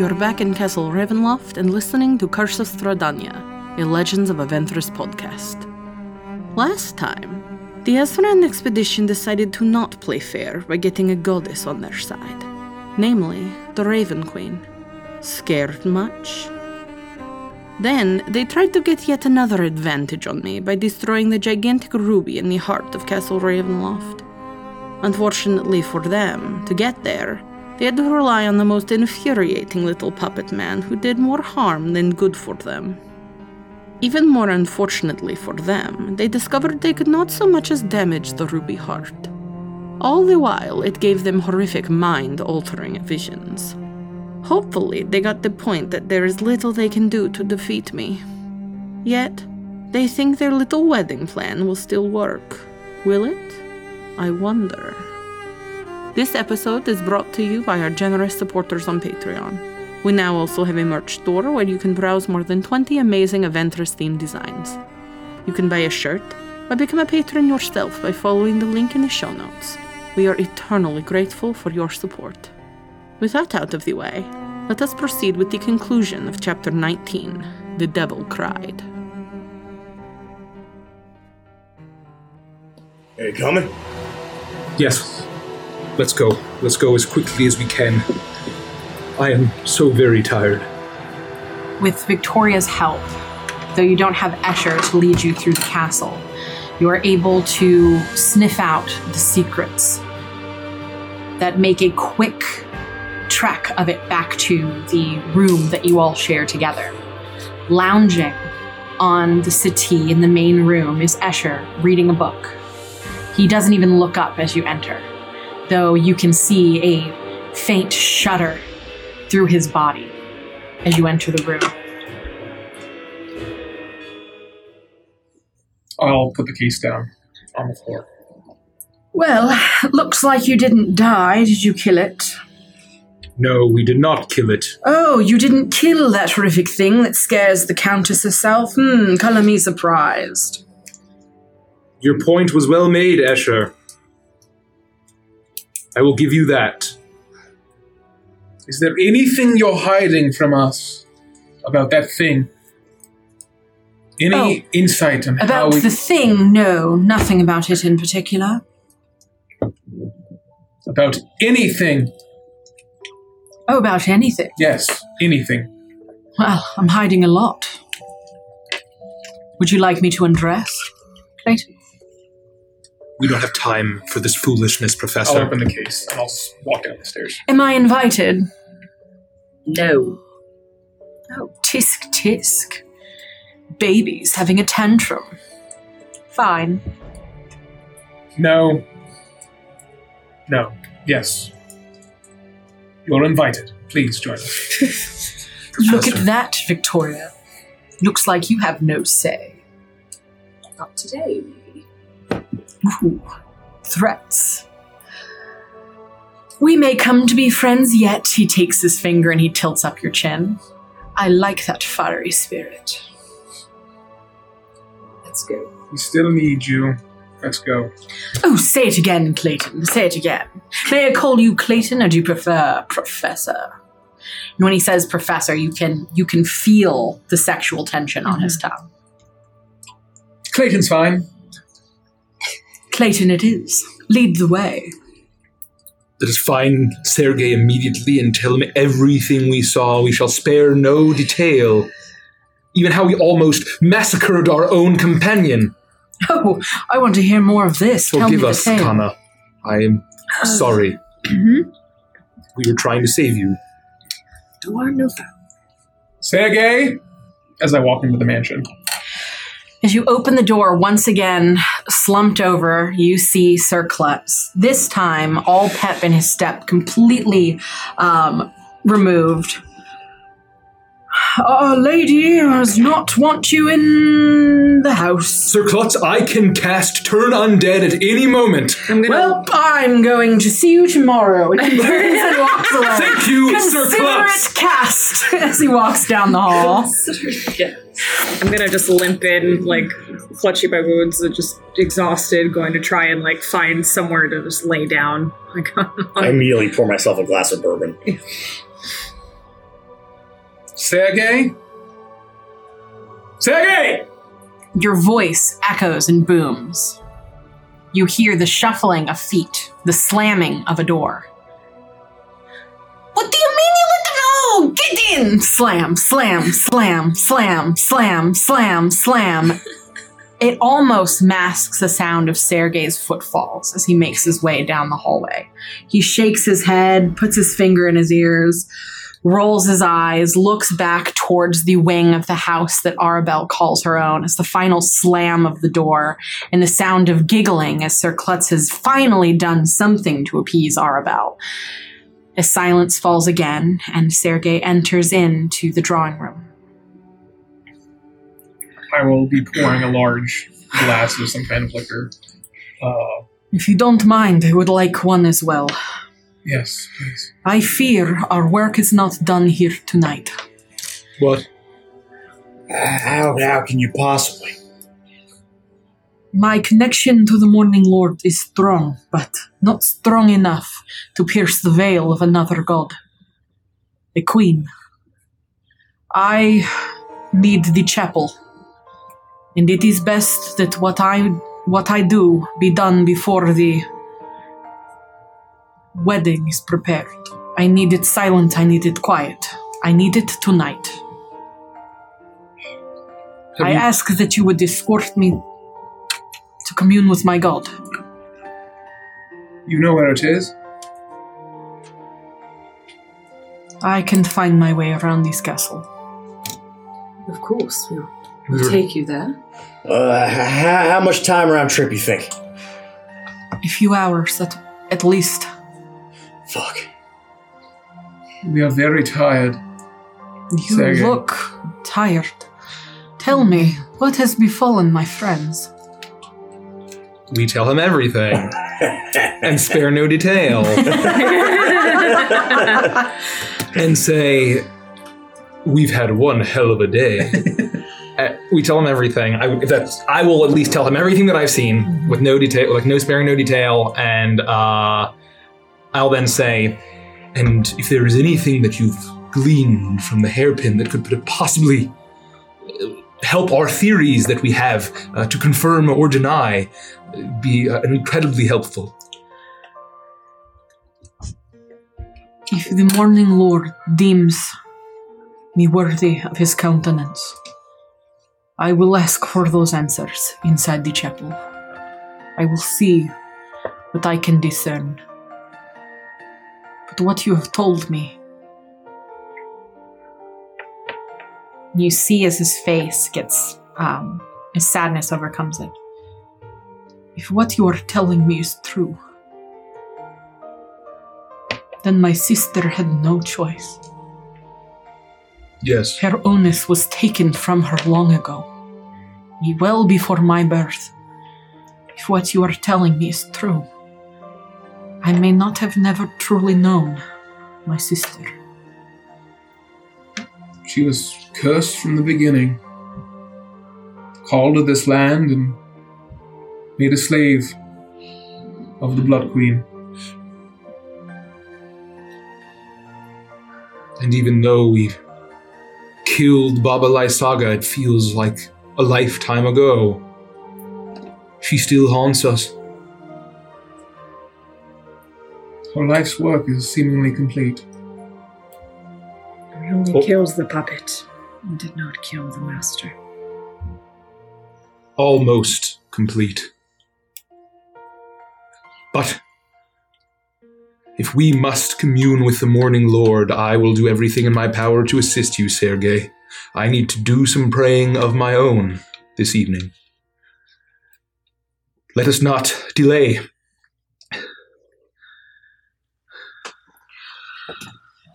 you're back in Castle Ravenloft and listening to Curse of Strahdanya, a Legends of Avantris podcast. Last time, the Azran expedition decided to not play fair by getting a goddess on their side, namely the Raven Queen. Scared much? Then they tried to get yet another advantage on me by destroying the gigantic ruby in the heart of Castle Ravenloft. Unfortunately for them, to get there, they had to rely on the most infuriating little puppet man who did more harm than good for them. Even more unfortunately for them, they discovered they could not so much as damage the ruby heart. All the while, it gave them horrific mind altering visions. Hopefully, they got the point that there is little they can do to defeat me. Yet, they think their little wedding plan will still work. Will it? I wonder. This episode is brought to you by our generous supporters on Patreon. We now also have a merch store where you can browse more than 20 amazing Avantris themed designs. You can buy a shirt or become a patron yourself by following the link in the show notes. We are eternally grateful for your support. With that out of the way, let us proceed with the conclusion of chapter 19 The Devil Cried. Are you coming? Yes. Let's go. Let's go as quickly as we can. I am so very tired. With Victoria's help, though you don't have Escher to lead you through the castle, you are able to sniff out the secrets that make a quick trek of it back to the room that you all share together. Lounging on the settee in the main room is Escher reading a book. He doesn't even look up as you enter, though you can see a faint shudder through his body as you enter the room. I'll put the case down on the floor. Well, looks like you didn't die. Did you kill it? No, we did not kill it. Oh, you didn't kill that horrific thing that scares the Countess herself? Hmm, color me surprised. Your point was well made, Escher. I will give you that. Is there anything you're hiding from us about that thing? Any Oh, insight on how About we, the thing, no, nothing about it in particular. about anything? Oh, about anything. Yes, anything. Well, I'm hiding a lot. Would you like me to undress? Clayton? We don't have time for this foolishness, Professor. I'll Professor. open the case and I'll s- walk down the stairs. Am I invited? No. Oh, tisk tisk. Baby's having a tantrum. Fine. No. No. Yes. You're invited. Please join us. Look at that, Victoria. Looks like you have no say. Not today, maybe. Ooh, threats. We may come to be friends yet. He takes his finger and he tilts up your chin. I like that fiery spirit. Let's go. We still need you. Let's go. Oh, say it again, Clayton. Say it again. May I call you Clayton, or do you prefer Professor? And when he says Professor, you can you can feel the sexual tension on his mm-hmm. tongue. Clayton's fine. Clayton, it is. Lead the way. Let us find Sergei immediately and tell him everything we saw. We shall spare no detail. Even how we almost massacred our own companion. Oh, I want to hear more of this. Tell Forgive me us, tale. Kana. I am sorry. Mhm. We were trying to save you. Do I know that? Sergey! As I walk into the mansion. As you open the door once again, slumped over, you see Sir Klutz. This time, all pep in his step, completely um, removed. Our lady does not want you in the house. Sir Klutz, I can cast Turn Undead at any moment. I'm gonna. Well, I'm going to see you tomorrow. And he turns and walks away. Thank you, Sir Consider Klutz. it cast as he walks down the hall. I'm gonna just limp in, like clutching my wounds, and just exhausted, going to try and like find somewhere to just lay down. Like, I immediately pour myself a glass of bourbon. Sergey? Sergey! Your voice echoes and booms. You hear the shuffling of feet, the slamming of a door. What do you mean know? Get in! Slam, slam, slam, slam, slam, slam, slam. It almost masks the sound of Sergei's footfalls as he makes his way down the hallway. He shakes his head, puts his finger in his ears, rolls his eyes, looks back towards the wing of the house that Arabelle calls her own as the final slam of the door and the sound of giggling as Sir Klutz has finally done something to appease Arabelle. As silence falls again and Sergei enters into the drawing room. I will be pouring a large glass of some kind of liquor. Uh, If you don't mind, I would like one as well. yes, please. I fear our work is not done here tonight. What? How, how can you possibly? My connection to the Morning Lord is strong, but not strong enough to pierce the veil of another god. The Queen. I need the chapel, and it is best that what I what I do be done before the wedding is prepared. I need it silent. I need it quiet. I need it tonight. Have I you- ask that you would escort me commune with my God. You know where it is? I can find my way around this castle. Of course, we'll, We we'll take you there. Uh, how, how much time round trip you think? A few hours at, at least. Fuck. We are very tired. You Sergei. look tired. Tell me, what has befallen my friends? We tell him everything and spare no detail and say, We've had one hell of a day. Uh, we tell him everything. I, that's, I will at least tell him everything that I've seen with no detail, like no sparing, no detail. And uh, I'll then say, And if there is anything that you've gleaned from the hairpin that could possibly help our theories that we have uh, to confirm or deny, be uh, incredibly helpful. If the Morning Lord deems me worthy of his countenance, I will ask for those answers inside the chapel. I will see what I can discern. But what you have told me. You see as his face gets, um, his sadness overcomes it. If what you are telling me is true, then my sister had no choice. Yes. Her onus was taken from her long ago, well before my birth. If what you are telling me is true, I may not have never truly known my sister. She was cursed from the beginning, called to this land, and made a slave of the Blood Queen. And even though we've killed Baba Lysaga, it feels like a lifetime ago. She still haunts us. Her life's work is seemingly complete. We only Oh. killed the puppet and did not kill the master. Almost complete. But if we must commune with the Morning Lord, I will do everything in my power to assist you, Sergei. I need to do some praying of my own this evening. Let us not delay.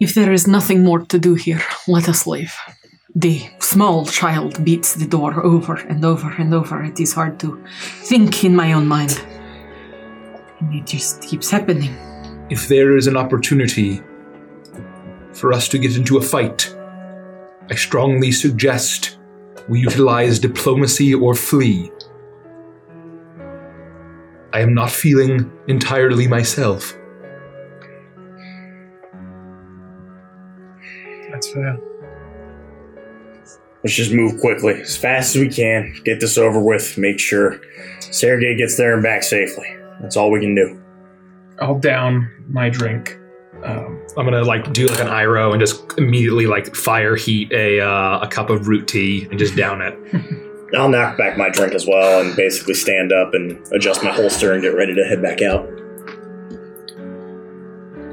If there is nothing more to do here, let us leave. The small child beats the door over and over and over. It is hard to think in my own mind. And it just keeps happening. If there is an opportunity for us to get into a fight, I strongly suggest we utilize diplomacy or flee. I am not feeling entirely myself. That's let's just move quickly, as fast as we can. Get this over with. Make sure Sergey gets there and back safely. That's all we can do. I'll down my drink. Um, I'm gonna like do like an Iroh and just immediately like fire heat a uh, a cup of root tea and just down it. I'll knock back my drink as well and basically stand up and adjust my holster and get ready to head back out.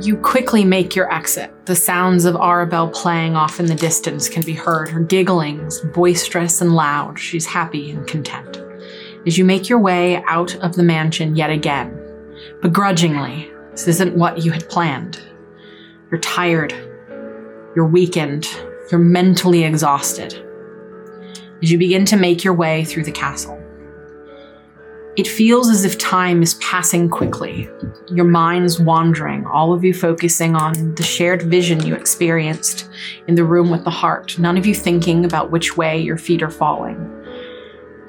You quickly make your exit. The sounds of Arabelle playing off in the distance can be heard. Her giggling's boisterous and loud. She's happy and content. As you make your way out of the mansion yet again, begrudgingly, this isn't what you had planned. You're tired. You're weakened. You're mentally exhausted. As you begin to make your way through the castle, it feels as if time is passing quickly. Your mind's wandering, all of you focusing on the shared vision you experienced in the room with the heart, none of you thinking about which way your feet are falling.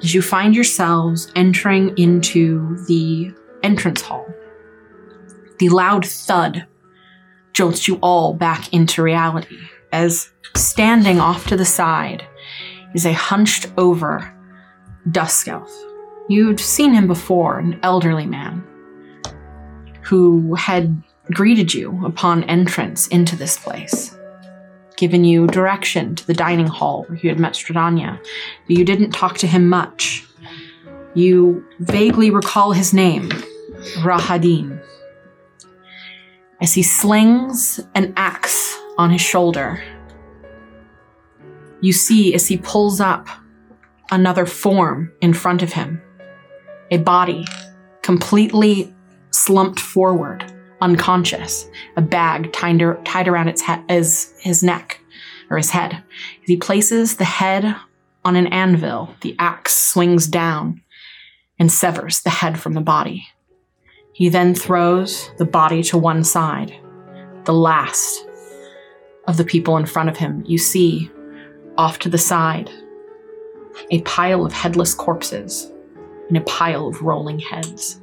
As you find yourselves entering into the entrance hall, the loud thud jolts you all back into reality as standing off to the side is a hunched over dusk elf. You'd seen him before, an elderly man who had greeted you upon entrance into this place, given you direction to the dining hall where you had met Strahdanya, but you didn't talk to him much. You vaguely recall his name, Rahadin. As he slings an axe on his shoulder, you see as he pulls up another form in front of him a body completely slumped forward, unconscious, a bag tied, tied around its he- his, his neck or his head. He places the head on an anvil, the axe swings down and severs the head from the body. He then throws the body to one side. The last of the people in front of him, you see off to the side a pile of headless corpses and a pile of rolling heads.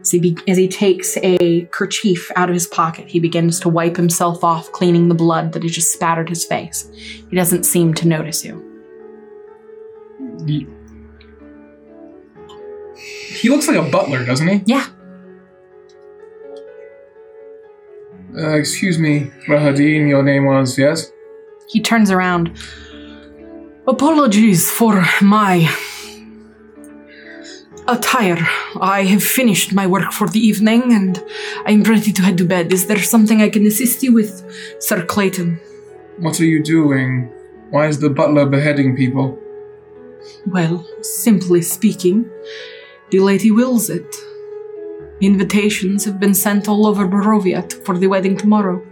As he, be- as he takes a kerchief out of his pocket, he begins to wipe himself off, cleaning the blood that has just spattered his face. He doesn't seem to notice you. he, he looks like a butler, doesn't he? Yeah. Uh, excuse me, Rahadin, your name was, yes? He turns around. Apologies for my attire. I have finished my work for the evening and I'm ready to head to bed. Is there something I can assist you with, Sir Clayton? What are you doing? Why is the butler beheading people? Well, simply speaking, the lady wills it. Invitations have been sent all over Barovia for the wedding tomorrow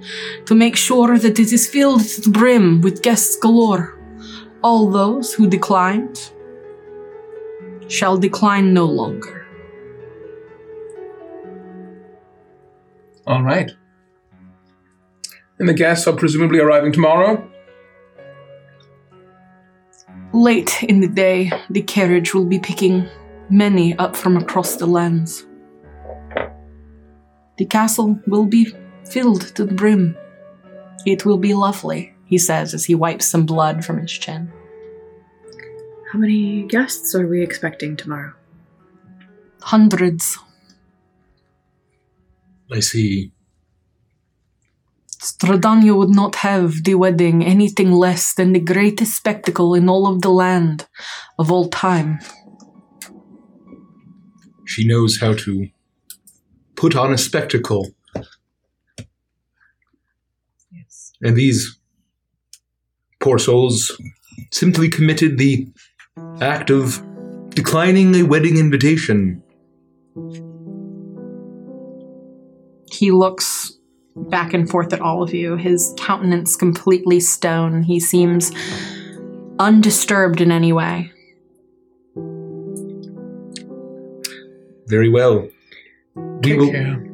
to make sure that it is filled to the brim with guests galore. All those who declined shall decline no longer. All right. And the guests are presumably arriving tomorrow? Late in the day, the carriage will be picking many up from across the lands. The castle will be filled to the brim. It will be lovely, he says as he wipes some blood from his chin. How many guests are we expecting tomorrow? Hundreds. I see. Strahdanya would not have the wedding anything less than the greatest spectacle in all of the land of all time. She knows how to put on a spectacle. Yes. And these poor souls simply committed the act of declining a wedding invitation. He looks back and forth at all of you, his countenance completely stone. He seems undisturbed in any way. Very well. We Take will, care.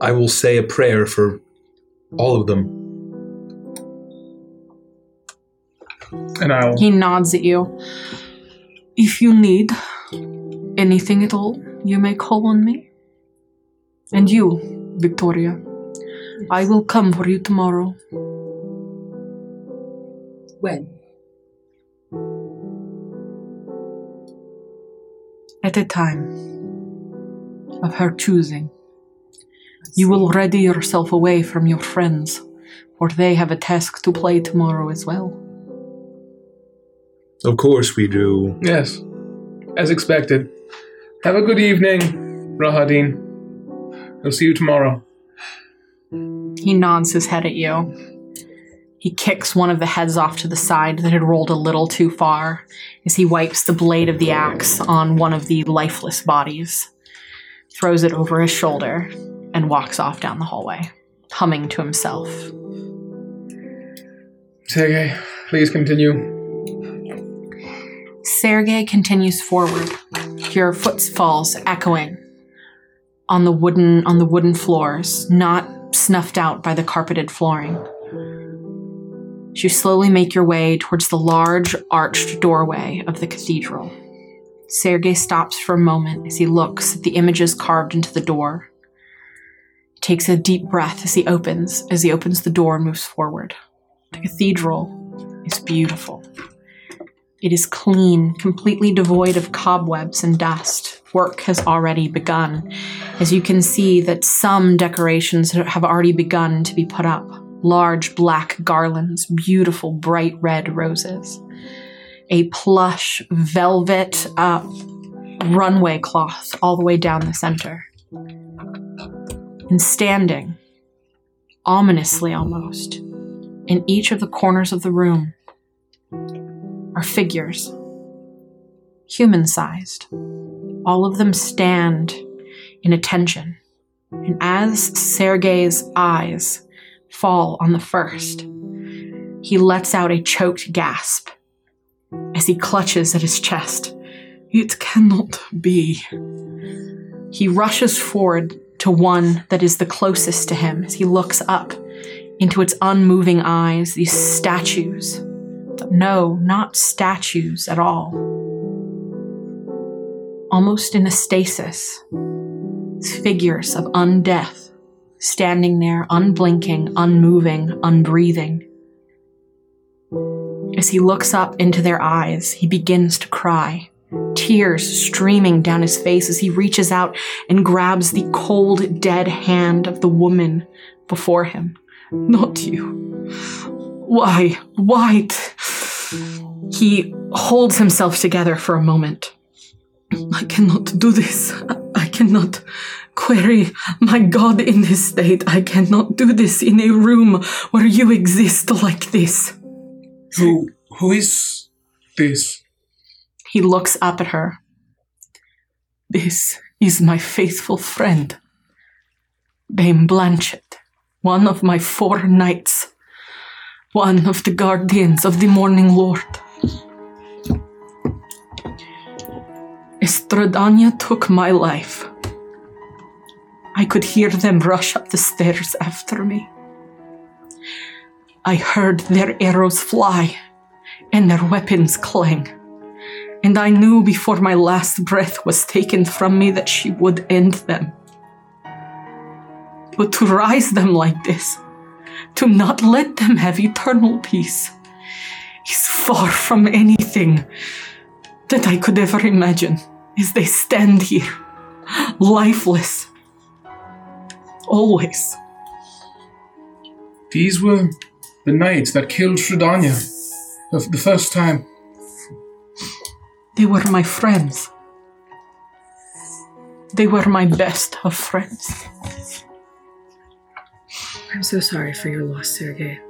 I will say a prayer for all of them. And I'll. He nods at you. If you need anything at all, you may call on me. And you, Victoria, I will come for you tomorrow. When? At a time of her choosing. You will ready yourself away from your friends, for they have a task to play tomorrow as well. Of course we do. Yes, as expected. Have a good evening, Rahadin. I'll see you tomorrow. He nods his head at you. He kicks one of the heads off to the side that had rolled a little too far as he wipes the blade of the axe on one of the lifeless bodies, throws it over his shoulder, and walks off down the hallway, humming to himself. Sergei, please continue. Sergei continues forward, your footfalls echoing on the wooden on the wooden floors, not snuffed out by the carpeted flooring. As you slowly make your way towards the large arched doorway of the cathedral. Sergei stops for a moment as he looks at the images carved into the door. He takes a deep breath as he opens, as he opens the door and moves forward. The cathedral is beautiful. It is clean, completely devoid of cobwebs and dust. Work has already begun. As you can see that some decorations have already begun to be put up. Large black garlands, beautiful bright red roses. A plush velvet uh, runway cloth all the way down the center. And standing, ominously almost, in each of the corners of the room are figures, human sized. All of them stand in attention. And as Sergei's eyes fall on the first, he lets out a choked gasp as he clutches at his chest. It cannot be. He rushes forward to one that is the closest to him as he looks up into its unmoving eyes, these statues no, not statues at all. Almost in a stasis, figures of undeath standing there, unblinking, unmoving, unbreathing. As he looks up into their eyes, he begins to cry, tears streaming down his face as he reaches out and grabs the cold, dead hand of the woman before him. Not you. Why? Why? He holds himself together for a moment. I cannot do this. I cannot query my God in this state. I cannot do this in a room where you exist like this. Who who is this? He looks up at her. This is my faithful friend, Dame Blanchett, one of my four knights, one of the guardians of the Morning Lord. Estradania took my life. I could hear them rush up the stairs after me. I heard their arrows fly and their weapons clang, and I knew before my last breath was taken from me that she would end them. But to rise them like this, to not let them have eternal peace, is far from anything that I could ever imagine as they stand here, lifeless. Always. These were the knights that killed Strahdanya the, the first time. They were my friends. They were my best of friends. I'm so sorry for your loss, Sergei.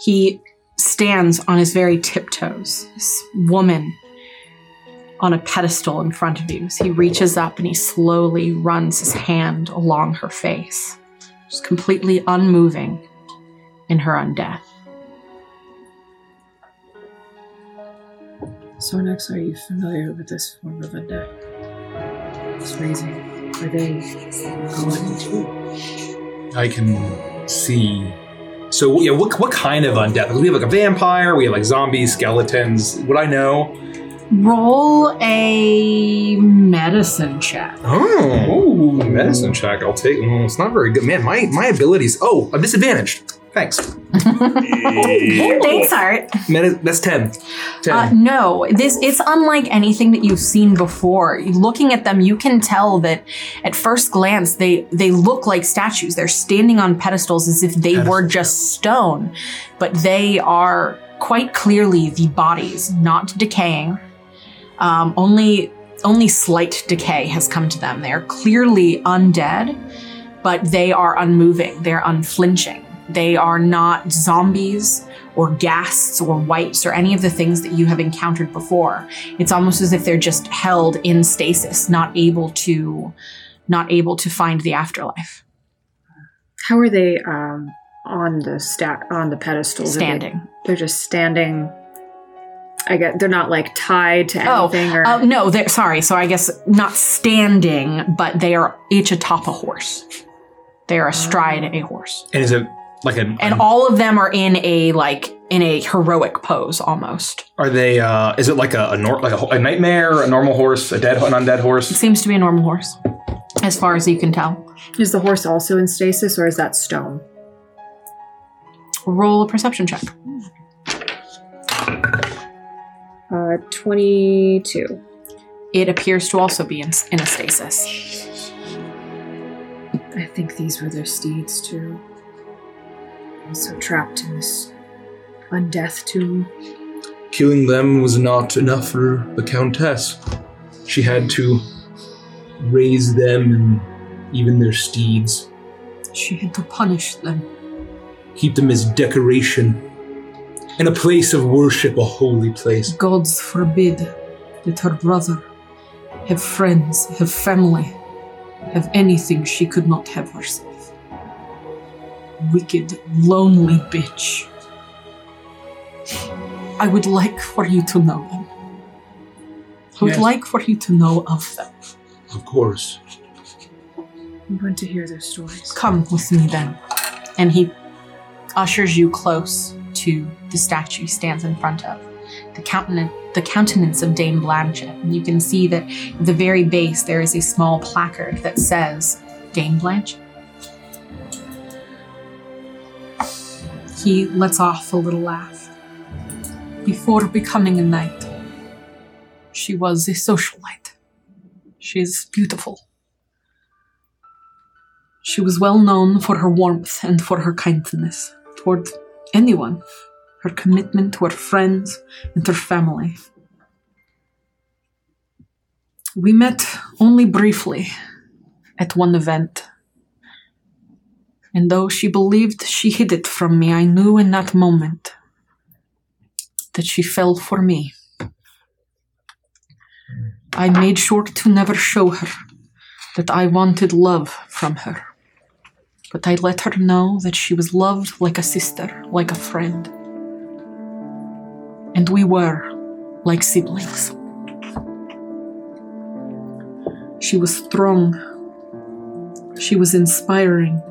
He stands on his very tiptoes. This woman on a pedestal in front of you. So he reaches up and he slowly runs his hand along her face, just completely unmoving in her undeath. Sornex, are you familiar with this form of undeath? It's raising. Are they going too? I can see. So yeah, what what kind of undead? Because we have like a vampire, we have like zombies, skeletons. What I know? Roll a medicine check. Oh, medicine check. I'll take. Well, it's not very good, man. My my abilities. Oh, I'm disadvantaged. Thanks. Thanks, Art. That's 10. 10. Uh, no, this it's unlike anything that you've seen before. Looking at them, you can tell that at first glance they they look like statues. They're standing on pedestals as if they were just stone, but they are quite clearly the bodies, not decaying. Um, only only slight decay has come to them. They are clearly undead, but they are unmoving. They're unflinching. They are not zombies or ghasts or wights or any of the things that you have encountered before. It's almost as if they're just held in stasis, not able to not able to find the afterlife. How are they um, on the stack on the pedestals? Are they- Standing. They're just standing. I get. They're not like tied to anything, or Oh, uh, no, they're sorry. So I guess not standing, but they are each atop a horse. They are astride a horse. and is it like a. And all of them are in a like in a heroic pose almost. Are they, uh, is it like a, a, nor- like a, a nightmare, a normal horse, a dead, an undead horse? It horse? seems to be a normal horse, as far as you can tell. is the horse also in stasis, or is that stone? Roll a perception check. Uh, twenty-two. It appears to also be in, in a stasis. I think these were their steeds too. Also trapped in this undeath tomb. Killing them was not enough for the Countess. She had to raise them and even their steeds, She had to punish them. keep them as decoration. and a place of worship, a holy place. Gods forbid that her brother have friends, have family, have anything she could not have herself. Wicked, lonely bitch. I would like for you to know them. I would Yes. like for you to know of them. Of course. I'm going to hear their stories. Come with me then. And he ushers you close to the statue he stands in front of. The countenance, the countenance of Dame Blanchett. And you can see that at the very base there is a small placard that says Dame Blanchett. He lets off a little laugh. Before becoming a knight, she was a socialite. She is beautiful. She was well known for her warmth and for her kindness toward anyone, her commitment to her friends and her family. We met only briefly at one event. And though she believed she hid it from me, I knew in that moment that she fell for me. I made sure to never show her that I wanted love from her but I let her know that she was loved like a sister, like a friend. And we were like siblings. She was strong. She was inspiring.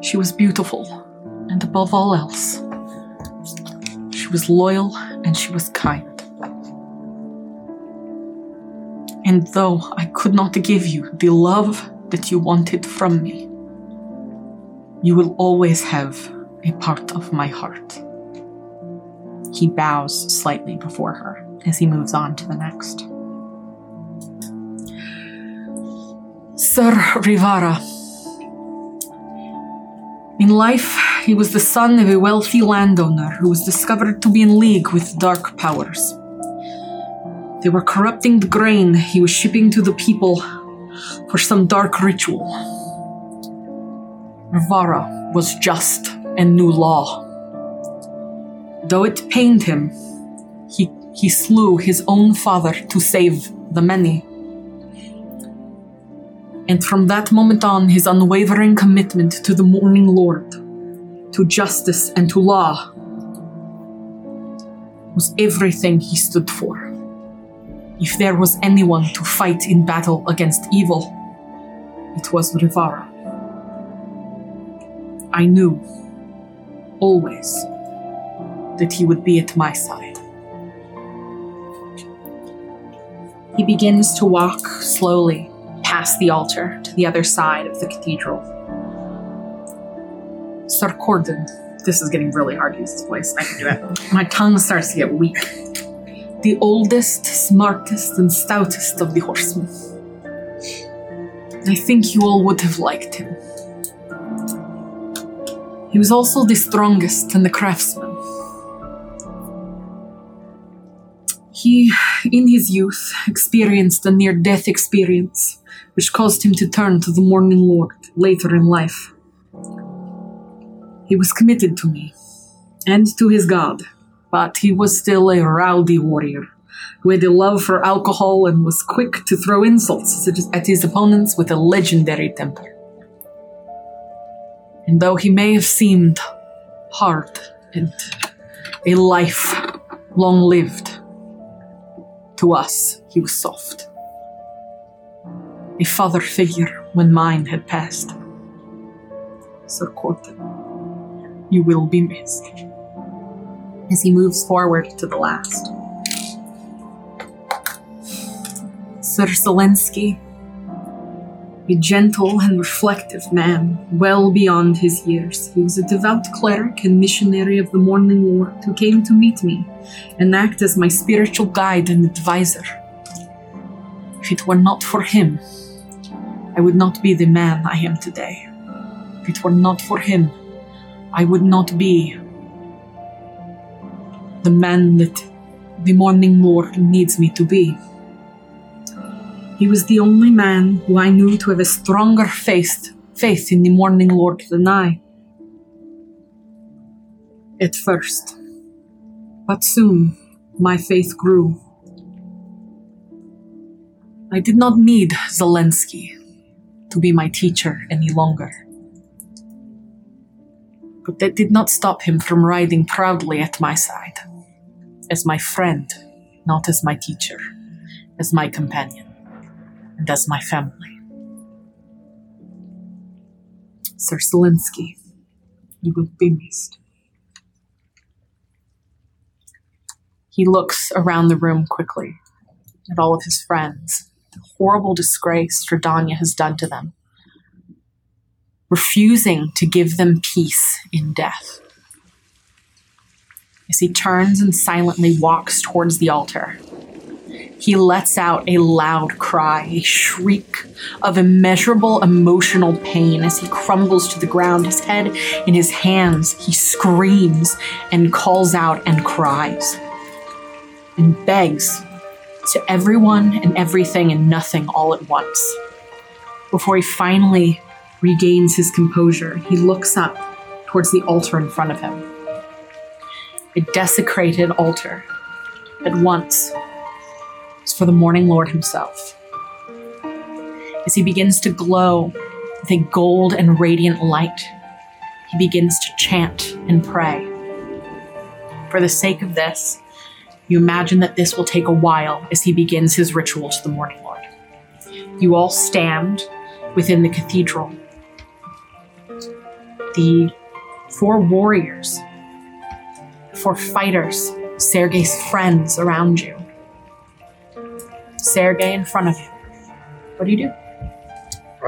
She was beautiful. And above all else, she was loyal and she was kind. And though I could not give you the love that you wanted from me, you will always have a part of my heart. He bows slightly before her as he moves on to the next. Sir Rivara. In life, he was the son of a wealthy landowner who was discovered to be in league with dark powers. They were corrupting the grain he was shipping to the people for some dark ritual. Rivara was just and knew law. Though it pained him, he, he slew his own father to save the many. And from that moment on, his unwavering commitment to the Morning Lord, to justice and to law, was everything he stood for. If there was anyone to fight in battle against evil, it was Rivara. I knew, always, that he would be at my side. He begins to walk slowly past the altar to the other side of the cathedral. Sir Corden. This is getting really hard to use this voice. I can do it. My tongue starts to get weak. The oldest, smartest, and stoutest of the horsemen. I think you all would have liked him. He was also the strongest and the craftsman. He, in his youth, experienced a near death experience, which caused him to turn to the Morning Lord later in life. He was committed to me and to his god, but he was still a rowdy warrior who had a love for alcohol and was quick to throw insults at his opponents with a legendary temper. And though he may have seemed hard and a life long lived, to us he was soft. A father figure when mine had passed. Sir Corton, you will be missed. As he moves forward to the last. Sir Zelensky, a gentle and reflective man, well beyond his years. He was a devout cleric and missionary of the Morning Lord who came to meet me and act as my spiritual guide and advisor. If it were not for him, I would not be the man I am today. If it were not for him, I would not be the man that the Morning Lord needs me to be. He was the only man who I knew to have a stronger faith, faith in the Morning Lord than I. At first. But soon, my faith grew. I did not need Zelensky to be my teacher any longer. But that did not stop him from riding proudly at my side, as my friend, not as my teacher, as my companion and as my family. Sir Zelensky, you will be missed. He looks around the room quickly at all of his friends, the horrible disgrace Strahdanya has done to them, refusing to give them peace in death. As he turns and silently walks towards the altar, he lets out a loud cry, a shriek of immeasurable emotional pain as he crumbles to the ground, his head in his hands. He screams and calls out and cries and begs to everyone and everything and nothing all at once. Before he finally regains his composure, he looks up towards the altar in front of him. A desecrated altar at once for the morning Lord himself. As he begins to glow with a gold and radiant light, he begins to chant and pray. For the sake of this, you imagine that this will take a while as he begins his ritual to the morning Lord. You all stand within the cathedral. The four warriors, four fighters, Sergei's friends around you. Sergei in front of you. What do you do?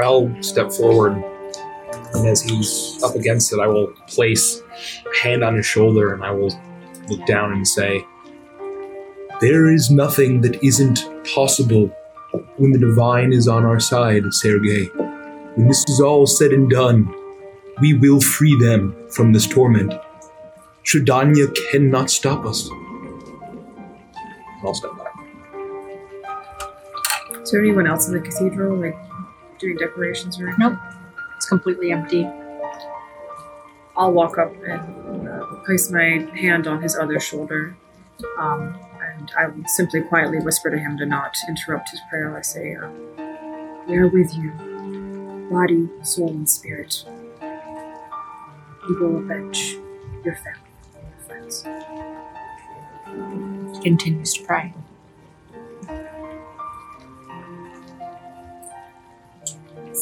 I'll step forward, and as he's up against it, I will place a hand on his shoulder and I will look down and say, There is nothing that isn't possible when the divine is on our side, Sergei. When this is all said and done, we will free them from this torment. Strahdanya cannot stop us. I'll step. Is there anyone else in the cathedral, like doing decorations or? Nope. It's completely empty. I'll walk up and uh, place my hand on his other shoulder, um, and I will simply quietly whisper to him to not interrupt his prayer. I say, uh, "We are with you, body, soul, and spirit. We will avenge your family, and your friends." He continues to pray.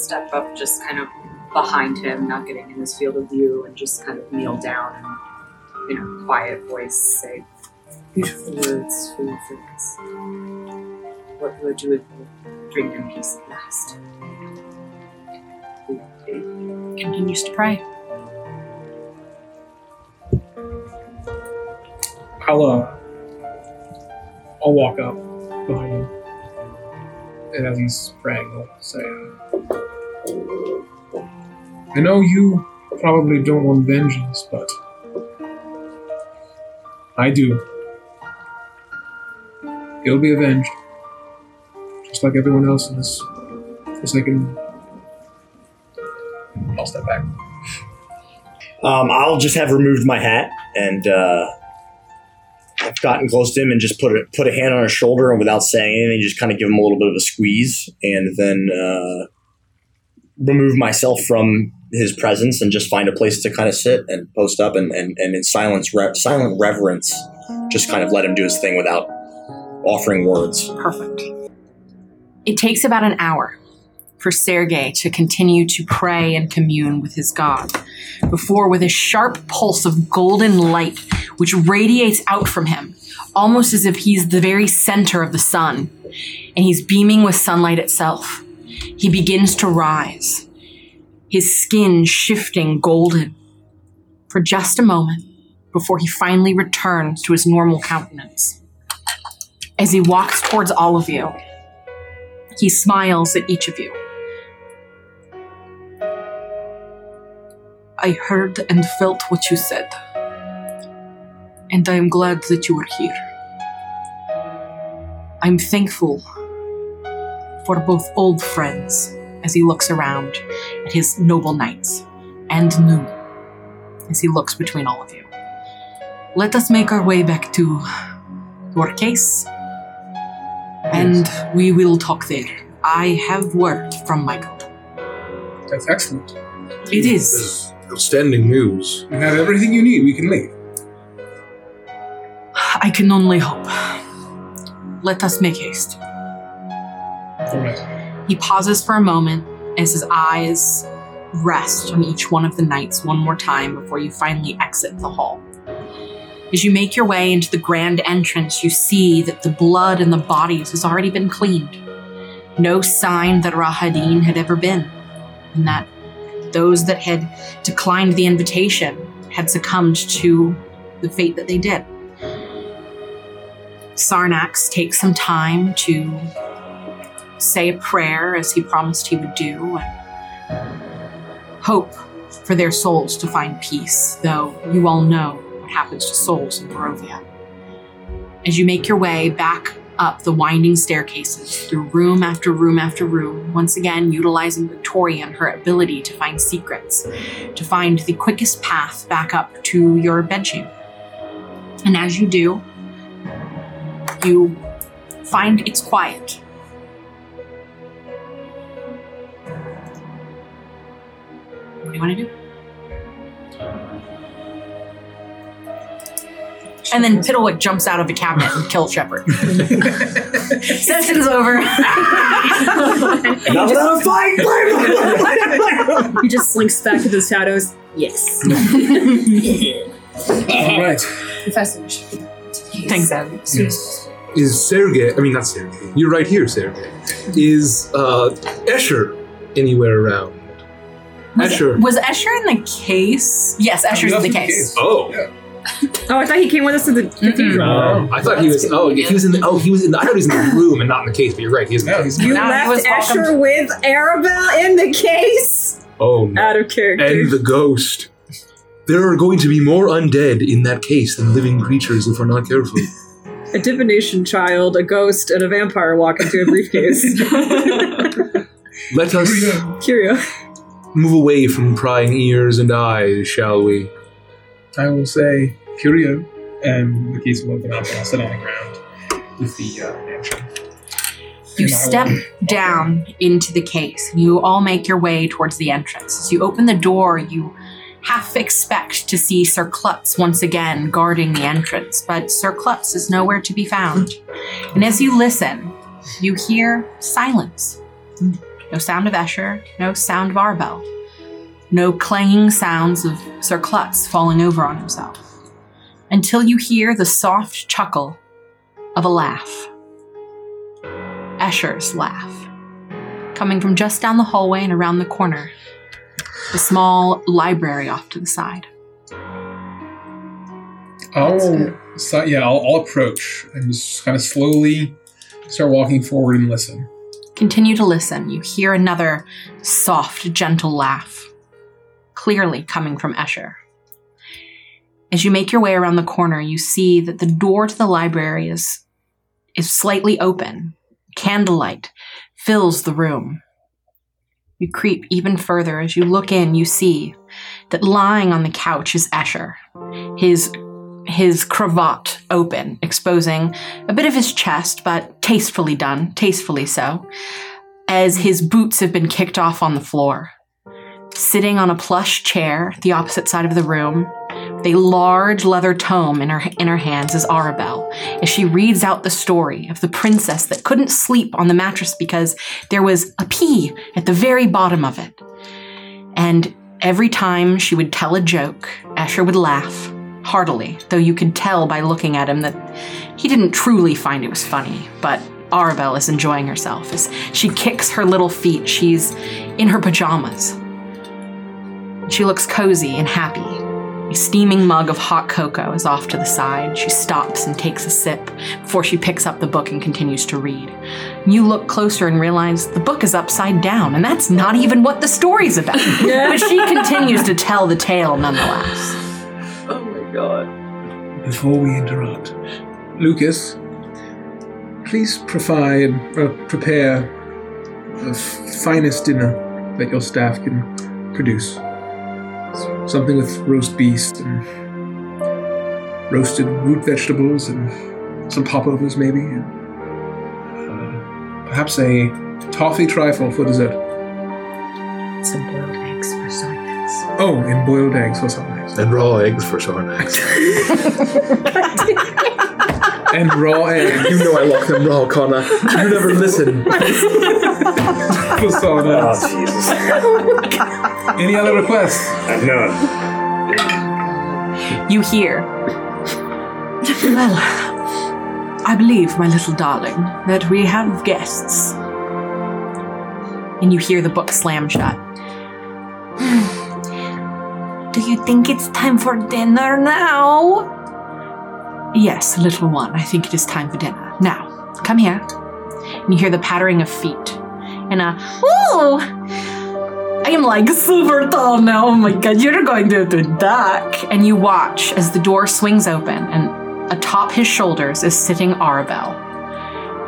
step up just kind of behind him, not getting in his field of view, and just kind of kneel down and, you know, quiet voice say beautiful words for your friends. What would you would drink in peace at last? Continues to pray. Hello. I'll walk up and as he's praying, I'll say, "I know you probably don't want vengeance, but I do. He'll be avenged, just like everyone else in this forsaken." I'll step back. Um, I'll just have removed my hat and uh, I've gotten close to him and just put a, put a hand on his shoulder and without saying anything, just kind of give him a little bit of a squeeze and then uh, remove myself from his presence and just find a place to kind of sit and post up and, and, and in silence, re- silent reverence, just kind of let him do his thing without offering words. Perfect. It takes about an hour for Sergei to continue to pray and commune with his God, before, with a sharp pulse of golden light which radiates out from him, almost as if he's the very center of the sun, and he's beaming with sunlight itself, he begins to rise, his skin shifting golden for just a moment before he finally returns to his normal countenance. As he walks towards all of you, he smiles at each of you. I heard and felt what you said, and I am glad that you are here. I'm thankful for both old friends as he looks around at his noble knights, and new as he looks between all of you. Let us make our way back to your case, and we will talk there. I have word from Michael. That's excellent. It is. This is outstanding news. You have everything you need. We can leave. I can only hope. Let us make haste. All right. He pauses for a moment as his eyes rest on each one of the knights one more time before you finally exit the hall. As you make your way into the grand entrance, you see that the blood in the bodies has already been cleaned. No sign that Rahadin had ever been, and that those that had declined the invitation had succumbed to the fate that they did. Sarnax takes some time to say a prayer as he promised he would do and hope for their souls to find peace, though you all know what happens to souls in Barovia. As you make your way back up the winding staircases through room after room after room, once again utilizing Victoria and her ability to find secrets, to find the quickest path back up to your bedchamber. And as you do, you find it's quiet. What do you want to do? And then Piddlewick jumps out of a cabinet and kills Shepard. Session's over. Not without a fight! He just slinks back to the shadows. Yes. All right. Professor. Thanks, Abby. Is Sergey, I mean, not Sergey, you're right here, Sergey. Is uh, Escher anywhere around? Was, Escher. was Escher in the case? Yes, Escher's in the case. Oh. Oh, I thought he came with us to the cathedral. Oh, I thought he was. Oh, he was in the. Oh, he was in. The, I thought he was in the room and not in the case. But you're right. He is. No, he's You Now he was left welcomed. Escher with Arabelle in the case. Oh no. Out of character. And the ghost. There are going to be more undead in that case than living creatures if we're not careful. a divination child, a ghost, and a vampire walk into a briefcase. Let us Curio. move away from prying ears and eyes, shall we? I will say Curio, and the keys will open up, and I'll sit on the ground with the uh, mansion. You And I step down into the case. You all make your way towards the entrance. As you open the door, you half expect to see Sir Klutz once again guarding the entrance, but Sir Klutz is nowhere to be found. And as you listen, you hear silence. No sound of Escher, no sound of Arabelle, no clanging sounds of Sir Klutz falling over on himself, until you hear the soft chuckle of a laugh. Escher's laugh, coming from just down the hallway and around the corner, the small library off to the side. I'll so, yeah, I'll, I'll approach and just kind of slowly start walking forward and listen. Continue to listen. You hear another soft, gentle laugh, clearly coming from Escher. As you make your way around the corner, you see that the door to the library is, is slightly open. Candlelight fills the room. You creep even further. As you look in, you see that lying on the couch is Escher, his his cravat open, exposing a bit of his chest, but tastefully done, tastefully so, as his boots have been kicked off on the floor. Sitting on a plush chair the opposite side of the room, with a large leather tome in her in her hands is Arabelle, as she reads out the story of the princess that couldn't sleep on the mattress because there was a pea at the very bottom of it. And every time she would tell a joke, Escher would laugh heartily, though you could tell by looking at him that he didn't truly find it was funny. But Arabelle is enjoying herself as she kicks her little feet. She's in her pajamas. She looks cozy and happy. A steaming mug of hot cocoa is off to the side. She stops and takes a sip before she picks up the book and continues to read. You look closer and realize the book is upside down, and that's not even what the story's about. but she continues to tell the tale nonetheless. Oh my god. Before we interrupt, Lucas, please provide, uh, prepare the f- finest dinner that your staff can produce. Something with roast beef and roasted root vegetables and some popovers, maybe. And, uh, perhaps a toffee trifle for dessert. Some boiled eggs for Sarnax. Oh, and boiled eggs for some nice. And raw eggs for Sarnax. And raw eggs you know I like them raw, Connor. You never listen. for Sarnax. Oh, Jesus. Any other requests? None. You hear. Well, I believe, my little darling, that we have guests. And you hear the book slam shut. Do you think it's time for dinner now? Yes, little one, I think it is time for dinner. Now, come here. And you hear the pattering of feet. And a, ooh! I am like super tall now. Oh my god, you're going to have to duck. And you watch as the door swings open, and atop his shoulders is sitting Arabelle.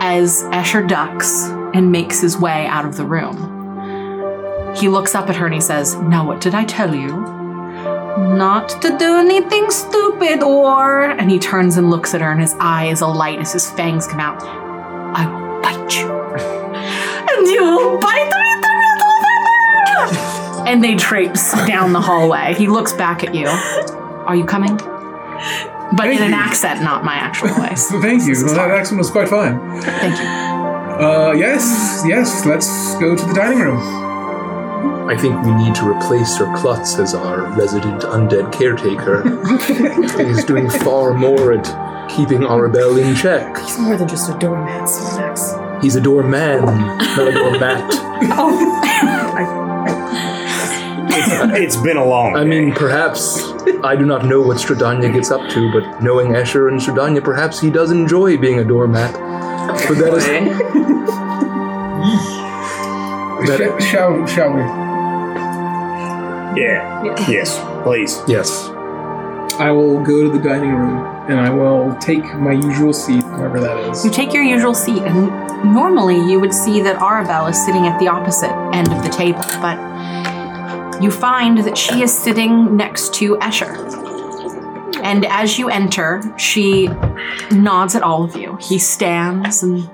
As Escher ducks and makes his way out of the room. He looks up at her and he says, Now, what did I tell you? Not to do anything stupid or. And he turns and looks at her, and his eye is alight as his fangs come out. I will bite you. and you will bite the and they traipse down the hallway. He looks back at you. Are you coming? But in an accent, not my actual voice. Thank you. Well, that accent was quite fine. Thank you. Uh, yes, yes. Let's go to the dining room. I think we need to replace Sir Klutz as our resident undead caretaker. He's doing far more at keeping Arabelle in check. He's more than just a doormat, Sarnax. He's a doorman, not a doormat. It's been a long. I mean, perhaps I do not know what Strahdanya gets up to, but knowing Escher and Strahdanya, perhaps he does enjoy being a doormat. But that is that, Sh- shall, shall we? yeah. Yes, please. yes. I will go to the dining room and I will take my usual seat, wherever that is. You take your usual seat, and normally you would see that Arabelle is sitting at the opposite end of the table, but you find that she is sitting next to Escher. And as you enter, she nods at all of you. He stands and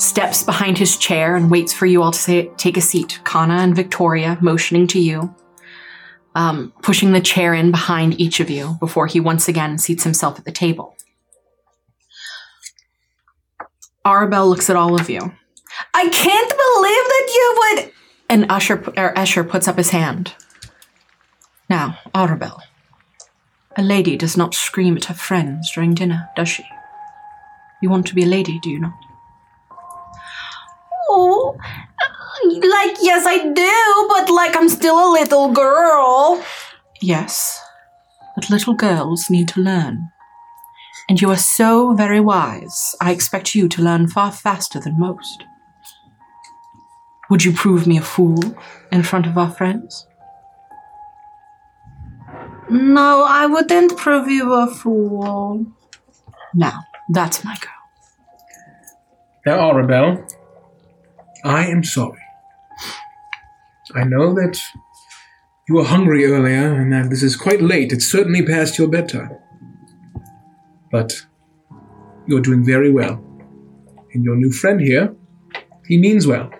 steps behind his chair and waits for you all to say, take a seat. Kana and Victoria motioning to you, um, pushing the chair in behind each of you before he once again seats himself at the table. Arabelle looks at all of you. I can't believe that you would. And Usher or Escher puts up his hand. Now, Arabelle, a lady does not scream at her friends during dinner, does she? You want to be a lady, do you not? Oh, like yes, I do, but like I'm still a little girl. Yes, but little girls need to learn And you are so very wise. I expect you to learn far faster than most. Would you prove me a fool in front of our friends? No, I wouldn't prove you a fool. Now, that's my girl. Now, Arabelle, I am sorry. I know that you were hungry earlier and that this is quite late. It's certainly past your bedtime. But you're doing very well. And your new friend here, he means well.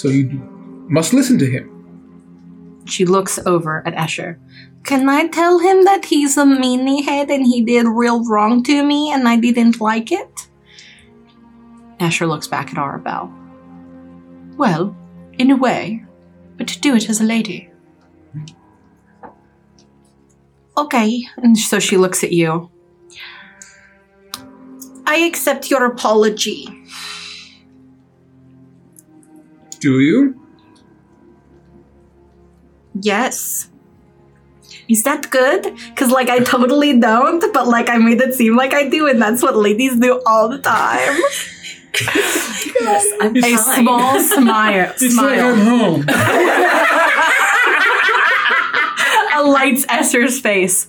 So you must listen to him. She looks over at Escher. Can I tell him that he's a meanie head and he did real wrong to me and I didn't like it? Escher looks back at Arabelle. Well, in a way, but to do it as a lady. Okay. And so she looks at you. I accept your apology. Do you? Yes. Is that good? Because, like, I totally don't, but, like, I made it seem like I do, and that's what ladies do all the time. Yes, I'm A fine. small smile. It's like I'm smile home. lights Escher's face.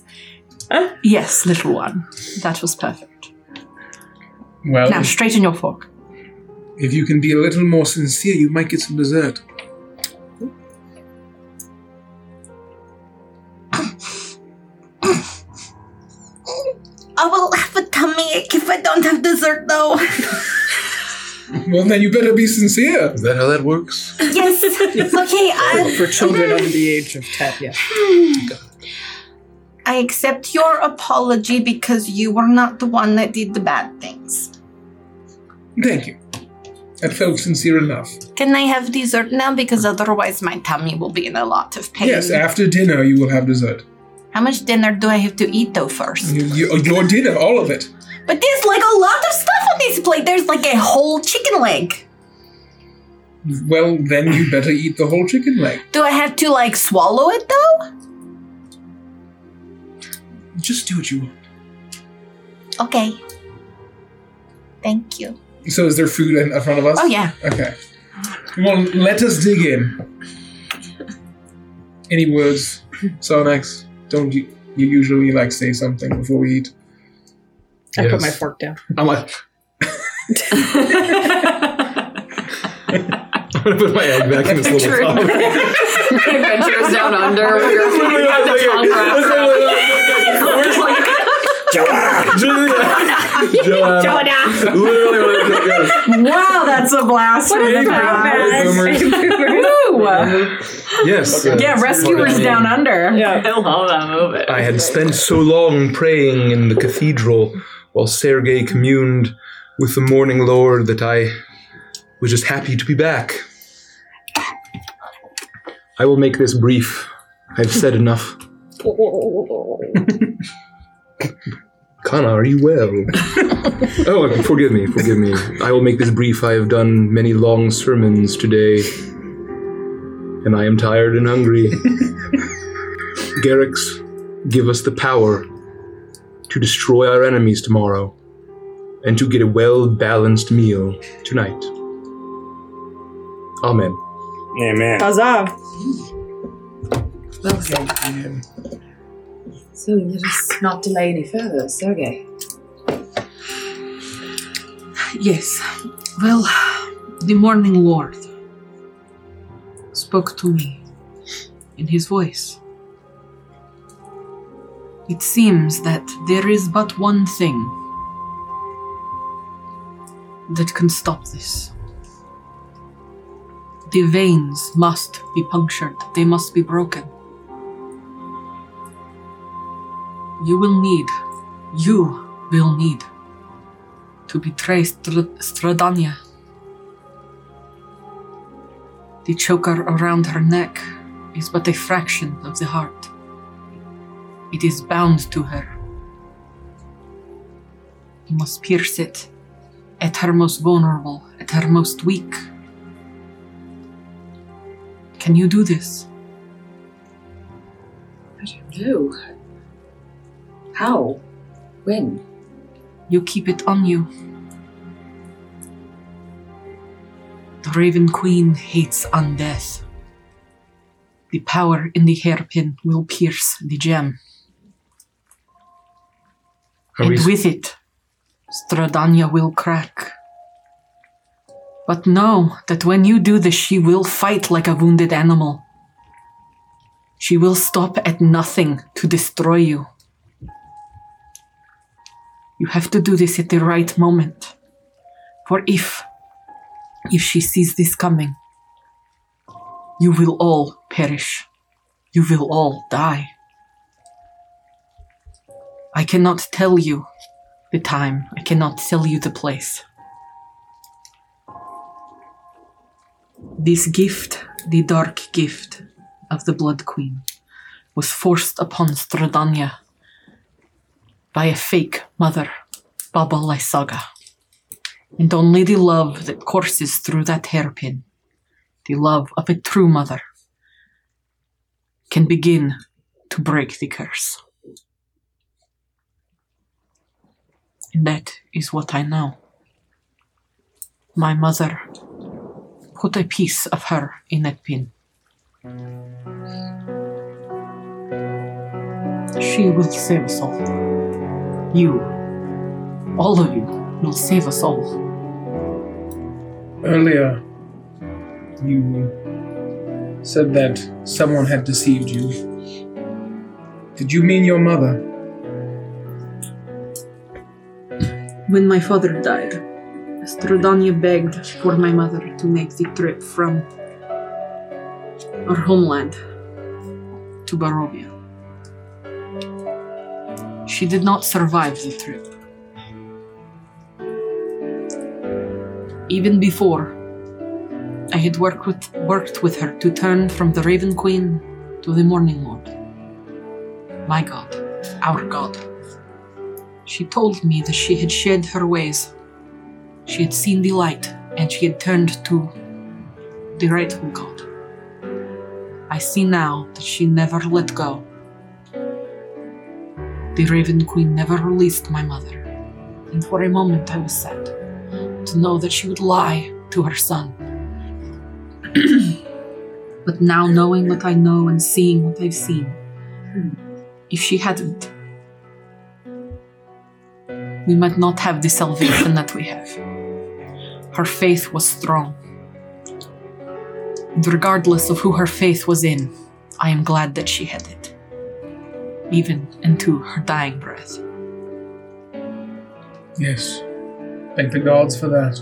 Yes, little one. That was perfect. Well, Now straighten your fork. If you can be a little more sincere, you might get some dessert. I will have a tummy ache if I don't have dessert, though. Well, then you better be sincere. Is that how that works? yes. Okay, I, For children under the age of 10, yeah. Hmm. I accept your apology because you were not the one that did the bad things. Thank you. That felt sincere enough. Can I have dessert now? Because otherwise, my tummy will be in a lot of pain. Yes, after dinner you will have dessert. How much dinner do I have to eat, though, first? You, you, your dinner, all of it. But there's like a lot of stuff on this plate. There's like a whole chicken leg. Well, then you better eat the whole chicken leg. Do I have to like swallow it though? Just do what you want. Okay. Thank you. So, is there food in, in front of us? Oh yeah. Okay. Well, let us dig in. Any words, Sarnax? Don't you, you usually like say something before we eat? I put my fork down. I'm like, I'm gonna put my egg back in this little Picturing cup. Adventures down under. We're the tongue wrap. Joanna. Literally what it is. Wow, that's a blast. What Hey, Woo! Yes. uh, Yeah, rescuers down under. Yeah. I love that movie. I had spent so long praying in the cathedral while Sergei communed with the morning lord that I was just happy to be back. I will make this brief. I've said enough. Kana, are you well? oh, forgive me, forgive me. I will make this brief. I have done many long sermons today, and I am tired and hungry. Garrix, give us the power to destroy our enemies tomorrow and to get a well balanced meal tonight. Amen. Amen. Huzzah! Okay. So let us not delay any further, Sergey. Yes. Well, the morning lord spoke to me in his voice. It seems that there is but one thing that can stop this. The veins must be punctured, they must be broken. You will need, you will need to betray Str- Strahdanya. The choker around her neck is but a fraction of the heart. It is bound to her. You must pierce it at her most vulnerable, at her most weak. Can you do this? I don't know. How? When? You keep it on you. The Raven Queen hates undeath. The power in the hairpin will pierce the gem. Are and we- with it, Strahdanya will crack. But know that when you do this, she will fight like a wounded animal. She will stop at nothing to destroy you. You have to do this at the right moment. For if, if she sees this coming, you will all perish. You will all die. I cannot tell you the time. I cannot tell you the place. This gift, the dark gift of the Blood Queen, was forced upon Strahdanya by a fake mother, Baba Lysaga. And only the love that courses through that hairpin, the love of a true mother, can begin to break the curse. And that is what I know. My mother put a piece of her in that pin. She will save us all. You, all of you, will save us all. Earlier, you said that someone had deceived you. Did you mean your mother? When my father died, Strahdanya begged for my mother to make the trip from our homeland to Barovia. She did not survive the trip. Even before, I had worked with, worked with her to turn from the Raven Queen to the Morning Lord. My God, our God. She told me that she had shed her ways. She had seen the light and she had turned to the rightful God. I see now that she never let go. The Raven Queen never released my mother, and for a moment I was sad to know that she would lie to her son. but now, knowing what I know and seeing what I've seen, if she hadn't, we might not have the salvation that we have. Her faith was strong. And regardless of who her faith was in, I am glad that she had it, even into her dying breath. Yes. Thank the gods for that.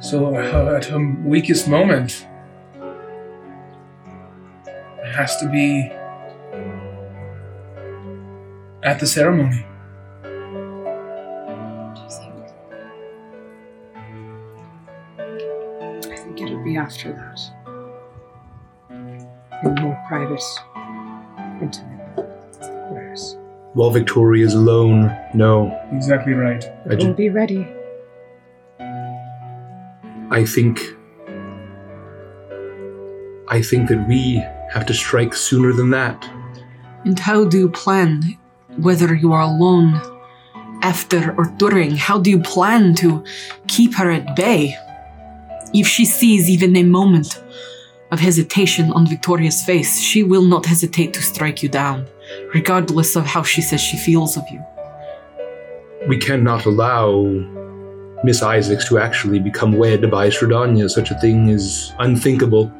So, uh, at her weakest moment, it has to be at the ceremony. I think it'll be after that. In more private, intimate prayers. While Victoria is alone, no. Exactly right. I, We'll ju- be ready. I think. I think that we have to strike sooner than that. And how do you plan, whether you are alone, after or during, how do you plan to keep her at bay? If she sees even a moment of hesitation on Victoria's face, she will not hesitate to strike you down, regardless of how she says she feels of you. We cannot allow Miss Isaacs to actually become wed by Strahdanya. Such a thing is unthinkable.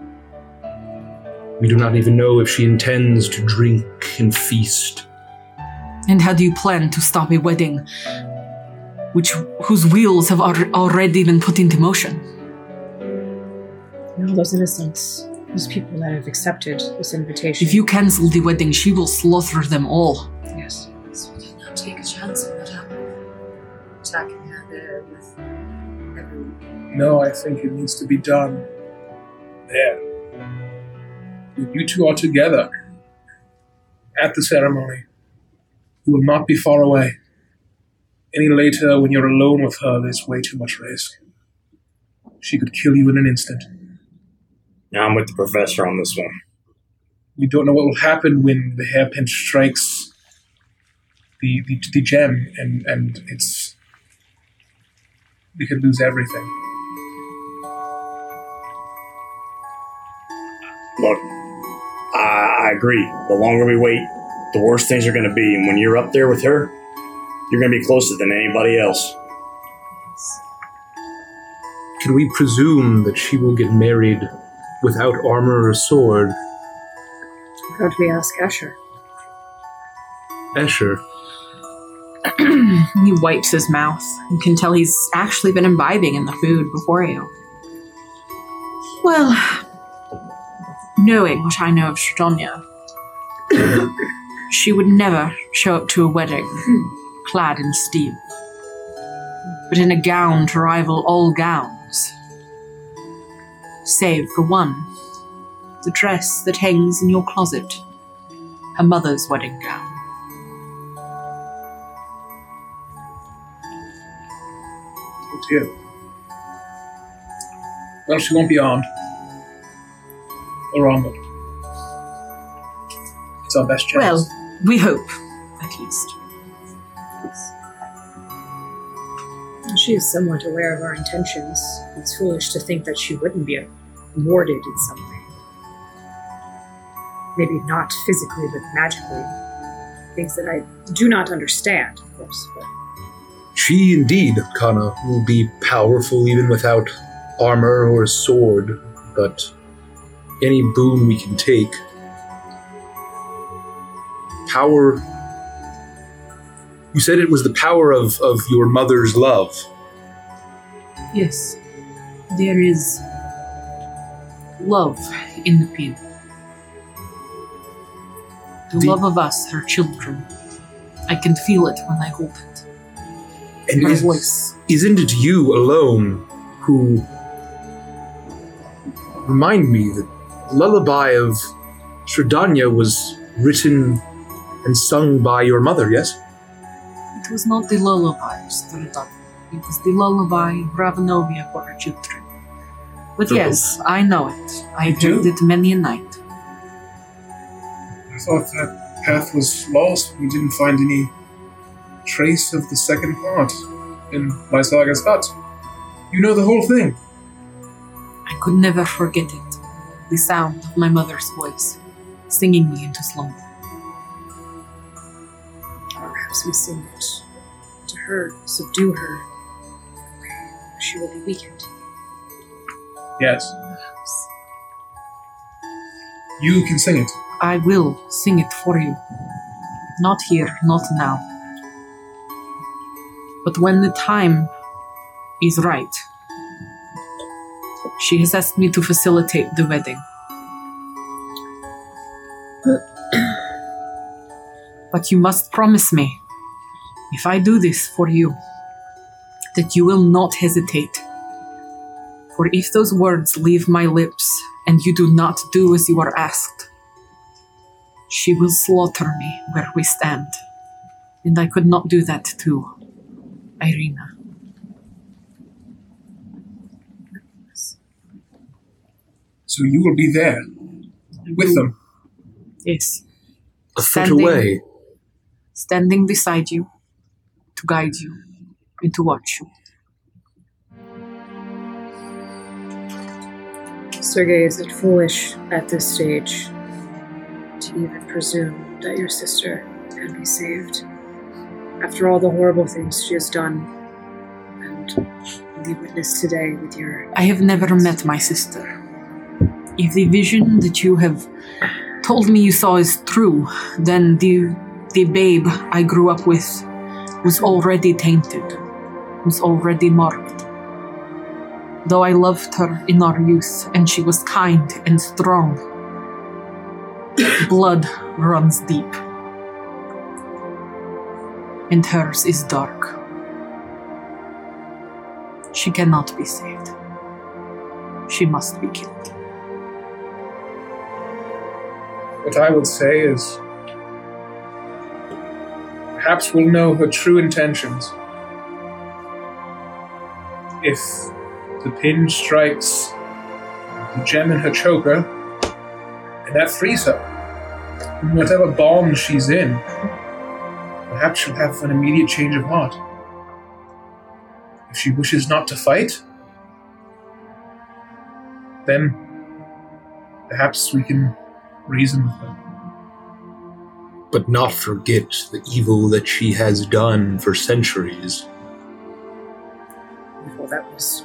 We do not even know if she intends to drink and feast. And how do you plan to stop a wedding which whose wheels have al- already been put into motion? You know, those innocents, those people that have accepted this invitation. If you cancel the wedding, she will slaughter them all. Yes. So we cannot take a chance on that happening. Attacking her there with everyone. No, I think it needs to be done there. When you two are together at the ceremony, you will not be far away. Any later, when you're alone with her, there's way too much risk. She could kill you in an instant. Now I'm with the professor on this one. We don't know what will happen when the hairpin strikes the, the, the gem, and, and it's. We could lose everything. Look, I, I agree. The longer we wait, the worse things are going to be. And when you're up there with her, you're going to be closer than anybody else. Can we presume that she will get married without armor or sword? Why don't we ask Escher? Escher, he wipes his mouth. You can tell he's actually been imbibing in the food before you. Well, knowing what I know of Strahdanya, she would never show up to a wedding clad in steel, but in a gown to rival all gowns, save for one the dress that hangs in your closet, her mother's wedding gown. Oh dear. Well, she won't be armed. Or armored. It's our best chance. Well, we hope, at least. She is somewhat aware of our intentions. It's foolish to think that she wouldn't be rewarded in some way. Maybe not physically, but magically. Things that I do not understand, of course. But she indeed, Kana, will be powerful even without armor or a sword, but any boon we can take. Power. You said it was the power of, of your mother's love. Yes, there is love in the people. The, The- love of us, her children. I can feel it when I hold it. And Her is, voice. isn't it you alone who remind me that lullaby of Strahdanya was written and sung by your mother, yes? It was not the lullaby of Stradan. It was the lullaby Ravenovia for her children. But For yes, I know it. I've You heard do? it many a night. I thought that path was lost. We didn't find any trace of the second part in Lysaga's hut. You know the whole thing. I could never forget it. The sound of my mother's voice, singing me into slumber. perhaps we sing it to her, subdue her. She will be weakened. Yes. You can sing it. I will sing it for you. Not here, not now. But when the time is right, she has asked me to facilitate the wedding. But you must promise me, if I do this for you, that you will not hesitate. For if those words leave my lips and you do not do as you are asked, she will slaughter me where we stand. And I could not do that to Irina. So you will be there with them. Yes. A foot Standing. away. Standing beside you to guide you and to watch you. Sergei, is it foolish at this stage to even presume that your sister can be saved? After all the horrible things she has done, and the witness today with your. I have never met my sister. If the vision that you have told me you saw is true, then the the babe I grew up with was already tainted, was already marked. Though I loved her in our youth, and she was kind and strong, blood runs deep, and hers is dark. She cannot be saved. She must be killed. What I would say is perhaps we'll know her true intentions. If the pin strikes the gem in her choker, and that frees her. Whatever bond she's in, perhaps she'll have an immediate change of heart. If she wishes not to fight, then perhaps we can reason with her. But not forget the evil that she has done for centuries. Well, that was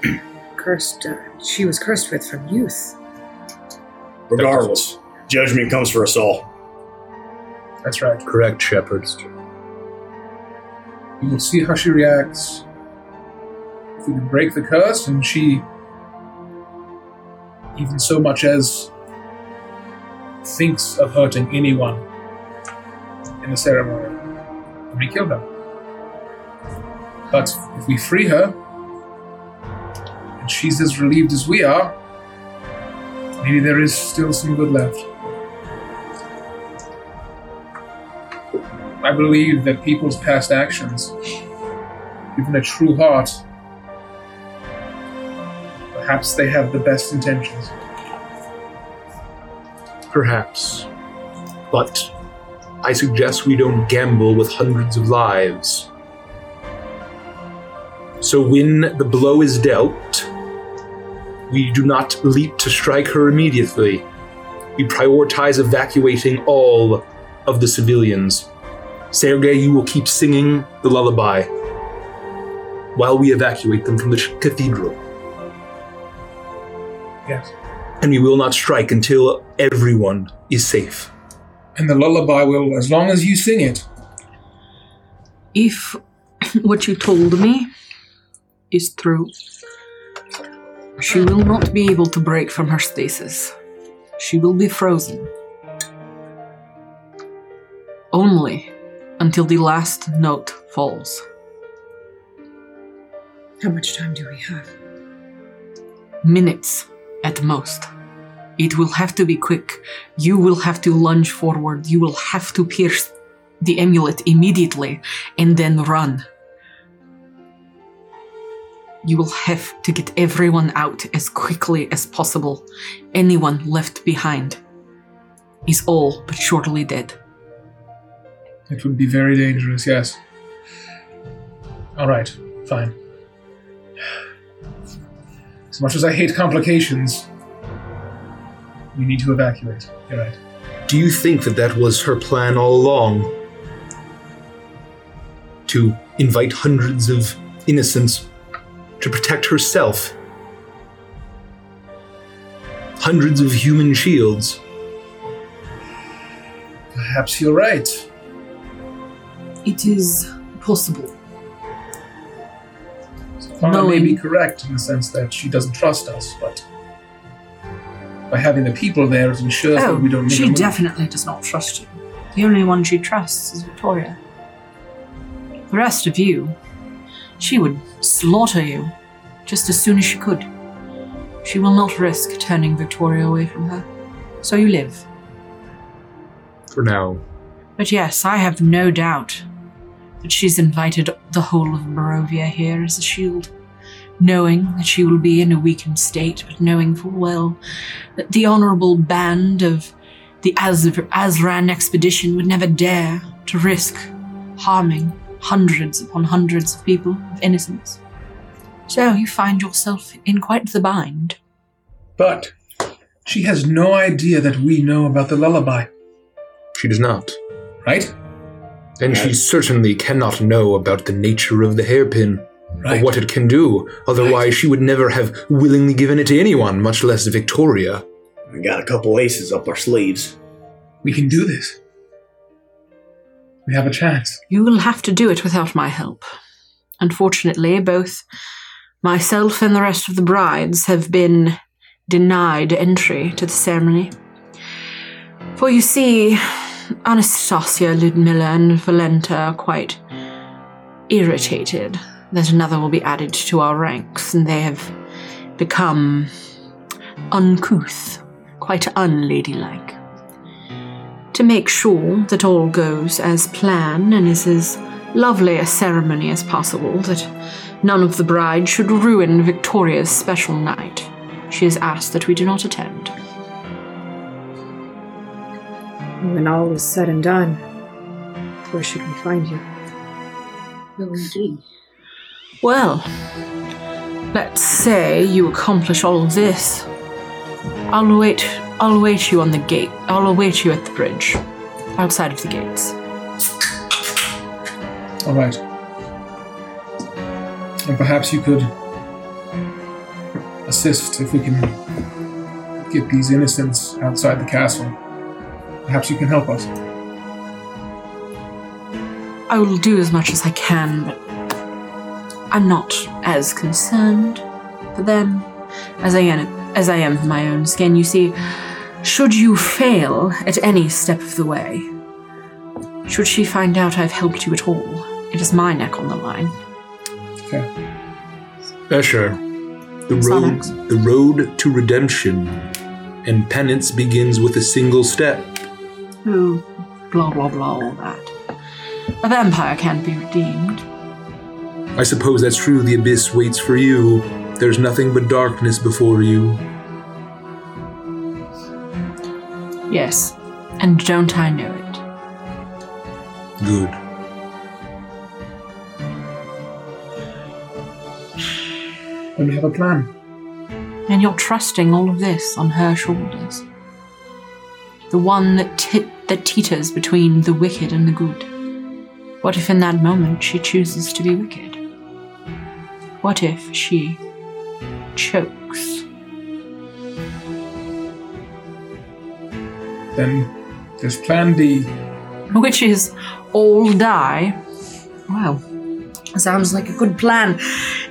cursed. Uh, she was cursed with from youth. Regardless, judgment comes for us all. That's right. Correct, shepherds. We will see how she reacts. If we can break the curse and she even so much as thinks of hurting anyone in the ceremony, we kill her. But if we free her, and she's as relieved as we are, maybe there is still some good left. I believe that people's past actions, given a true heart, perhaps they have the best intentions. Perhaps. But I suggest we don't gamble with hundreds of lives. So when the blow is dealt, we do not leap to strike her immediately. We prioritize evacuating all of the civilians. Sergei, you will keep singing the lullaby while we evacuate them from the cathedral. Yes. And we will not strike until everyone is safe. And the lullaby will, as long as you sing it, If what you told me is true, she will not be able to break from her stasis. She will be frozen. Only until the last note falls. How much time do we have? Minutes at most. It will have to be quick. You will have to lunge forward. You will have to pierce the amulet immediately and then run. You will have to get everyone out as quickly as possible. Anyone left behind is all but surely dead. it would be very dangerous, yes. Alright, fine. As much as I hate complications, we need to evacuate. You're right. Do you think that that was her plan all along? To invite hundreds of innocents to protect herself? Hundreds of human shields. Perhaps you're right. It is possible. Farah may be correct in the sense that she doesn't trust us, but by having the people there, it ensures Oh, that we don't make she move. definitely does not trust you. The only one she trusts is Victoria. The rest of you, she would slaughter you just as soon as she could. She will not risk turning Victoria away from her. So you live. For now. But yes, I have no doubt that she's invited the whole of Barovia here as a shield, knowing that she will be in a weakened state, but knowing full well that the honorable band of the Az- Azran expedition would never dare to risk harming hundreds upon hundreds of people of innocence. So you find yourself in quite the bind. But she has no idea that we know about the lullaby, She does not. right? And she certainly cannot know about the nature of the hairpin Right. or what it can do. Otherwise, she would never have willingly given it to anyone, much less Victoria. We got a couple aces up our sleeves. We can do this. We have a chance. You will have to do it without my help. Unfortunately, both myself and the rest of the brides have been denied entry to the ceremony. For you see, Anastasia, Ludmilla, and Volenta are quite irritated that another will be added to our ranks, and they have become uncouth, quite unladylike to make sure that all goes as planned and is as lovely a ceremony as possible, that none of the bride should ruin Victoria's special night. She has asked that we do not attend. When all is said and done, where should we find you? will indeed. Well, let's say you accomplish all of this. I'll await I'll await you on the gate. I'll await you at the bridge. Outside of the gates. All right. And perhaps you could assist if we can get these innocents outside the castle. Perhaps you can help us. I will do as much as I can, but I'm not as concerned for them as I am as I am for my own skin. You see, should you fail at any step of the way, should she find out I've helped you at all, it is my neck on the line. Escher, the road, the road to redemption and penance begins with a single step. Oh, blah blah blah, all that. A vampire can't be redeemed. I suppose that's true. The abyss waits for you. There's nothing but darkness before you. Yes, and don't I know it? Good. Then we have a plan. And you're trusting all of this on her shoulders. The one that, ti- that teeters between the wicked and the good. What if in that moment she chooses to be wicked? What if she chokes? Then there's plan D. Which is all die. Wow. Sounds like a good plan.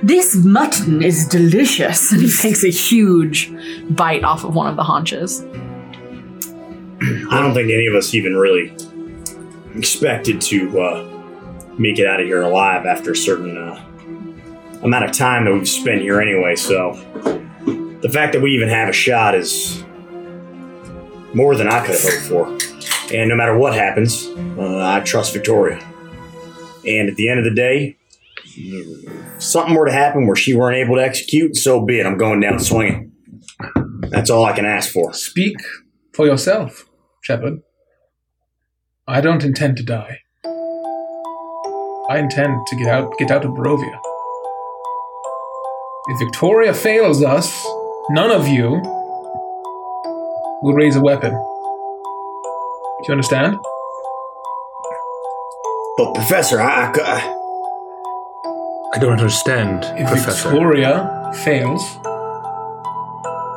This mutton is delicious. And he takes a huge bite off of one of the haunches. I don't think any of us even really expected to uh, make it out of here alive after a certain uh, amount of time that we've spent here anyway. So the fact that we even have a shot is more than I could have hoped for. And no matter what happens, uh, I trust Victoria. And at the end of the day, if something were to happen where she weren't able to execute, so be it. I'm going down swinging. That's all I can ask for. Speak for yourself, Shepard. I don't intend to die. I intend to get out get out of Barovia. If Victoria fails us, none of you will raise a weapon. Do you understand? But Professor, I, I, I don't understand, If Professor. Victoria fails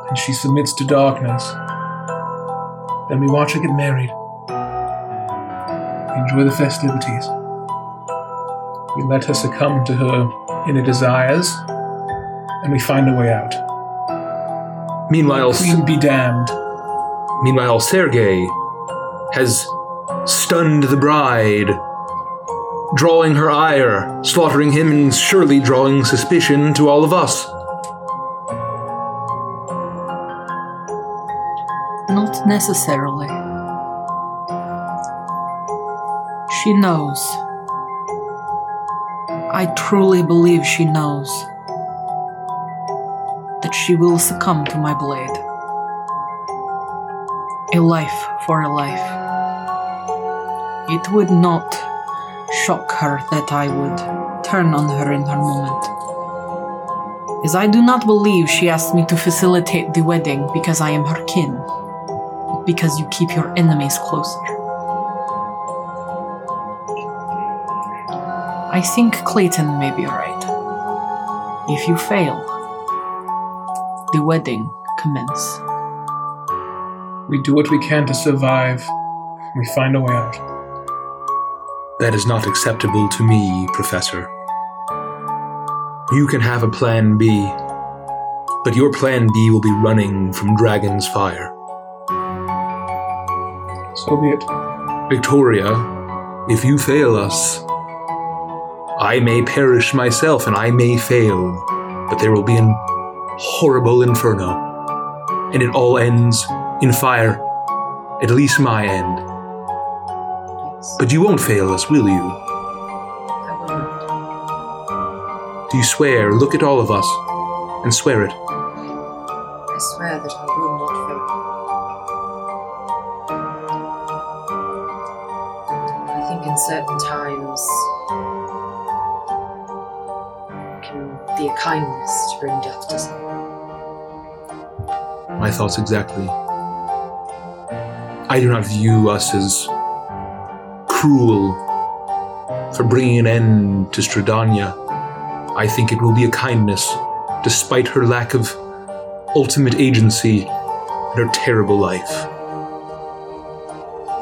and she submits to darkness, then we watch her get married. We enjoy the festivities. We let her succumb to her inner desires, and we find a way out. Meanwhile, Queen be damned. Meanwhile, Sergei has stunned the bride, drawing her ire, slaughtering him, and surely drawing suspicion to all of us. Not necessarily. She knows. I truly believe she knows that she will succumb to my blade. A life for a life. It would not shock her that I would turn on her in her moment. As I do not believe she asked me to facilitate the wedding because I am her kin because you keep your enemies closer. I think Clayton may be right. If you fail, the wedding commence. We do what we can to survive. We find a way out. That is not acceptable to me, Professor. You can have a plan B, but your plan B will be running from Dragon's Fire. So be it. Victoria, if you fail us, I may perish myself and I may fail, but there will be an horrible inferno, and it all ends in fire. At least my end. But you won't fail us, will you? I will not. Do you swear? Look at all of us and swear it. I swear that I will not fail. I think in certain times can be a kindness to bring death to someone. My thoughts exactly. I do not view us as cruel for bringing an end to Strahdanya. I think it will be a kindness, despite her lack of ultimate agency and her terrible life.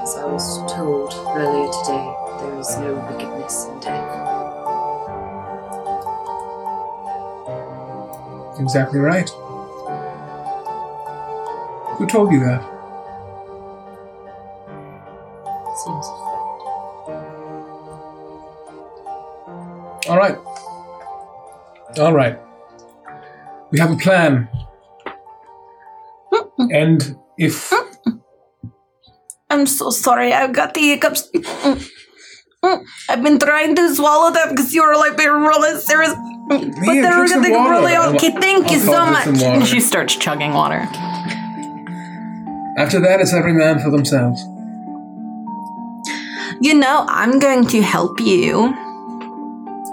As I was told earlier today, there is no wickedness in death. Exactly right. Who told you that? All right. We have a plan. And if I'm so sorry. I've got the hiccups. I've been trying to swallow them because you were like being really serious. But Here, they're drink some really, water. really okay. Thank I'll you so much. And she starts chugging water. after that, it's every man for themselves. You know, I'm going to help you.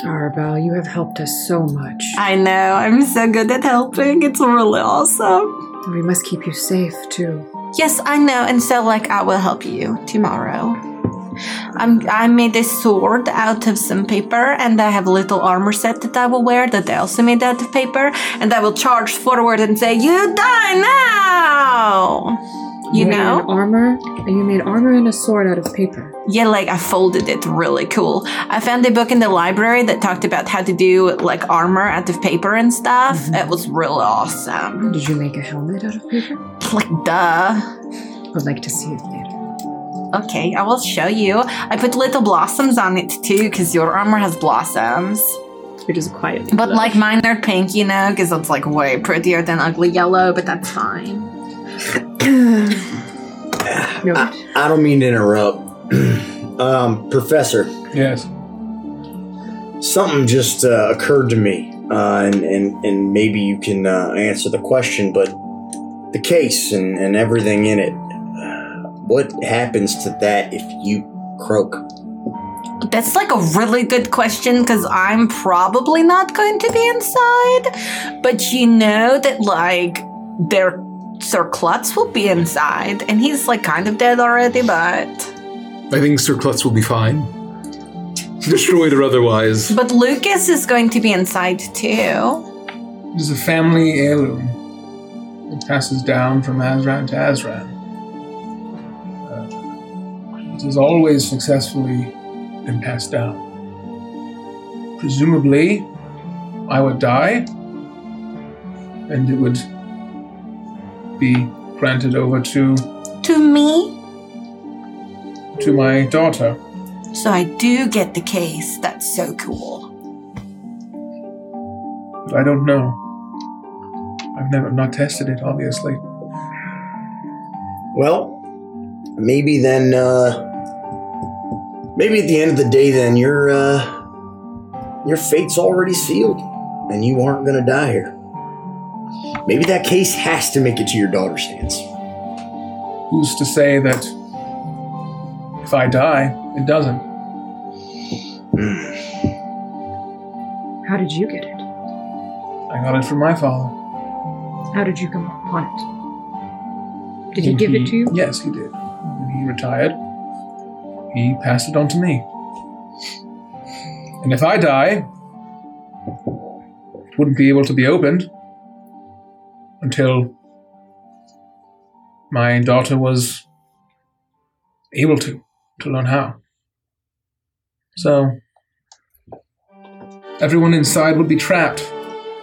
Arabelle, you have helped us so much. I know. I'm so good at helping. It's really awesome. We must keep you safe, too. Yes, I know. And so, like, I will help you tomorrow. I'm, I made a sword out of some paper, and I have a little armor set that I will wear that I also made out of paper, and I will charge forward and say, "You die now!" You made know? armor, and you made armor and a sword out of paper. Yeah, like I folded it really cool. I found a book in the library that talked about how to do like armor out of paper and stuff. Mm-hmm. It was really awesome. Did you make a helmet out of paper? Like, duh. I'd like to see it later. Okay, I will show you. I put little blossoms on it too, because your armor has blossoms. It is a quiet. Thing. But like mine are pink, you know, because it's like way prettier than ugly yellow, but that's fine. No, I, I don't mean to interrupt. um, Professor, Yes. something just uh, occurred to me, uh, and, and, and maybe you can uh, answer the question, but the case and, and everything in it, uh, what happens to that if you croak? That's like a really good question because I'm probably not going to be inside. But you know that, like, their Sir Klutz will be inside, and he's like kind of dead already, but. I think Sir Klutz will be fine. Destroyed or otherwise. But Lucas is going to be inside too. It is a family heirloom. It passes down from Azran to Azran. Uh, it has always successfully been passed down. Presumably, I would die, and it would be granted over to To me. to my daughter. So I do get the case. That's so cool. But I don't know. I've never not tested it, obviously. Well, maybe then, uh, maybe at the end of the day, then your uh, your fate's already sealed, and you aren't gonna die here. Maybe that case has to make it to your daughter's hands. Who's to say that if I die, it doesn't? How did you get it? I got it from my father. How did you come upon it? Did he And give it to you? Yes, he did. When he retired, he passed it on to me. And if I die, it wouldn't be able to be opened until my daughter was able to, to learn how. So, everyone inside would be trapped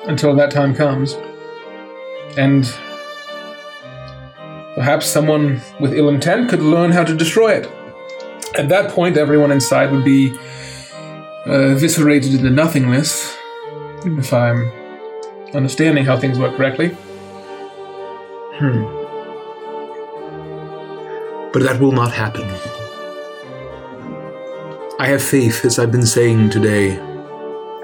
until that time comes. And Perhaps someone with ill intent could learn how to destroy it. At that point, everyone inside would be uh, eviscerated into nothingness, if I'm understanding how things work correctly. Hmm. But that will not happen. I have faith, as I've been saying today.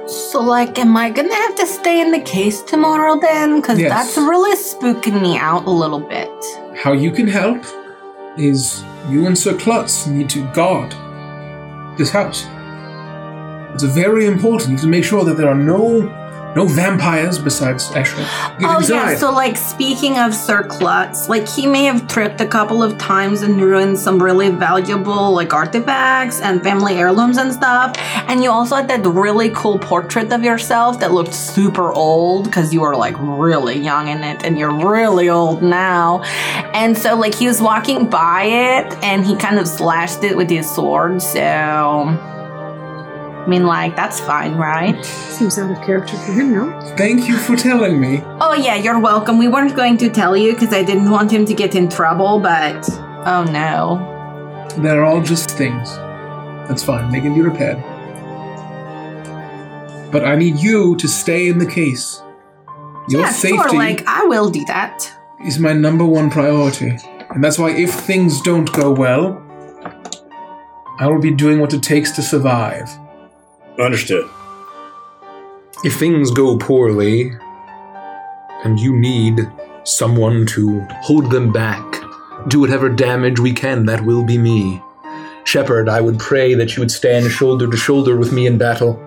So, like, am I gonna have to stay in the case tomorrow then? Because Yes. that's really spooking me out a little bit. How you can help is you and Sir Klutz need to guard this house. It's very important to make sure that there are no No vampires besides. Get oh yeah, so like speaking of Sir Klutz, like he may have tripped a couple of times and ruined some really valuable like artifacts and family heirlooms and stuff. And you also had that really cool portrait of yourself that looked super old because you were like really young in it and you're really old now. And so like he was walking by it and he kind of slashed it with his sword, so I mean like that's fine, right? Seems out of character for him, no? Thank you for telling me. Oh yeah, you're welcome. We weren't going to tell you because I didn't want him to get in trouble, but oh no. They're all just things. That's fine. They can be repaired. But I need you to stay in the case. Your yeah, safety sure, like I will do that. is my number one priority. And that's why if things don't go well, I will be doing what it takes to survive. Understood. If things go poorly and you need someone to hold them back, do whatever damage we can, that will be me. Shepard, I would pray that you would stand shoulder to shoulder with me in battle.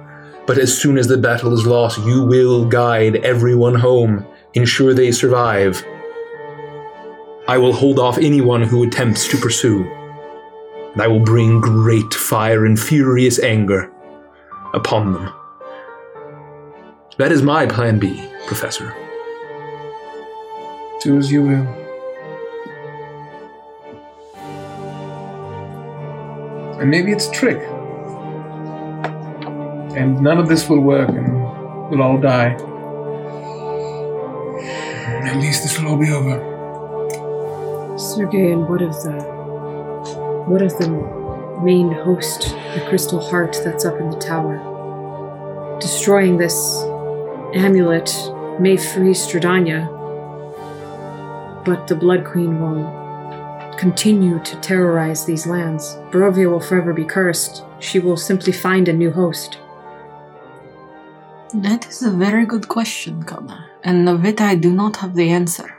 But as soon as the battle is lost, you will guide everyone home, ensure they survive. I will hold off anyone who attempts to pursue. And I will bring great fire and furious anger upon them. That is my plan B, Professor. Do as you will. And maybe it's a trick. And none of this will work and we'll all die. At least this will all be over. Sergei, and what of the what of the main host, the crystal heart that's up in the tower? Destroying this amulet may free Strahdanya, but the Blood Queen will continue to terrorize these lands. Barovia will forever be cursed. She will simply find a new host. That is a very good question, Kana, and of it I do not have the answer.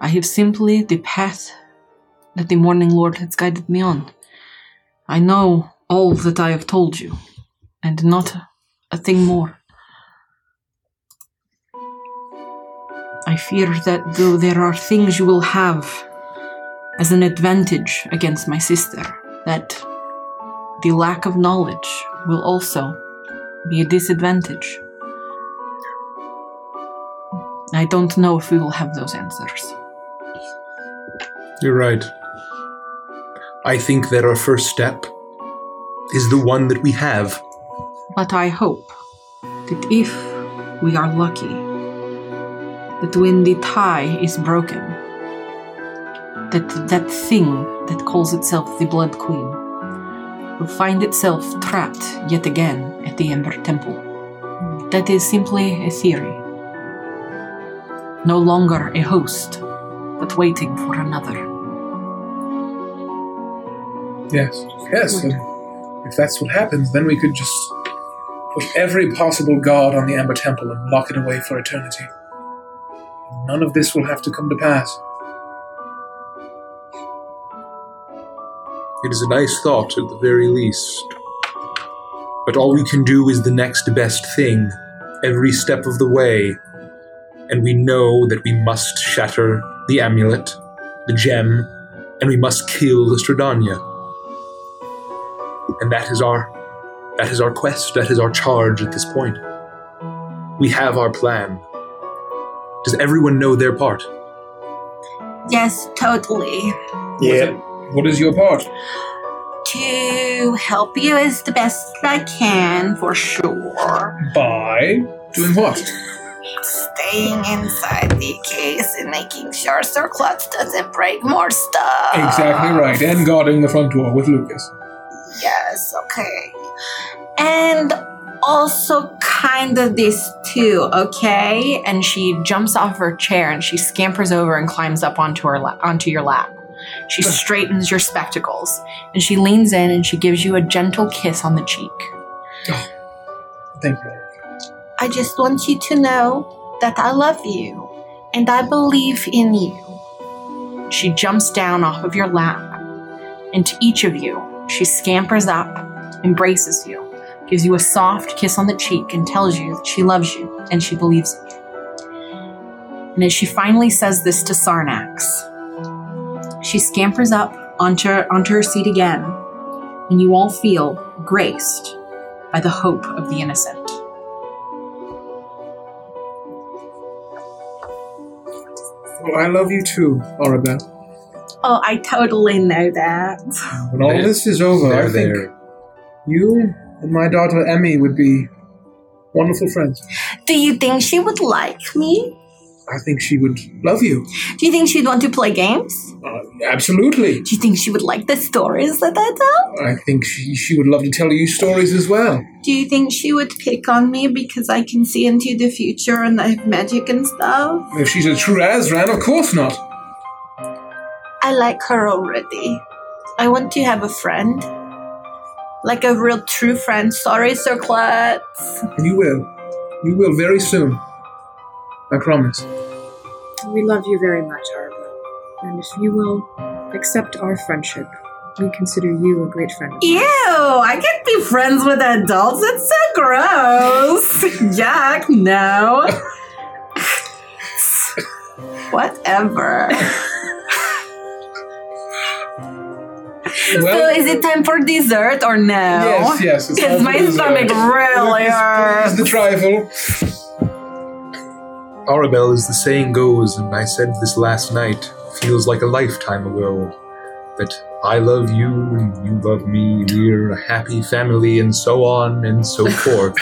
I have simply the path that the Morning Lord has guided me on. I know all that I have told you, and not a thing more. I fear that though there are things you will have as an advantage against my sister, that the lack of knowledge will also be a disadvantage. I don't know if we will have those answers. You're right. I think that our first step is the one that we have. But I hope that if we are lucky, that when the tie is broken, that that thing that calls itself the Blood Queen will find itself trapped yet again at the Amber Temple. That is simply a theory. No longer a host, but waiting for another. Yes. Yes. If that's what happens, then we could just put every possible god on the Amber Temple and lock it away for eternity. None of this will have to come to pass. It is a nice thought at the very least. But all we can do is the next best thing, every step of the way. And we know that we must shatter the amulet, the gem, and we must kill the Strahdanya. And that is our that is our quest, that is our charge at this point. We have our plan. Does everyone know their part? Yes, totally. Yeah. What is your part? To help you as the best I can, for sure. By doing what? Staying inside the case and making sure Sir Klutz doesn't break more stuff. Exactly right. And guarding the front door with Lucas. Yes, okay. And also kind of this too, okay? And she jumps off her chair and she scampers over and climbs up onto her la- onto your lap. She straightens your spectacles and she leans in and she gives you a gentle kiss on the cheek. Oh, thank you. I just want you to know that I love you and I believe in you. She jumps down off of your lap, and to each of you, she scampers up, embraces you, gives you a soft kiss on the cheek, and tells you that she loves you and she believes in you. And as she finally says this to Sarnax, she scampers up onto, onto her seat again, and you all feel graced by the hope of the innocent. Well, I love you too, Arabelle. Oh, I totally know that. When all this is over, I think there. you and my daughter Emmy would be wonderful friends. Do you think she would like me? I think she would love you. Do you think she'd want to play games? Uh, absolutely. Do you think she would like the stories that I tell? I think she, she would love to tell you stories as well. Do you think she would pick on me because I can see into the future and I have magic and stuff? If she's a true Azran, of course not. I like her already. I want to have a friend. Like a real true friend. Sorry, Sir Klutz. You will. You will very soon. I promise. We love you very much, Arabelle. And if you will accept our friendship, we consider you a great friend. Ew. I can't be friends with adults. It's so gross. Yuck, no. Whatever. so is it time for dessert or no? yes, yes. it's Because my dessert. stomach really Please, hurts. please, the trifle. Arabelle, as the saying goes, and I said this last night, feels like a lifetime ago, that I love you and you love me, we're a happy family, and so on and so forth.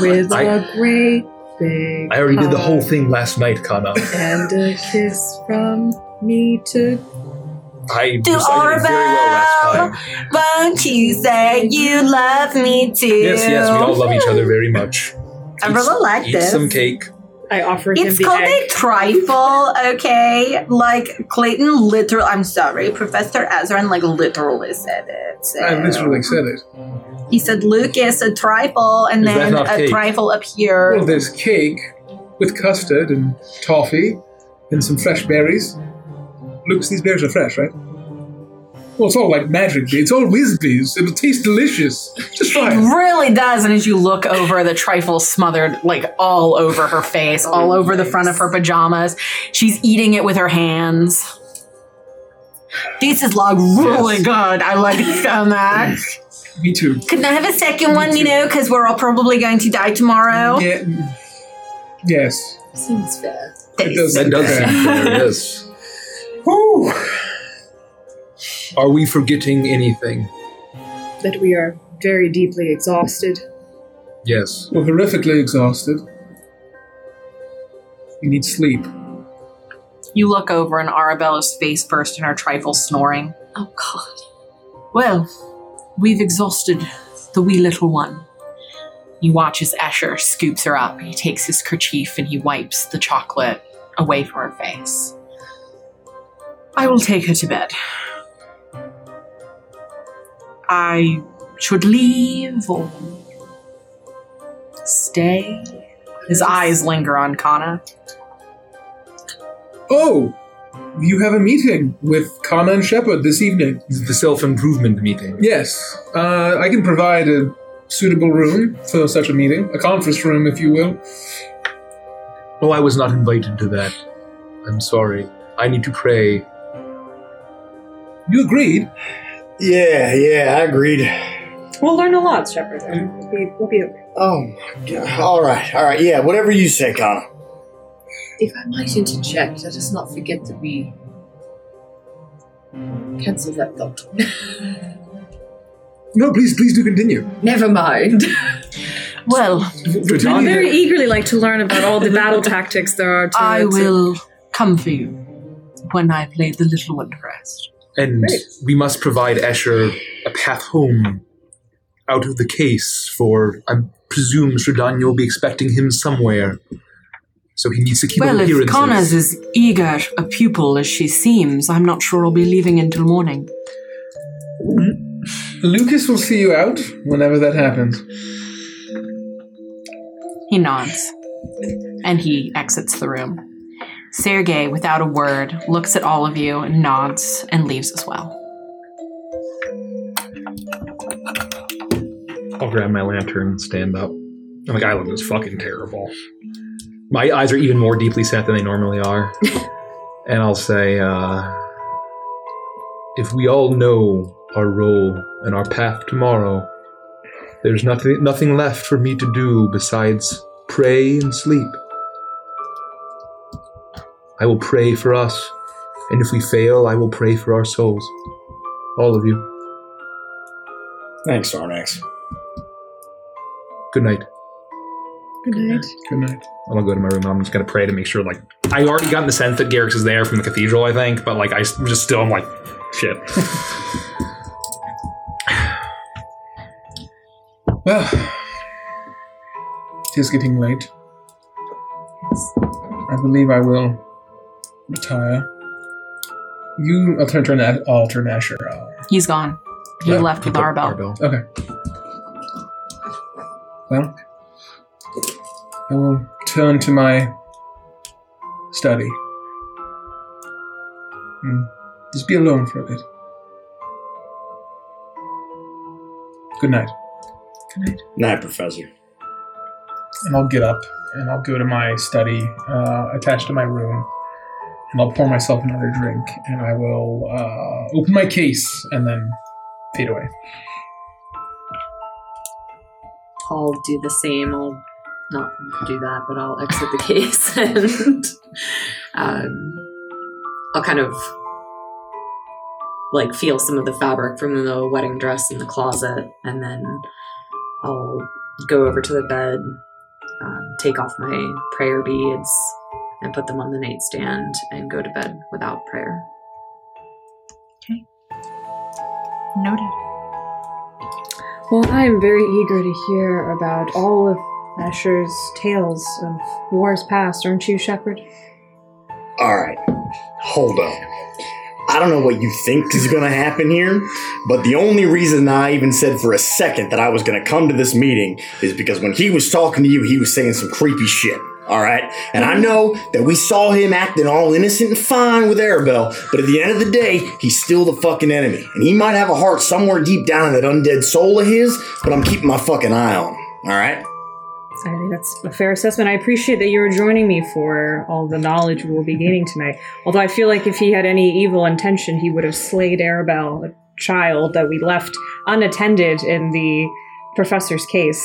With I- a great big I already did the whole thing last night, Kana. and a kiss from me to I To recited it very well last time. Won't you say you love me too? Yes, yes, we all love each other very much. I Eat- really like Eat this. some cake. I offer him It's the called egg. a trifle, okay? Like Clayton literal I'm sorry, Professor Azran like literally said it. so- I literally said it. He said Lucas a trifle and Is that then not a cake? trifle up here. Well, there's cake with custard and toffee and some fresh berries. Lucas, these berries are fresh, right? Well, it's all like magic. It's all whiz-bees. It'll taste delicious. Just It really does. And as you look over, the trifle smothered like all over her face, all oh, over the front of her pajamas. She's eating it with her hands. This is like really Yes. good. I like it so much. Me too. Couldn't I have a second one, you know, because we're all probably going to die tomorrow? Yeah. Yes. Seems fair. That It is does so That does good. seem fair, yes. Whew. Are we forgetting anything? that we are very deeply exhausted. Yes. We're horrifically exhausted. We need sleep. You look over and Arabella's face burst in her trifle snoring. Oh God. Well, we've exhausted the wee little one. You watch as Escher scoops her up. He takes his kerchief and he wipes the chocolate away from her face. I will take her to bed. I should leave or stay. His eyes linger on Kana. Oh, you have a meeting with Kana and Shepard this evening. The self improvement meeting. Yes, uh, I can provide a suitable room for such a meeting, a conference room, if you will. Oh, I was not invited to that. I'm sorry. I need to pray. You agreed. Yeah, yeah, I agreed. We'll learn a lot, Shepard. Hmm? We'll be, we'll be okay. Oh my god. All right, all right. Yeah, whatever you say, Connor. If I might interject, let us not forget that we cancel that thought. No, please, please do continue. Never mind. Well, I very eagerly like to learn about all the battle tactics there are to I to- will come for you when I've laid the little one to rest. And we must provide Escher a path home out of the case, for I presume Sir Daniel will be expecting him somewhere. So he needs to keep Well, up if appearances. Connor's as eager a pupil as she seems, I'm not sure I'll be leaving until morning. Lucas will see you out whenever that happens. He nods, and he exits the room. Sergei, without a word, looks at all of you, nods, and leaves as well. I'll grab my lantern and stand up. And like Island is fucking terrible. My eyes are even more deeply set than they normally are. and I'll say, uh, if we all know our role and our path tomorrow, there's nothing nothing left for me to do besides pray and sleep. I will pray for us, and if we fail, I will pray for our souls. All of you. Thanks, Sarnax. Good night. Good night. Good night. I'm gonna go to my room. I'm just gonna pray to make sure. Like, I already gotten the sense that Garrix is there from the cathedral. I think, but like, I s- just still, I'm like, shit. Well, ah. it is getting late. I believe I will retire. You, I'll turn, turn, I'll turn Escher. Uh, He's gone. He Yeah, left with Arabelle. Okay. Well, I will turn to my study. And just be alone for a bit. Good night. Good night. Night, Professor. And I'll get up and I'll go to my study uh, attached to my room. And I'll pour myself another drink and I will uh, open my case and then fade away. I'll do the same. I'll not do that, but I'll exit the case and um, I'll kind of like feel some of the fabric from the wedding dress in the closet, and then I'll go over to the bed, um, take off my prayer beads, and put them on the nightstand, and go to bed without prayer. Okay. Noted. Well, I am very eager to hear about all of Escher's tales of wars past, aren't you, Shepard? All right, hold up. I don't know what you think is going to happen here, but the only reason I even said for a second that I was going to come to this meeting is because when he was talking to you, he was saying some creepy shit. All right, and I know that we saw him acting all innocent and fine with Arabelle, but at the end of the day, he's still the fucking enemy, and he might have a heart somewhere deep down in that undead soul of his. But I'm keeping my fucking eye on him. All right. I think that's a fair assessment. I appreciate that you're joining me for all the knowledge we will be gaining tonight. Although I feel like if he had any evil intention, he would have slayed Arabelle, a child that we left unattended in the professor's case.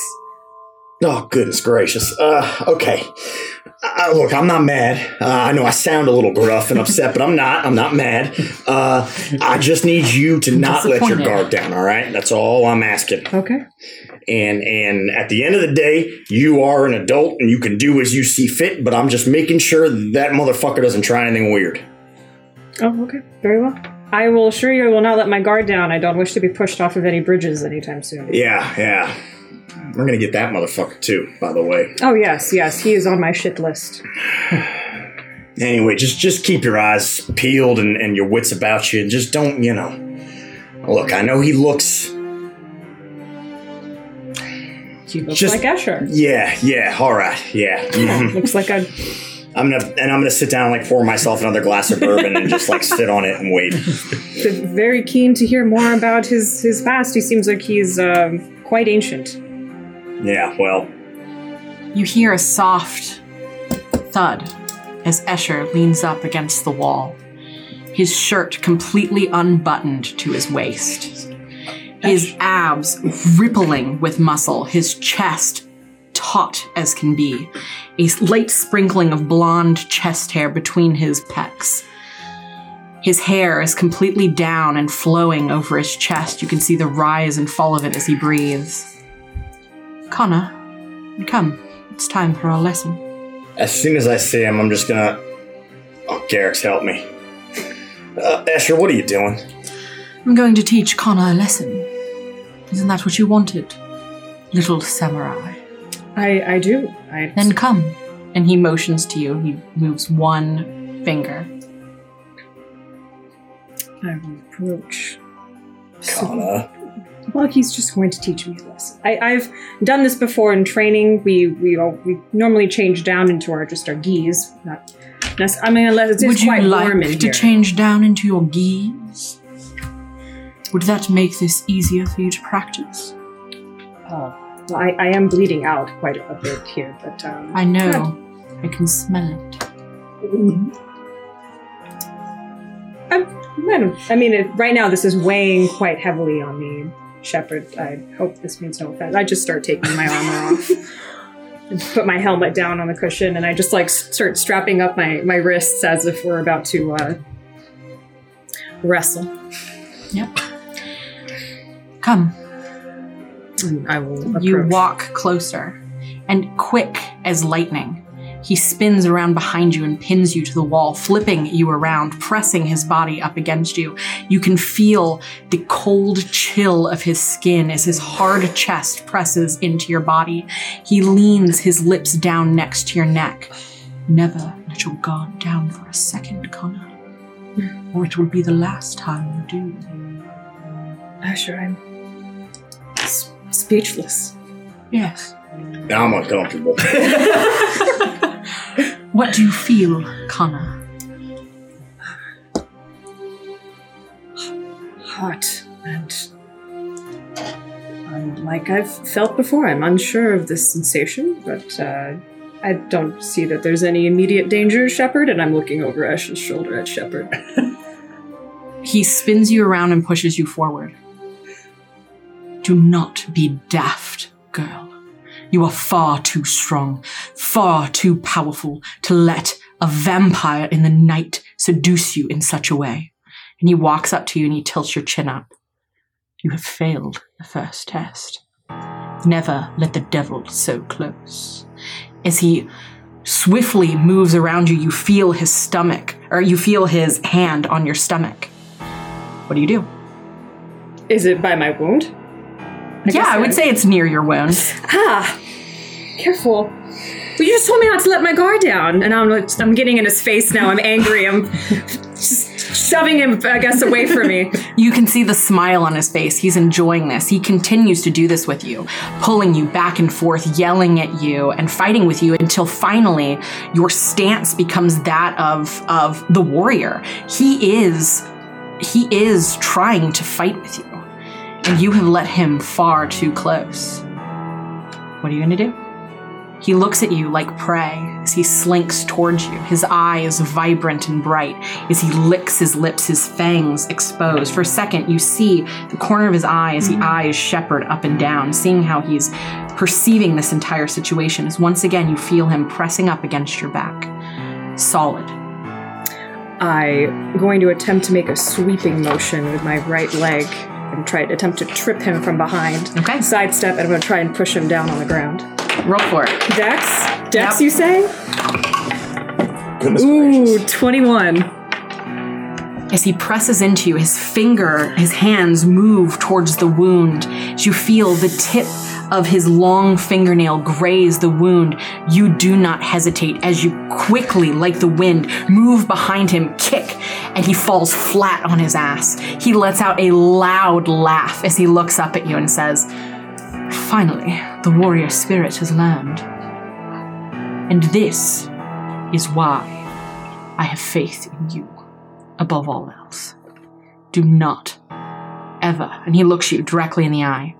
Oh, goodness gracious. Uh, okay. Uh, look, I'm not mad. Uh, I know I sound a little gruff and upset, but I'm not. I'm not mad. Uh, I just need you to not let your guard down. All right, that's all I'm asking. Okay. And and at the end of the day, you are an adult and you can do as you see fit. But I'm just making sure that motherfucker doesn't try anything weird. Oh, okay. Very well. I will assure you I will not let my guard down. I don't wish to be pushed off of any bridges anytime soon. Yeah, yeah. We're gonna get that motherfucker too. By the way. Oh, yes, yes. He is on my shit list. Anyway, just just keep your eyes peeled and, and your wits about you, and just don't, you know. Look, I know he looks. He looks Just- like Escher. Yeah, yeah, all right, yeah. mhm. Looks like a. I'm gonna and I'm gonna sit down and like pour myself another glass of bourbon and just like sit on it and wait. Very keen to hear more about his, his past. He seems like he's um, quite ancient. Yeah, well, You hear a soft thud as Escher leans up against the wall, his shirt completely unbuttoned to his waist, his abs rippling with muscle, his chest taut as can be, a light sprinkling of blonde chest hair between his pecs. His hair is completely down and flowing over his chest. You can see the rise and fall of it as he breathes. Connor, come. It's time for our lesson. as soon as I see him, I'm just gonna. Oh, Garrick's help me. Uh, Escher, what are you doing? I'm going to teach Connor a lesson. Isn't that what you wanted? Little samurai. I, I do. I, Then come. And he motions to you. He moves one finger. I will approach. Connor. Well, he's just going to teach me a lesson. I, I've done this before in training. We we all, we normally change down into our just our gis. Not, I mean, unless it's Would you quite warm in like to here. change down into your gis? Would that make this easier for you to practice? Oh, well, I, I am bleeding out quite a bit here, but um, I know. I can smell it. Don't- I mean, it, right now this is weighing quite heavily on me, Shepard. I hope this means no offense. I just start taking my armor off. and Put my helmet down on the cushion, and I just like start strapping up my, my wrists as if we're about to uh, wrestle. Yep. Come. And I will approach. You walk closer, and quick as lightning, he spins around behind you and pins you to the wall, flipping you around, pressing his body up against you. You can feel the cold chill of his skin as his hard chest presses into your body. He leans his lips down next to your neck. Never let your guard down for a second, Connor, or it will be the last time you do. Escher, I'm s- speechless. Yes. Now I'm uncomfortable. What do you feel, Connor? hot and um, like I've felt before. I'm unsure of this sensation, but uh, I don't see that there's any immediate danger, Shepard. And I'm looking over Ash's shoulder at Shepard. He spins you around and pushes you forward. Do not be daft, girl. You are far too strong, far too powerful to let a vampire in the night seduce you in such a way. And he walks up to you and he tilts your chin up. You have failed the first test. Never let the devil so close. As he swiftly moves around you, you feel his stomach, or you feel his hand on your stomach. What do you do? Is it by my wound? Yeah, I would say it's near your wound. Ah, careful. Well, you just told me not to let my guard down, and I'm like, I'm getting in his face now. I'm angry. I'm just shoving him, I guess, away from me. You can see the smile on his face. He's enjoying this. He continues to do this with you, pulling you back and forth, yelling at you, and fighting with you until finally your stance becomes that of of the warrior. He is he is trying to fight with you, and you have let him far too close. What are you going to do? He looks at you like prey as he slinks towards you, his eyes vibrant and bright, as he licks his lips, his fangs exposed. For a second, you see the corner of his eye as he mm-hmm. eyes Shepard up and down, seeing how he's perceiving this entire situation. As once again, you feel him pressing up against your back. Solid. I'm going to attempt to make a sweeping motion with my right leg and try to attempt to trip him from behind. Okay. Sidestep, and I'm going to try and push him down on the ground. Roll for it. Dex? Dex, Yep. you say? Goodness Ooh, gracious. 21. As he presses into you, his finger, his hands move towards the wound. As you feel the tip of his long fingernail graze the wound, you do not hesitate as you quickly, like the wind, move behind him, kick, and he falls flat on his ass. He lets out a loud laugh as he looks up at you and says, Finally, the warrior spirit has learned. And this is why I have faith in you above all else. Do not ever, and he looks you directly in the eye,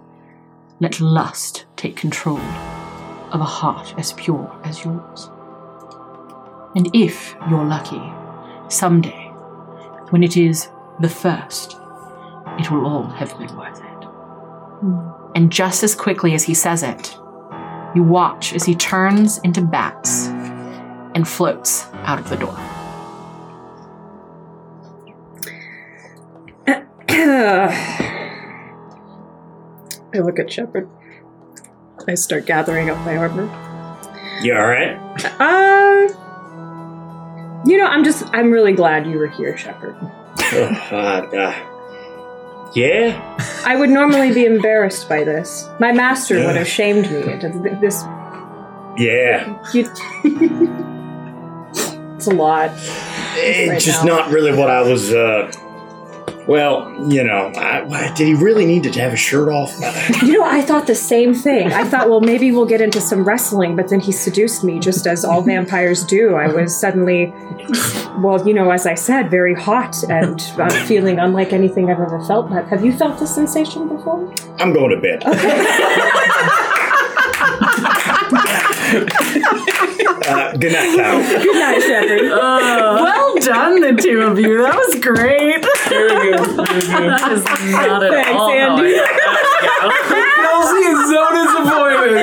let lust take control of a heart as pure as yours. And if you're lucky, someday, when it is the first, it will all have been worth it. And just as quickly as he says it, you watch as he turns into bats and floats out of the door. I look at Shepard. I start gathering up my armor. You all right? Uh, you know, I'm just, I'm really glad you were here, Shepard. Ugh, uh, uh, yeah. I would normally be embarrassed by this. My master would have shamed me into this. Yeah. You, it's a lot. It's Right just now. not really what I was uh, Well, you know, I, why- did he really need to have his shirt off? You know, I thought the same thing. I thought, well, maybe we'll get into some wrestling, but then he seduced me, just as all vampires do. I was suddenly, well, you know, as I said, very hot and uh, feeling unlike anything I've ever felt. Have you felt this sensation before? I'm going to bed. uh, good night, Kyle. Good night, Shepard. well done, the two of you. That was great. Very good. Very good. That is not at Thanks, all. how Andy. Kelsey is so disappointed.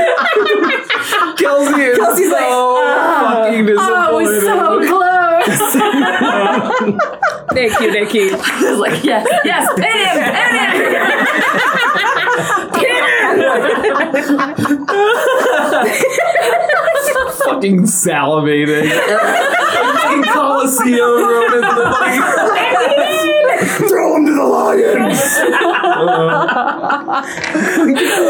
Kelsey is Kelsey's so like, "Ah." fucking disappointed. Oh, disappointed. so close. Thank you, Nikki. I was like, yes, yes, hit fucking salivating. fucking Coliseum Roman. Throw him to the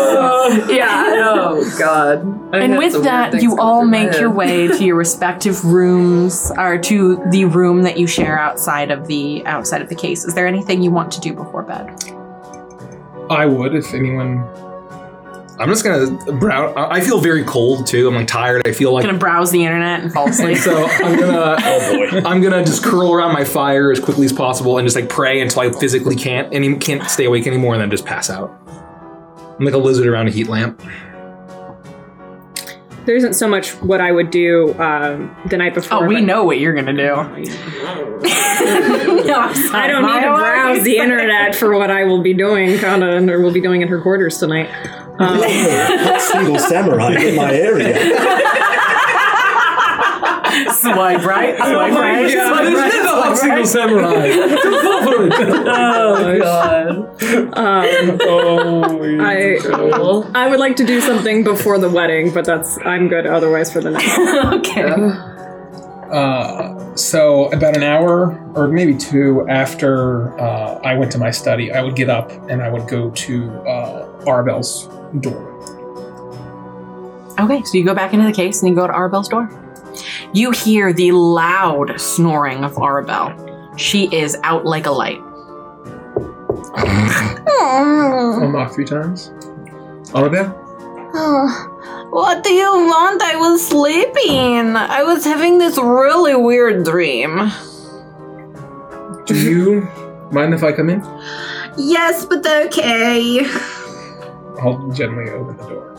lions. yeah. Oh God. I And with that, you all make your way to your respective rooms, or to the room that you share outside of the outside of the case. Is there anything you want to do before bed? I would if anyone. I'm just gonna browse. I I feel very cold too. I'm like tired. I feel like Gonna browse the internet and fall asleep. so. I'm gonna. Oh boy. I'm gonna just curl around my fire as quickly as possible and just like pray until I physically can't and can't stay awake anymore, and then just pass out. I'm like a lizard around a heat lamp. There isn't so much what I would do um, the night before. oh, we but- know what you're gonna do. I don't need to browse the internet for what I will be doing, Kana, or will be doing in her quarters tonight. Um, Single samurai in my area. Swipe right, swipe right, swipe This is a hot single samurai. Oh my God. um, Oh, I Cool. I would like to do something before the wedding, but that's I'm good otherwise for the night. okay. Uh, so about an hour or maybe two after uh, I went to my study, I would get up and I would go to uh, Arabelle's door. Okay, so you go back into the case and you go to Arabelle's door. You hear the loud snoring of Arabelle. She is out like a light. I'll knock three times. Arbel? What do you want? I was sleeping. I was having this really weird dream. Do you mind if I come in? Yes, but okay. I'll gently open the door.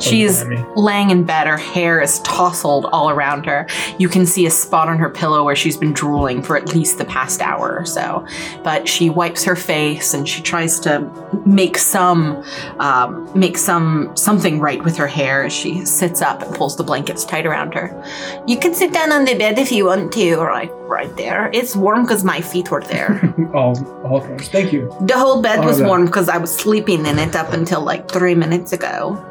She's laying in bed. Her hair is tousled all around her. You can see a spot on her pillow where she's been drooling for at least the past hour or so. But she wipes her face and she tries to make some, um, make some something right with her hair. as She sits up and pulls the blankets tight around her. You can sit down on the bed if you want to, right, right there. It's warm because my feet were there. I'll, I'll. Thank you. The whole bed was Oh, that- warm because I was sleeping in it up until like three minutes ago.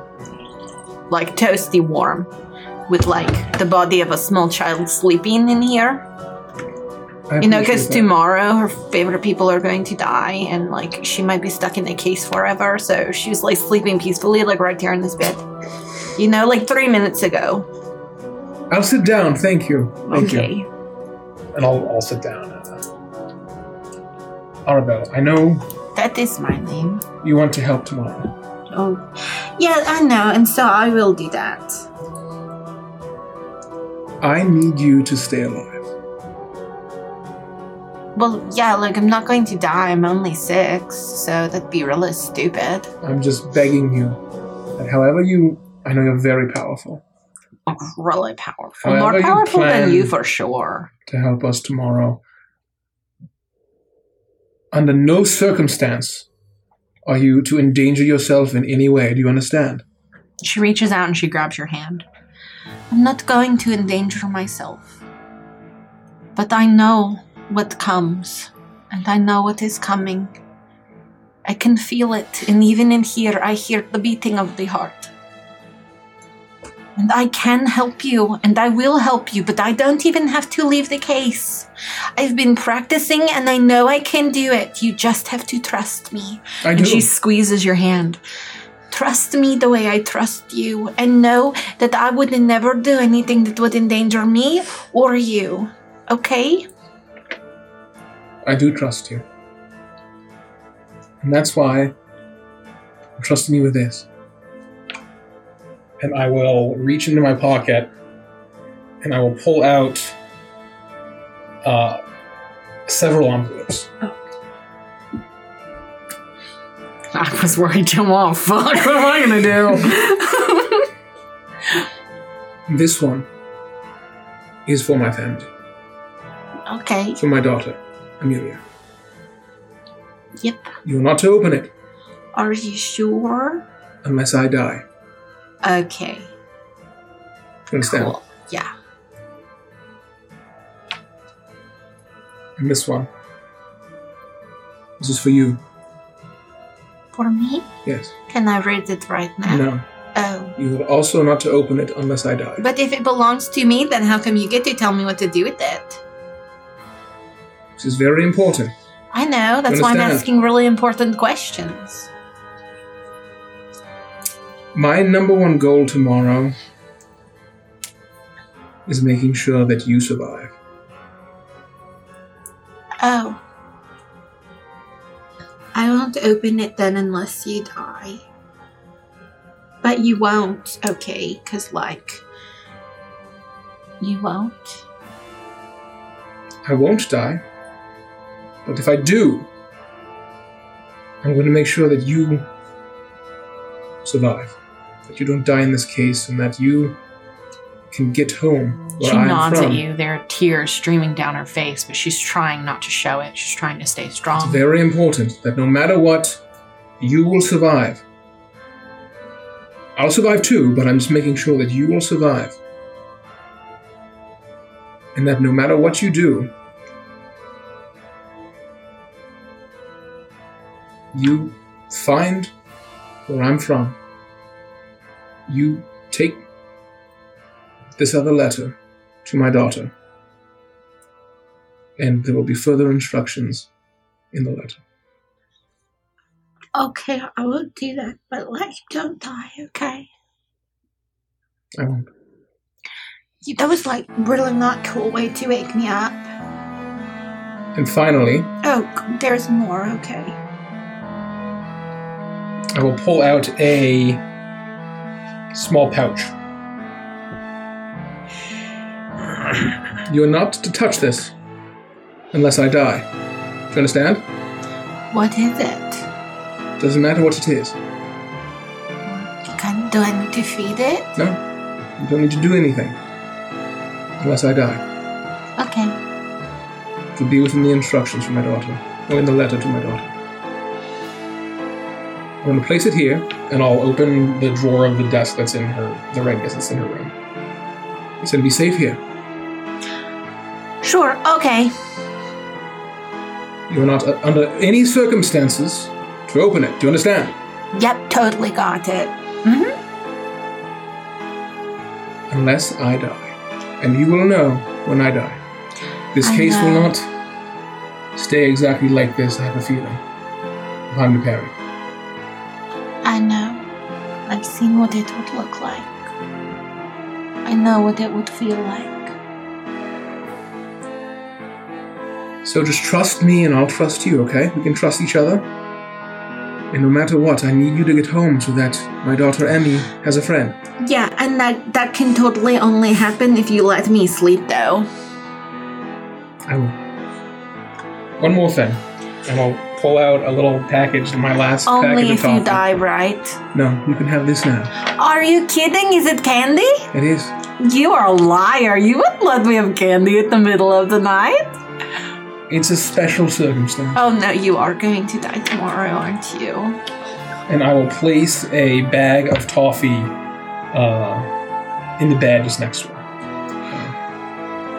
Like toasty warm. With like the body of a small child sleeping in here. I You know, because tomorrow her favorite people are going to die and like she might be stuck in a case forever. So she's like sleeping peacefully, like right here in this bed. You know, like three minutes ago. I'll sit down. Thank you. Thank okay. you. And I'll, I'll sit down. Uh, Arabelle, I know That is my name. you want to help tomorrow. Oh. Yeah, I know, and so I will do that. I need you to stay alive. Well, yeah, like I'm not going to die. I'm only six, so that'd be really stupid. I'm just begging you that however you, I know you're very powerful, I'm really powerful. However More you powerful than you for sure. to help us tomorrow. Under no circumstance are you to endanger yourself in any way. Do you understand? She reaches out and she grabs your hand. I'm not going to endanger myself. But I know what comes, and I know what is coming. I can feel it, and even in here, I hear the beating of the heart. And I can help you, and I will help you, but I don't even have to leave the case. I've been practicing, and I know I can do it. You just have to trust me. I And do. she squeezes your hand. Trust me the way I trust you, and know that I would never do anything that would endanger me or you. Okay? I do trust you. And that's why I'm trusting you with this. And I will reach into my pocket and I will pull out uh, several envelopes. I was worried to oh fuck, what am I gonna do? This one is for my family, okay. for my daughter, Amelia. Yep. You're not to open it Are you sure? unless I die. Okay. Understand? Cool. Yeah. And this one. This is for you. For me? Yes. Can I read it right now? No. Oh. You are also not to open it unless I die. But if it belongs to me, then how come you get to tell me what to do with it? This is very important. I know, that's why I'm asking really important questions. My number one goal tomorrow is making sure that you survive. Oh. I won't open it then unless you die. But you won't, okay? Because, like, you won't. I won't die. But if I do, I'm going to make sure that you survive. That you don't die in this case and that you can get home She I'm nods from. at you. There are tears streaming down her face, but she's trying not to show it. She's trying to stay strong. It's very important that no matter what, you will survive. I'll survive too, but I'm just making sure that you will survive. And that no matter what you do, you find where I'm from. You take this other letter to my daughter, and there will be further instructions in the letter. Okay, I won't do that, but like, don't die, okay? I won't. You- That was like really not cool way to wake me up. And finally, Oh, there's more, okay. I will pull out a small pouch. You are not to touch this unless I die. Do you understand? What is it? Doesn't matter what it is. can't do I need to feed it? No, you don't need to do anything unless I die. Okay. To be within the instructions from my daughter, or in the letter to my daughter. I'm going to place it here, and I'll open the drawer of the desk that's in her, the ring that's in her room. He said, "Be safe here. Sure, okay. You are not uh, under any circumstances to open it. Do you understand? Yep, totally got it. Mm-hmm. Unless I die, and you will know when I die. This I case will not stay exactly like this. I have a feeling. I'm the parent. I know. I've seen what it would look like. I know what it would feel like. So just trust me, and I'll trust you. Okay? We can trust each other. And no matter what, I need you to get home so that my daughter Emmy has a friend. Yeah, and that that can totally only happen if you let me sleep though. I will. One more thing, and I'll pull out a little package, in my last Only package if of you toffee. die, right? No, you can have this now. Are you kidding? Is it candy? It is. You are a liar. You wouldn't let me have candy at the middle of the night. It's a special circumstance. Oh no, you are going to die tomorrow, aren't you? and I will place a bag of toffee uh, in the bed just next to her.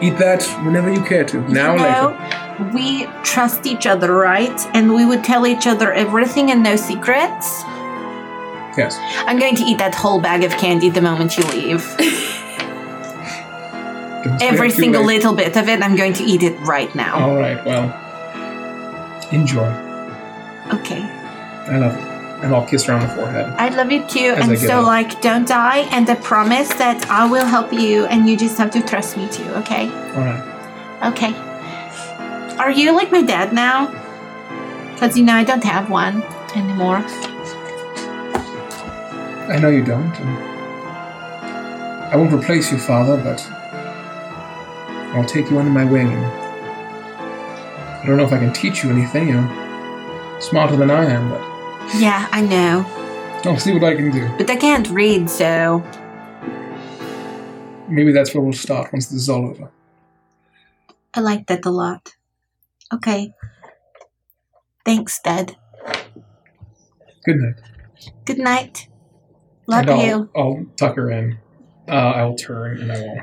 Eat that whenever you care to. Now or later. We trust each other, right? And we would tell each other everything and no secrets. Yes. I'm going to eat that whole bag of candy the moment you leave. Every single late. little bit of it, I'm going to eat it right now. All right. Well, enjoy. Okay. I love it. and I'll kiss her on the forehead. I love you too. I and so, up. like, don't die. And I promise that I will help you, and you just have to trust me too, okay? All right. Okay. Are you like my dad now? Because, you know, I don't have one anymore. I know you don't, and I won't replace your father, but I'll take you under my wing. I don't know if I can teach you anything. You're smarter than I am, but Yeah, I know. I'll see what I can do. But I can't read, so. Maybe that's where we'll start once this is all over. I like that a lot. Okay. Thanks, Dad. Good night. Good night. Love and I'll, you. I'll tuck her in. Uh, I will turn and I will.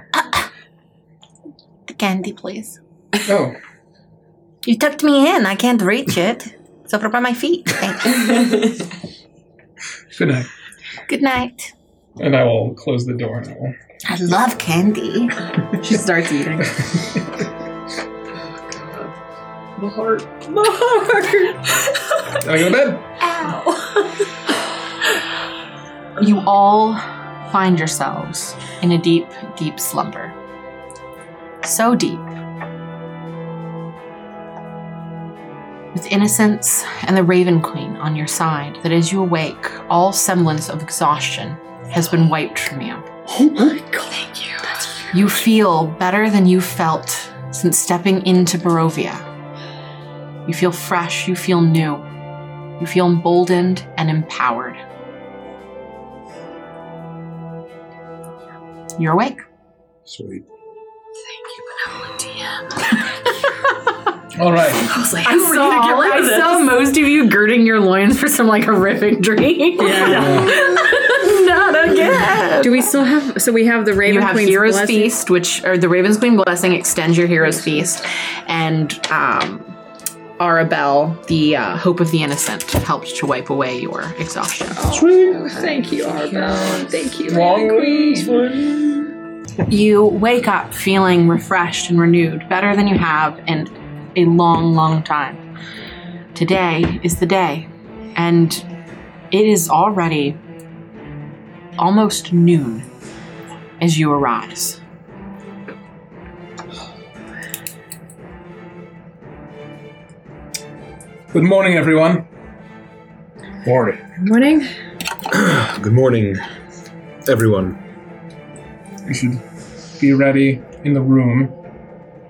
The candy, please. Oh, You tucked me in. I can't reach it. It's over by my feet. Thank you. good night. Good night. And I will close the door and I will. I love candy. She starts eating. The heart. The heart. Can I go to bed? You all find yourselves in a deep, deep slumber. So deep. With innocence and the Raven Queen on your side, that as you awake, all semblance of exhaustion has been wiped from you. Oh my god. Thank you. You feel better than you felt since stepping into Barovia. You feel fresh, you feel new, you feel emboldened and empowered. You're awake. Sweet. thank you All right. I was like, I how are we gonna get saw, rid I saw most of you girding your loins for some like horrific dream. Yeah. Not again. Do we still have? So we have the Raven you have Queen's Hero's blessing? Feast, which or the Raven's Queen blessing extends your Hero's Feast, and um, Arabelle, the uh, Hope of the Innocent, helped to wipe away your exhaustion. Oh, thank you, Arabelle. Thank you, Long Raven Queen. You wake up feeling refreshed and renewed, better than you have in a long, long time. Today is the day, and it is already almost noon as you arise. Good morning, everyone. Morning. Morning. Good morning, everyone. You should be ready in the room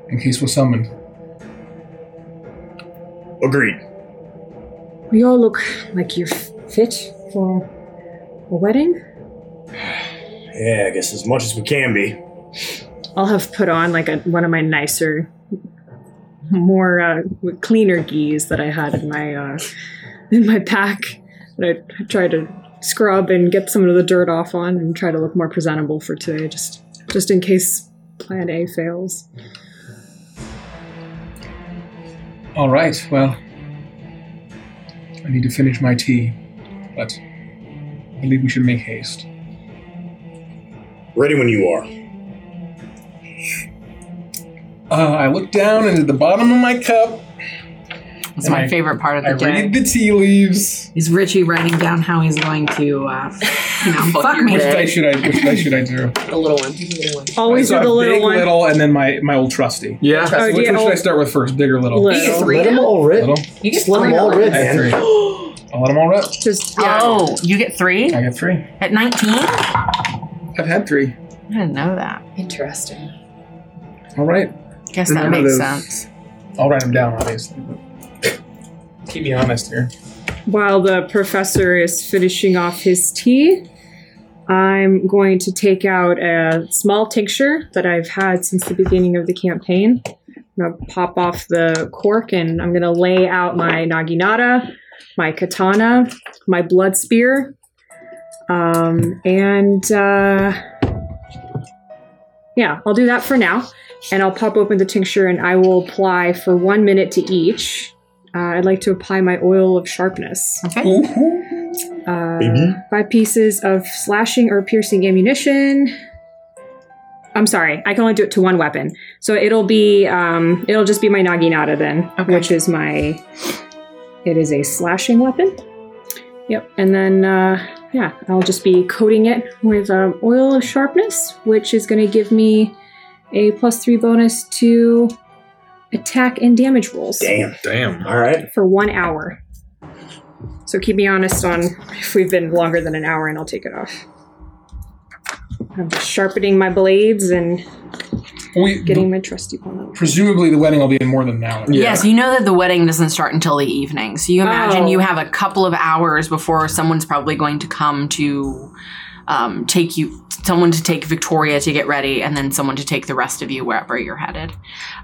in case we're summoned. Agreed. We all look like you're fit for a wedding. Yeah, I guess as much as we can be. I'll have put on like a, one of my nicer, more uh, cleaner geese that I had in my uh, in my pack. That I tried to scrub and get some of the dirt off on, and try to look more presentable for today, just just in case Plan A fails. All right. Well, I need to finish my tea, but I believe we should make haste. Ready when you are. Uh, I look down into the bottom of my cup. It's my I- favorite part of I the day. read the tea leaves. Is Richie writing down how he's going to, uh, you know, fuck me? Which day should I? Which dice should I do? The little one. The little one. Always So with the little big, one. little, and then my my old trusty. Yeah. Oh, which do you- one should I start with first? Big or little? Little. Let them all rip. Little. You get Just let them three all rip, I have man. three. I'll let them all rip. Just yeah. Oh, you get three I get three. at 19? I've had three. I didn't know that. Interesting. All right. Guess that Remember makes those. sense. I'll write them down, obviously. but Keep me honest here. While the professor is finishing off his tea, I'm going to take out a small tincture that I've had since the beginning of the campaign. I'm going to pop off the cork and I'm going to lay out my naginata, my katana, my blood spear, um, and uh, yeah, I'll do that for now. And I'll pop open the tincture and I will apply for one minute to each. Uh, I'd like to apply my oil of sharpness. Okay. Uh, Baby. five pieces of slashing or piercing ammunition. I'm sorry, I can only do it to one weapon. So it'll be, um, it'll just be my naginata then, Okay. which is my, it is a slashing weapon. Yep, and then, uh, yeah, I'll just be coating it with um, oil of sharpness, which is going to give me a plus three bonus to attack and damage rolls Damn. Damn. All right. for one hour. So keep me honest on if we've been longer than an hour, and I'll take it off. I'm just sharpening my blades and We, getting my trusty one out. presumably, the wedding will be in more than an hour. Yes, you know that the wedding doesn't start until the evening. So you imagine Oh. you have a couple of hours before someone's probably going to come to um, take you, someone to take Victoria to get ready, and then someone to take the rest of you wherever you're headed.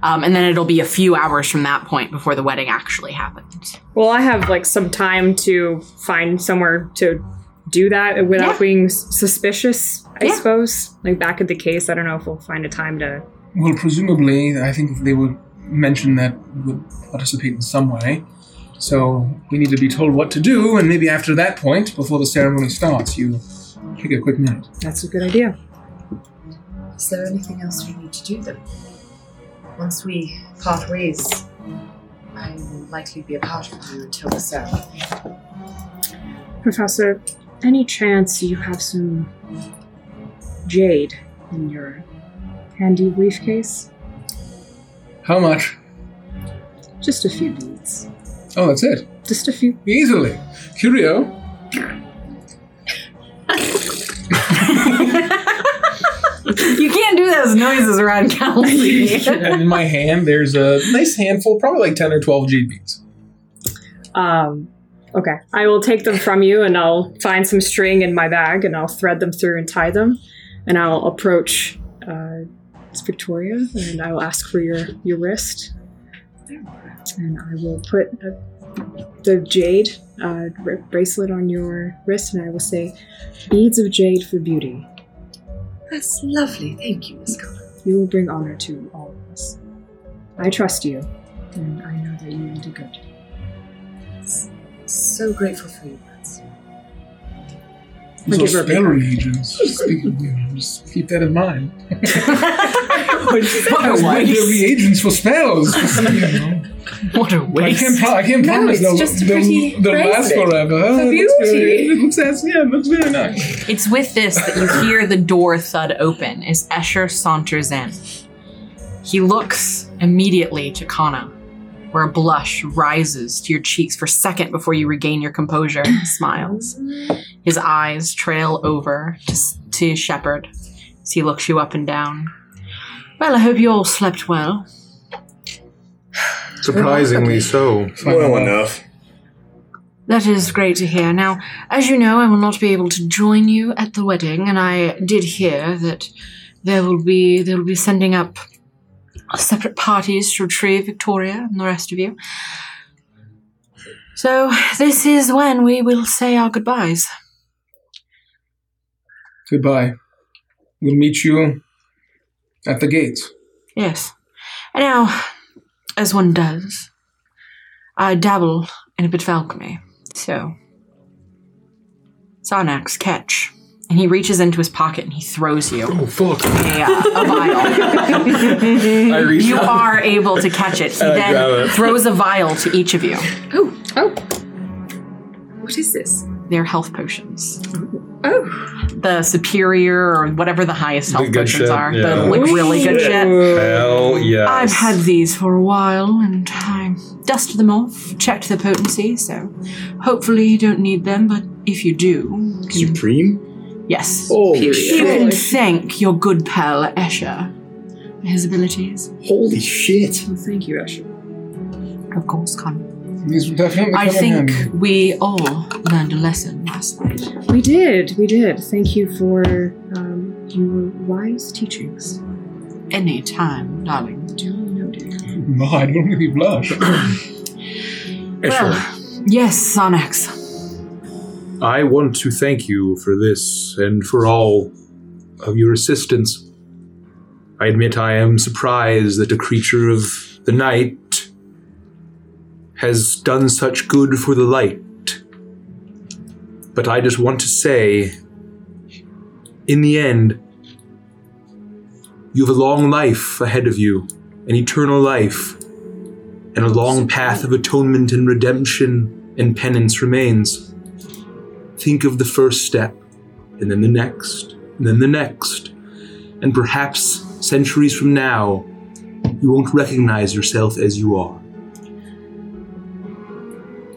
Um, and then it'll be a few hours from that point before the wedding actually happens. Well, I have like some time to find somewhere to do that without Yeah. being suspicious. I Yeah. suppose, like back at the case, I don't know if we'll find a time to. Well, presumably, I think they would mention that we would participate in some way. So we need to be told what to do, and maybe after that point, before the ceremony starts, you take a quick minute. That's a good idea. Is there anything else we need to do then? Once we part ways, I will likely be a part of you until the ceremony. Professor, any chance you have some jade in your handy briefcase? How much? Just a few beads. Oh, that's it. Just a few. Easily. Curio. You can't do those noises around Kelsey. and in my hand, there's a nice handful, probably like 10 or 12 jade beads. Um, okay. I will take them from you and I'll find some string in my bag and I'll thread them through and tie them. And I'll approach uh, Victoria and I will ask for your, your wrist. And I will put uh the jade uh, br- bracelet on your wrist and I will say, Beads of jade for beauty. That's lovely. Thank you, Miss Connor. You will bring honor to all of us. I trust you, and I know that you will do good. So grateful for your words. I'll give her a big spell hug. agents. Speaking, you know, just keep that in mind. what a There's waste. reagents for spells. you know. What a waste. can't, pro- I can't No, promise it's they'll, just they'll, pretty they'll last forever. for Oh, looks beauty. very- It looks, as- yeah, it looks very nice. It's with this that you hear the door thud open as Escher saunters in. He looks immediately to Kana, where a blush rises to your cheeks for a second before you regain your composure and smiles. His eyes trail over to, to Shepard as he looks you up and down. Well, I hope you all slept well. Surprisingly so. Well enough. That is great to hear. Now, as you know, I will not be able to join you at the wedding, and I did hear that there will be they will be sending up separate parties to retrieve Victoria and the rest of you. So this is when we will say our goodbyes. Goodbye. We'll meet you at the gates. Yes. And now, as one does, I dabble in a bit of alchemy. So, Sarnax, catch. And he reaches into his pocket and he throws you Oh, fuck. a, uh, a vial. I reach You out. are able to catch it. He I grab then it. throws a vial to each of you. Oh, oh. What is this? They're health potions. Oh, The superior or whatever the highest health good potions shit, are. yeah. The like really good Shit. shit. Hell yes. I've had these for a while and I dusted them off, checked the potency, so hopefully you don't need them, but if you do, can- Supreme? Yes. Holy You shit. can thank your good pal Escher for his abilities. Holy shit. Well, thank you, Escher. Of course, Con. These will definitely I come in think handy. we all learned a lesson last night. We did, we did. Thank you for um, your wise teachings. Any time, darling. Duly noted. My, I don't make me blush. Well, yes, Sarnax. I want to thank you for this and for all of your assistance. I admit I am surprised that a creature of the night has done such good for the light. But I just want to say, in the end, you have a long life ahead of you, an eternal life, and a long path of atonement and redemption and penance remains think of the first step, and then the next, and then the next. And perhaps centuries from now, You won't recognize yourself as you are.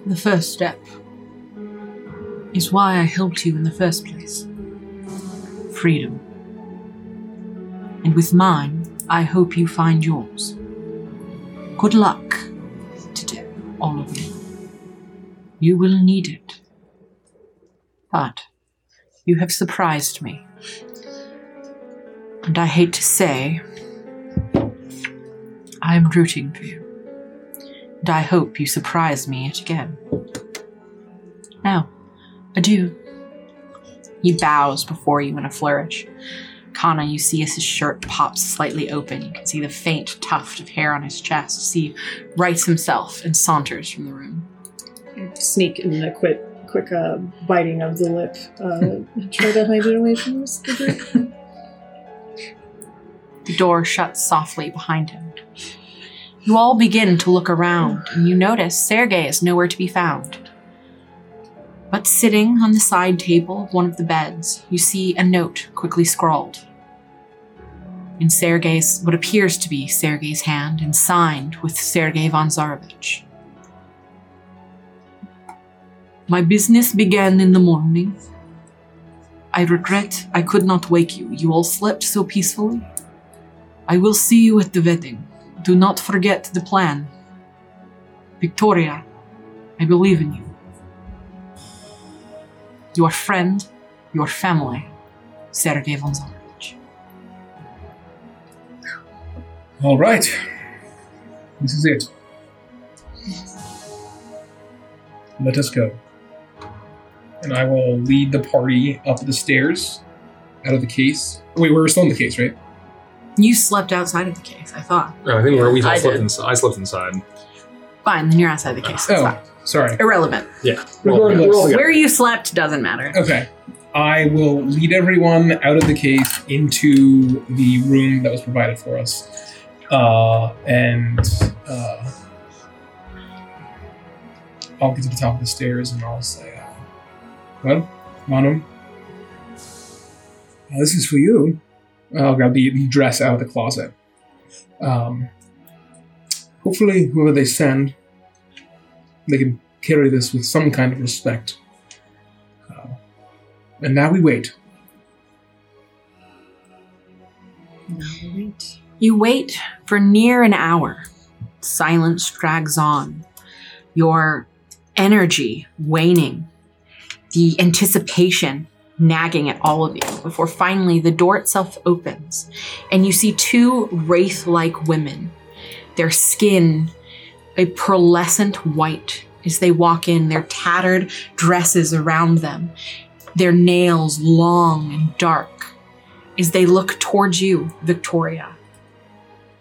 The first step is why I helped you in the first place freedom. And with mine, I hope you find yours. Good luck today, all of you. You will need it. But you have surprised me. And I hate to say, I am rooting for you. And I hope you surprise me yet again. Now, adieu. He bows before you in a flourish. Kana, you see as his shirt pops slightly open. You can see the faint tuft of hair on his chest. See, rights himself and saunters from the room. Sneak in the quick, quick uh, biting of the lip. Uh, try to hide it away from us. the. Door shuts softly behind him. You all begin to look around, and you notice Sergei is nowhere to be found. But sitting on the side table of one of the beds, you see a note quickly scrawled. In Sergei's, what appears to be Sergei's hand, and signed with Sergei von Zarovich. My business began in the morning. I regret I could not wake you. You all slept so peacefully. I will see you at the wedding. Do not forget the plan. Victoria, I believe in you. Your friend, your family, Sergei von Zarovich. All right. This is it. Let us go. And I will lead the party up the stairs out of the case. Wait, we're still in the case, right? You slept outside of the case, I thought. Oh, I think we're, we all I slept did. inside. I slept inside. Fine, then you're outside the case. That's Oh, fine. sorry. Irrelevant. Yeah. We're Regardless. we're all together. Where you slept doesn't matter. Okay. I will lead everyone out of the case into the room that was provided for us. Uh, and uh, I'll get to the top of the stairs and I'll say, Well, Manu, uh, this is for you. I'll grab the, the dress out of the closet. Um, hopefully, whoever they send, they can carry this with some kind of respect. Uh, and now we wait. Wait. You wait for near an hour. Silence drags on. Your energy waning. The anticipation nagging at all of you before finally the door itself opens and you see two wraith like women. Their skin a pearlescent white as they walk in, their tattered dresses around them, their nails long and dark as they look towards you, Victoria.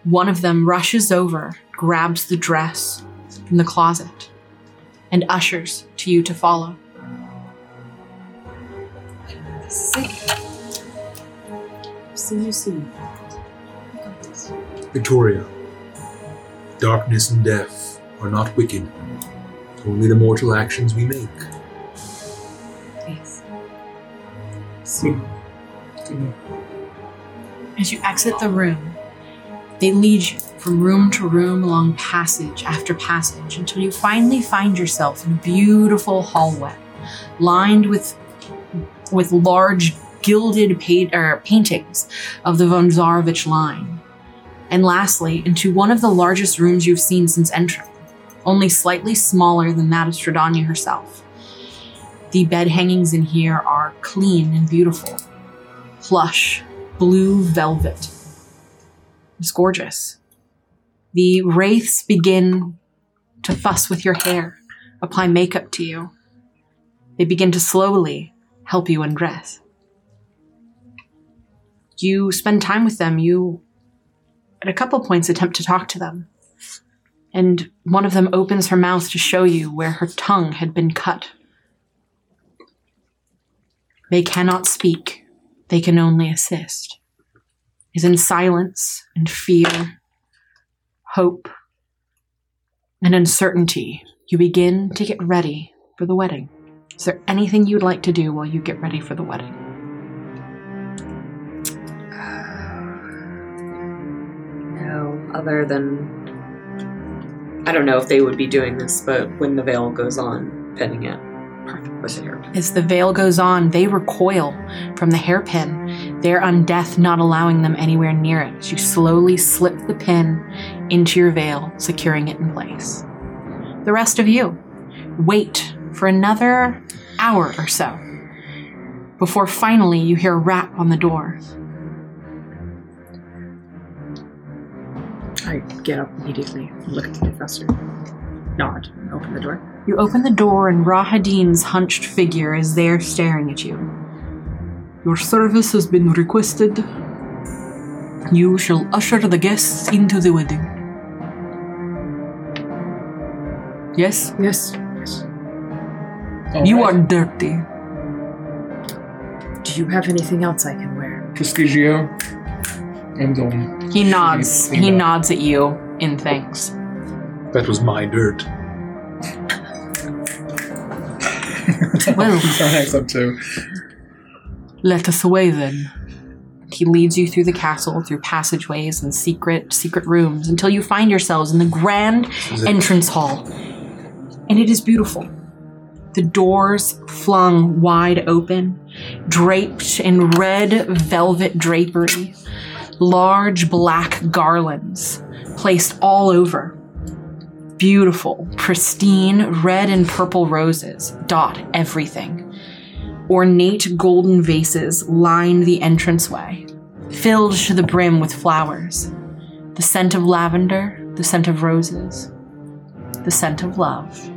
One of them rushes over, grabs the dress from the closet, and ushers to you to follow. This is it. See you soon. Victoria, darkness and death are not wicked. Only the mortal actions we make. Yes. See. As you exit the room, they lead you from room to room along passage after passage until you finally find yourself in a beautiful hallway lined with with large gilded pa- er, paintings of the von Zarovich line. And lastly, into one of the largest rooms you've seen since entering, only slightly smaller than that of Strahdanya herself. The bed hangings in here are clean and beautiful, plush, blue velvet. It's gorgeous. The wraiths begin to fuss with your hair, apply makeup to you. They begin to slowly help you undress. You spend time with them. You, at a couple points, attempt to talk to them. And one of them opens her mouth to show you where her tongue had been cut. They cannot speak, they can only assist. Is in silence and fear, hope, and uncertainty, you begin to get ready for the wedding. Is there anything you'd like to do while you get ready for the wedding? Uh, no, other than. I don't know if they would be doing this, but when the veil goes on, pinning it. The. As the veil goes on, they recoil from the hairpin, their undeath not allowing them anywhere near it as you slowly slip the pin into your veil, securing it in place. The rest of you wait for another hour or so before finally you hear a rap on the door. I get up immediately, look at the professor, nod, and open the door. You open the door, and Rahadin's hunched figure is there staring at you. Your service has been requested. You shall usher the guests into the wedding. Yes? Yes, yes. You are dirty. Do you have anything else I can wear? Prestigio. I'm um, He nods. He nods at you in thanks. That was my dirt. Well, Thanks up too. let us away then. He leads you through the castle, through passageways and secret, secret rooms, until you find yourselves in the grand entrance hall. And it is beautiful. The doors flung wide open, draped in red velvet drapery, large black garlands placed all over. Beautiful, pristine red and purple roses dot everything. Ornate golden vases line the entranceway, filled to the brim with flowers. The scent of lavender, the scent of roses, the scent of love.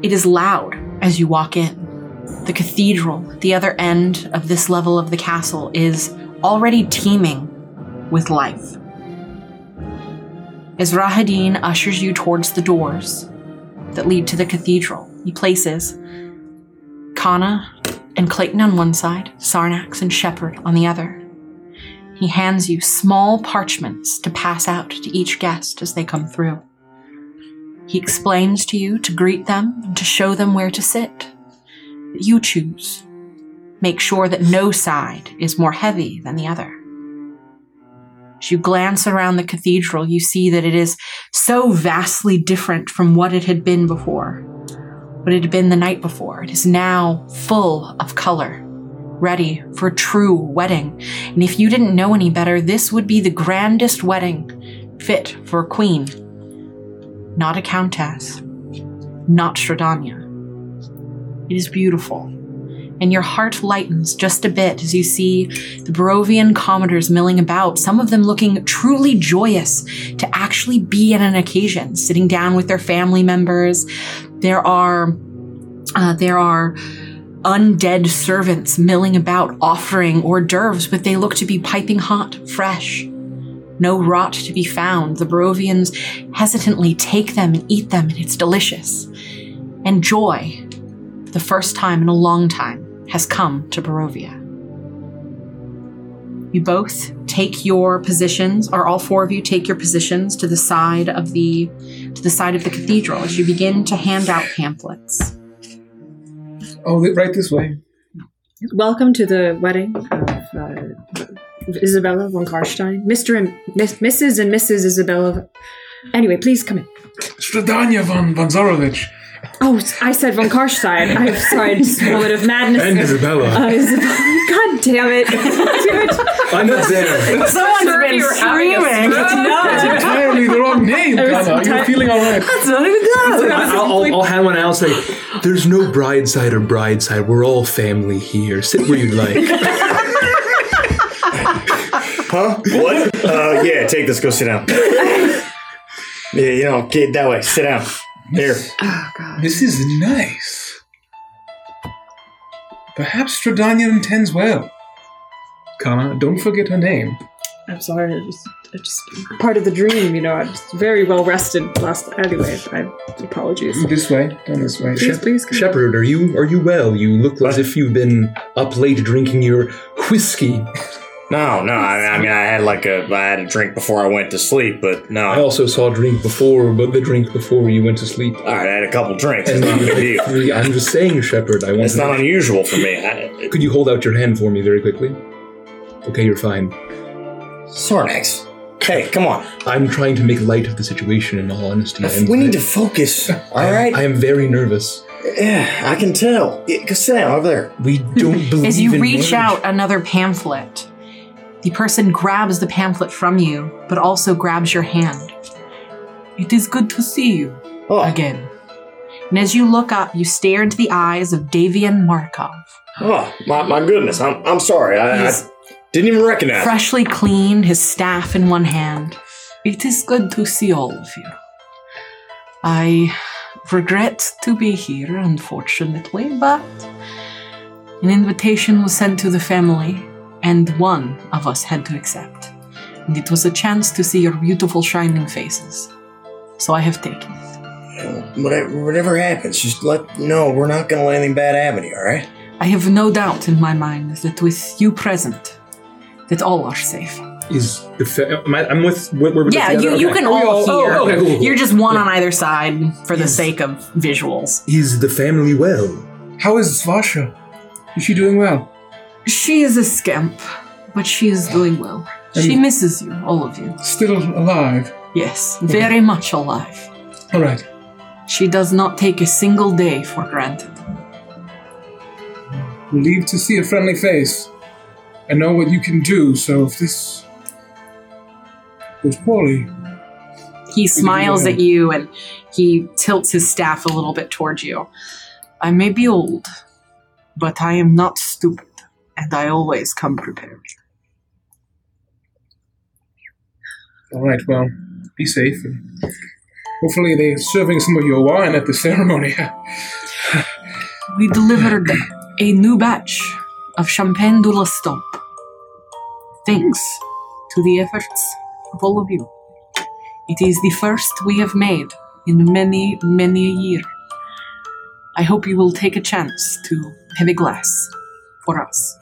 It is loud as you walk in. The cathedral at the other end of this level of the castle is already teeming with life. As Rahadin ushers you towards the doors that lead to the cathedral, he places Kana and Clayton on one side, Sarnax and Shepard on the other. He hands you small parchments to pass out to each guest as they come through. He explains to you to greet them and to show them where to sit. You choose. Make sure that no side is more heavy than the other. As you glance around the cathedral, you see that it is so vastly different from what it had been before. What it had been the night before. It is now full of color, ready for a true wedding. And if you didn't know any better, this would be the grandest wedding fit for a queen. Not a countess, not Strahdanya. It is beautiful and your heart lightens just a bit as you see the Barovian commodores milling about, some of them looking truly joyous to actually be at an occasion, sitting down with their family members. There are, uh, there are undead servants milling about offering hors d'oeuvres, but they look to be piping hot, fresh. No rot to be found. The Barovians hesitantly take them and eat them, and it's delicious. And joy, for the first time in a long time, has come to Barovia. You both take your positions, or all four of you take your positions to the side of the to the side of the cathedral as you begin to hand out pamphlets. Oh, right this way. Welcome to the wedding uh, Isabella von Karstein. Mr. and Miss, Mrs. and Mrs. Isabella. Anyway, please come in. Strahdanya von von Zarovich. Oh, I said von Karstein. I'm sorry, just a moment of madness. And Isabella. Uh, Isabella. God damn it. Damn. I'm not there. Someone's been you're screaming. stroke. It's That's not. entirely the wrong name, I was You're feeling all right. That's not even that. I'll, I'll, I'll hand one out and say, There's no bride side or bride side. We're all family here. Sit where you'd like. Huh? What? uh, yeah, take this. Go sit down. Yeah, you know, kid, that way. Sit down. Here. Oh god. This is nice. Perhaps Strahdanya intends well. Kana, don't forget her name. I'm sorry. It was it's just part of the dream, you know. I was very well rested last. Anyway, I apologies. This way, down this way. Please, please. come. Shepherd, are you are you well? You look as if you've been up late drinking your whiskey. No, no. I, I mean, I had like a, I had a drink before I went to sleep, but no. I also saw a drink before, but the drink before you went to sleep. All right, I had a couple drinks. It's not a big deal. I'm just saying, Shepard. I want. It's not unusual for me. I, Could you hold out your hand for me very quickly? Okay, you're fine. Sarnax. Hey, come on. I'm trying to make light of the situation. In all honesty, I am We need to focus. All I am- right. I am very nervous. Yeah, I can tell. Yeah, Go sit down over there. We don't believe As you in reach marriage. out another pamphlet, the person grabs the pamphlet from you, but also grabs your hand. It is good to see you Oh, again. And as you look up, you stare into the eyes of Davian Martikov, oh my, my goodness. I'm, I'm sorry. I, I didn't even recognize. freshly cleaned, his staff in one hand. It is good to see all of you. I regret to be here, unfortunately, but an invitation was sent to the family, and one of us had to accept. And it was a chance to see your beautiful, shining faces. So I have taken it. Whatever, whatever happens, just let no. We're not going to let anything bad happen to you. All right. I have no doubt in my mind that with you present, that all are safe. Is the fa- am I, I'm with. We're, we're Yeah, together? you, you Okay. can Oh, we all hear. Oh, okay, cool, cool. You're just one Yeah. on either side for the Yes. sake of visuals. Is the family well? How is Svasha? Is she doing well? She is a scamp, but she is doing well. She misses you, all of you. Still alive? Yes, very much alive. All right. She does not take a single day for granted. Relieved to see a friendly face. I know what you can do, so if this goes poorly, He smiles at you and he tilts his staff a little bit towards you. I may be old, but I am not stupid, and I always come prepared. all right, well, be safe. And hopefully they're serving some of your wine at the ceremony. We delivered a new batch of Champagne de la Stomp. Thanks to the efforts of all of you. It is the first we have made in many, many a year. I hope you will take a chance to have a glass for us.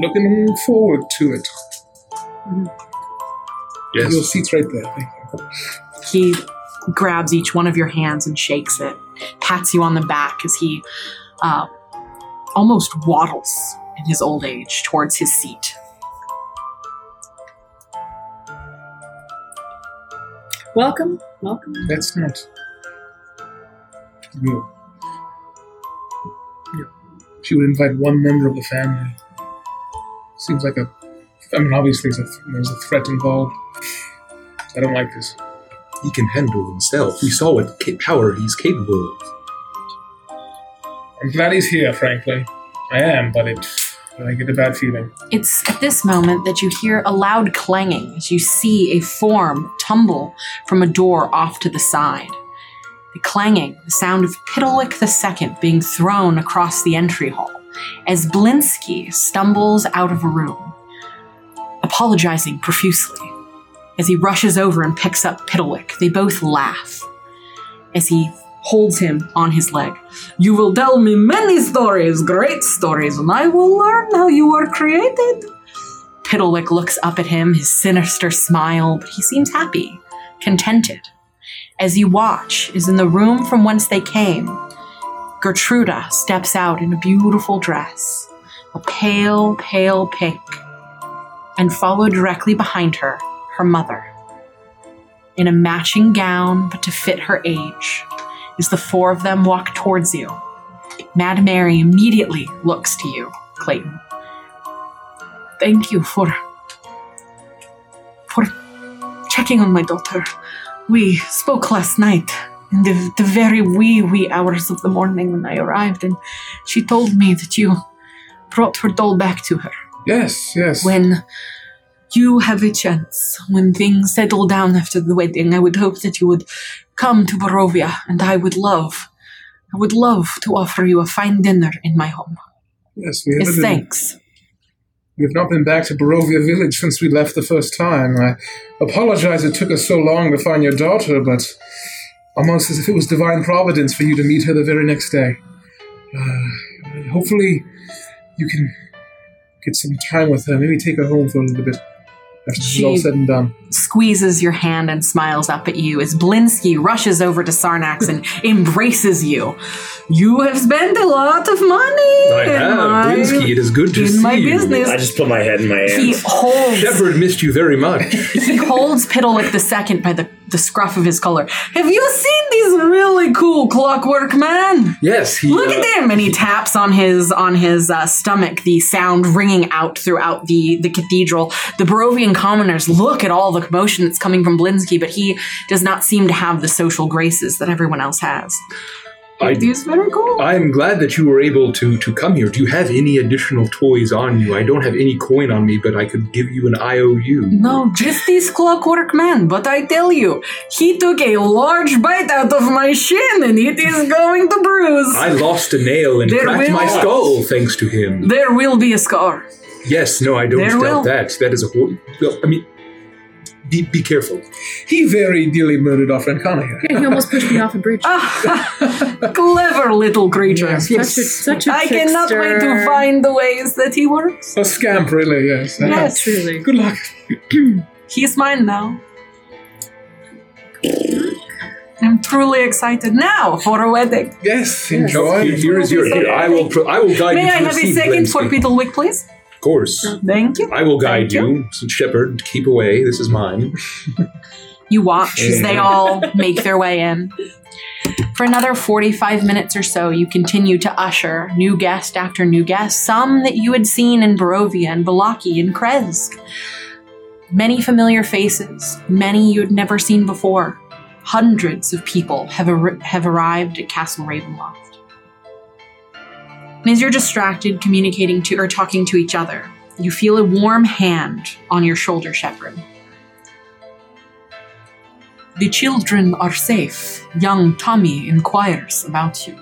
Looking forward to it. Yes. Your seat's right there. Thank you. He grabs each one of your hands and shakes it, pats you on the back as he uh, almost waddles in his old age towards his seat. Welcome, welcome. That's not good. Yeah. She would invite one member of the family. Seems like a. I mean, obviously, there's a, there's a threat involved. I don't like this. He can handle himself. We saw what ca- power he's capable of. I'm glad he's here, frankly. I am, but it. I get a bad feeling. It's at this moment that you hear a loud clanging as you see a form tumble from a door off to the side. The clanging, the sound of Piddlewick II being thrown across the entry hall as Blinsky stumbles out of a room, apologizing profusely. As he rushes over and picks up Piddlewick, they both laugh as he holds him on his leg. You will tell me many stories, great stories, and I will learn how you were created. Piddlewick looks up at him, his sinister smile, but he seems happy, contented. As you watch, is in the room from whence they came. Gertruda steps out in a beautiful dress, a pale, pale pink, and followed directly behind her, her mother. In a matching gown, but to fit her age, as the four of them walk towards you. Mad Mary immediately looks to you, Clayton. Thank you for for checking on my daughter. We spoke last night in the, the very wee wee hours of the morning when I arrived, and she told me that you brought her doll back to her. Yes, yes. When you have a chance, when things settle down after the wedding, I would hope that you would come to Barovia, and I would love, I would love to offer you a fine dinner in my home. yes, we haven't been- thanks. We've not been back to Barovia village since we left the first time. I apologize it took us so long to find your daughter, but almost as if it was divine providence for you to meet her the very next day. Uh, hopefully, you can get some time with her. Maybe take her home for a little bit. After this is all said and done. squeezes your hand and smiles up at you as Blinsky rushes over to Sarnax and embraces you. You have spent a lot of money I in have. my, Blinsky, it is good to in see my you. business. I just put my head in my hands. He hands. holds Shepard missed you very much. he holds Piddlewick the second by the, the scruff of his collar. Have you seen these really cool clockwork man? yes, he. Look uh, at him, and he taps on his on his uh, stomach. The sound ringing out throughout the the cathedral. The Barovian commoners look at all the commotion that's coming from Blinsky, but he does not seem to have the social graces that everyone else has. I- He's very cool. I'm glad that you were able to to come here. Do you have any additional toys on you? I don't have any coin on me, but I could give you an IOU. no, just this clockwork man. But I tell you, he took a large bite out of my shin, and it is going to bruise. I lost a nail and There cracked my skull thanks to him. there will be a scar. Yes, no, I don't There doubt will. that. That is a whole. Well, I mean, be, be careful. He very dearly murdered our friend Connor here. Yeah, he almost pushed me off a bridge. Ah, clever little creature. Yes, such a- such a I cannot wait to find the ways that he works. A scamp, really, yes. Yes. Truly. Good luck. He's mine now. I'm truly excited now for a wedding. Yes, enjoy. Here- here is your. Here, I will. pro- I will guide May you May I have a seat, second for Blinsky. Piddlewick, please? Of course. Oh, thank you. I will guide you. So Shepard, keep away. This is mine. You watch as they all make their way in. For another 45 minutes or so, you continue to usher new guest after new guest, some that you had seen in Barovia and Vallaki and Krezk. Many familiar faces, many you had never seen before. Hundreds of people have, ar- have arrived at Castle Ravenloft. And as you're distracted, communicating to or talking to each other, you feel a warm hand on your shoulder, Shepard. The children are safe. Young Tommy inquires about you.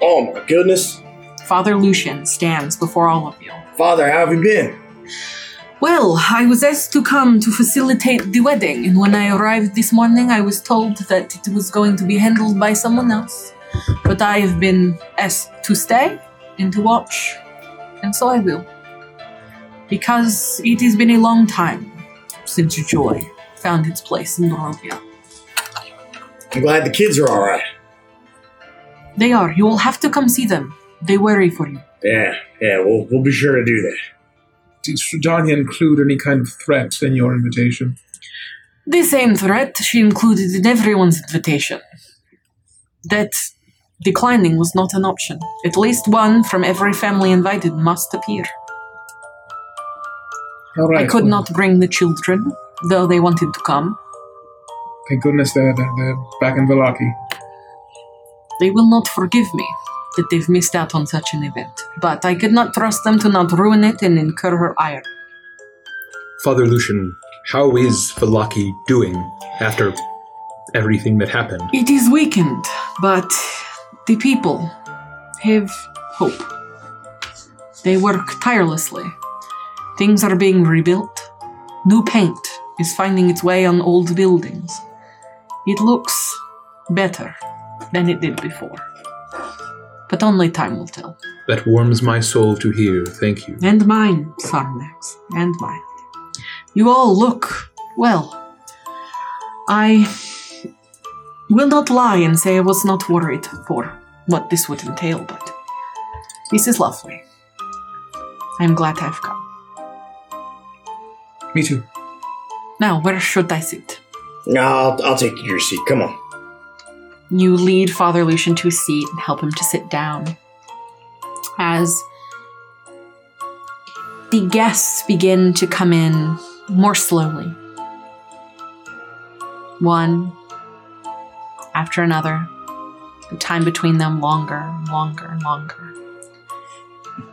Oh my goodness. Father Lucian stands before all of you. Father, how have you been? Well, I was asked to come to facilitate the wedding, and when I arrived this morning, I was told that it was going to be handled by someone else. But I have been asked to stay and to watch, and so I will. Because it has been a long time since joy found its place in Barovia. I'm glad the kids are alright. They are. You will have to come see them. They worry for you. Yeah, yeah, we'll, we'll be sure to do that. Did Strahdanya include any kind of threat in your invitation? The same threat she included in everyone's invitation. That declining was not an option. At least one from every family invited must appear. All right. I could well, not bring the children, though they wanted to come. Thank goodness they're, they're, they're back in Vallaki. They will not forgive me that they've missed out on such an event. But I could not trust them to not ruin it and incur her ire. Father Lucian, how is Vallaki doing after everything that happened? It is weakened, but the people have hope. They work tirelessly. Things are being rebuilt. New paint is finding its way on old buildings. It looks better than it did before. But only time will tell. That warms my soul to hear. Thank you. And mine, Sarnax, and mine. You all look well. I will not lie and say I was not worried for what this would entail, but this is lovely. I am glad I've come. Me too. Now, where should I sit? No, I'll, I'll take your seat. Come on. You lead Father Lucian to a seat and help him to sit down. As the guests begin to come in more slowly, one after another, the time between them longer and longer and longer.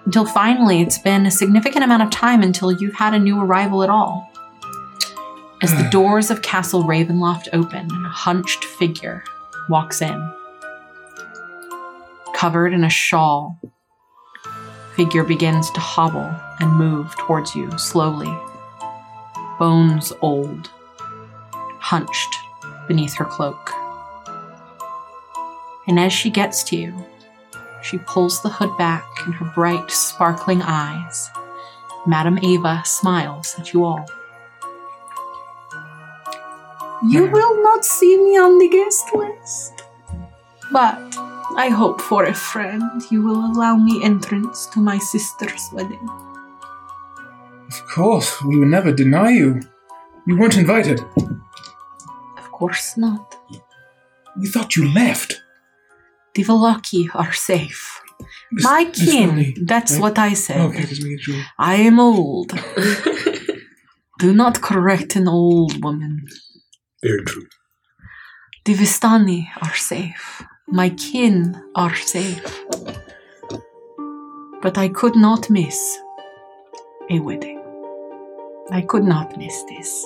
Until finally, it's been a significant amount of time until you've had a new arrival at all. As the doors of Castle Ravenloft open and a hunched figure walks in. Covered in a shawl, figure begins to hobble and move towards you slowly. Bones old, hunched beneath her cloak. And as she gets to you, she pulls the hood back and her bright, sparkling eyes. Madame Ava smiles at you all. You will not see me on the guest list. But I hope for a friend you will allow me entrance to my sister's wedding. Of course, we would never deny you. You weren't invited. Of course not. We thought you left. The Velaki are safe. Miss- My kin, that's right? what I said. Okay, just making sure. I am old. Do not correct an old woman. Very true. The Vistani are safe. My kin are safe. But I could not miss a wedding. I could not miss this.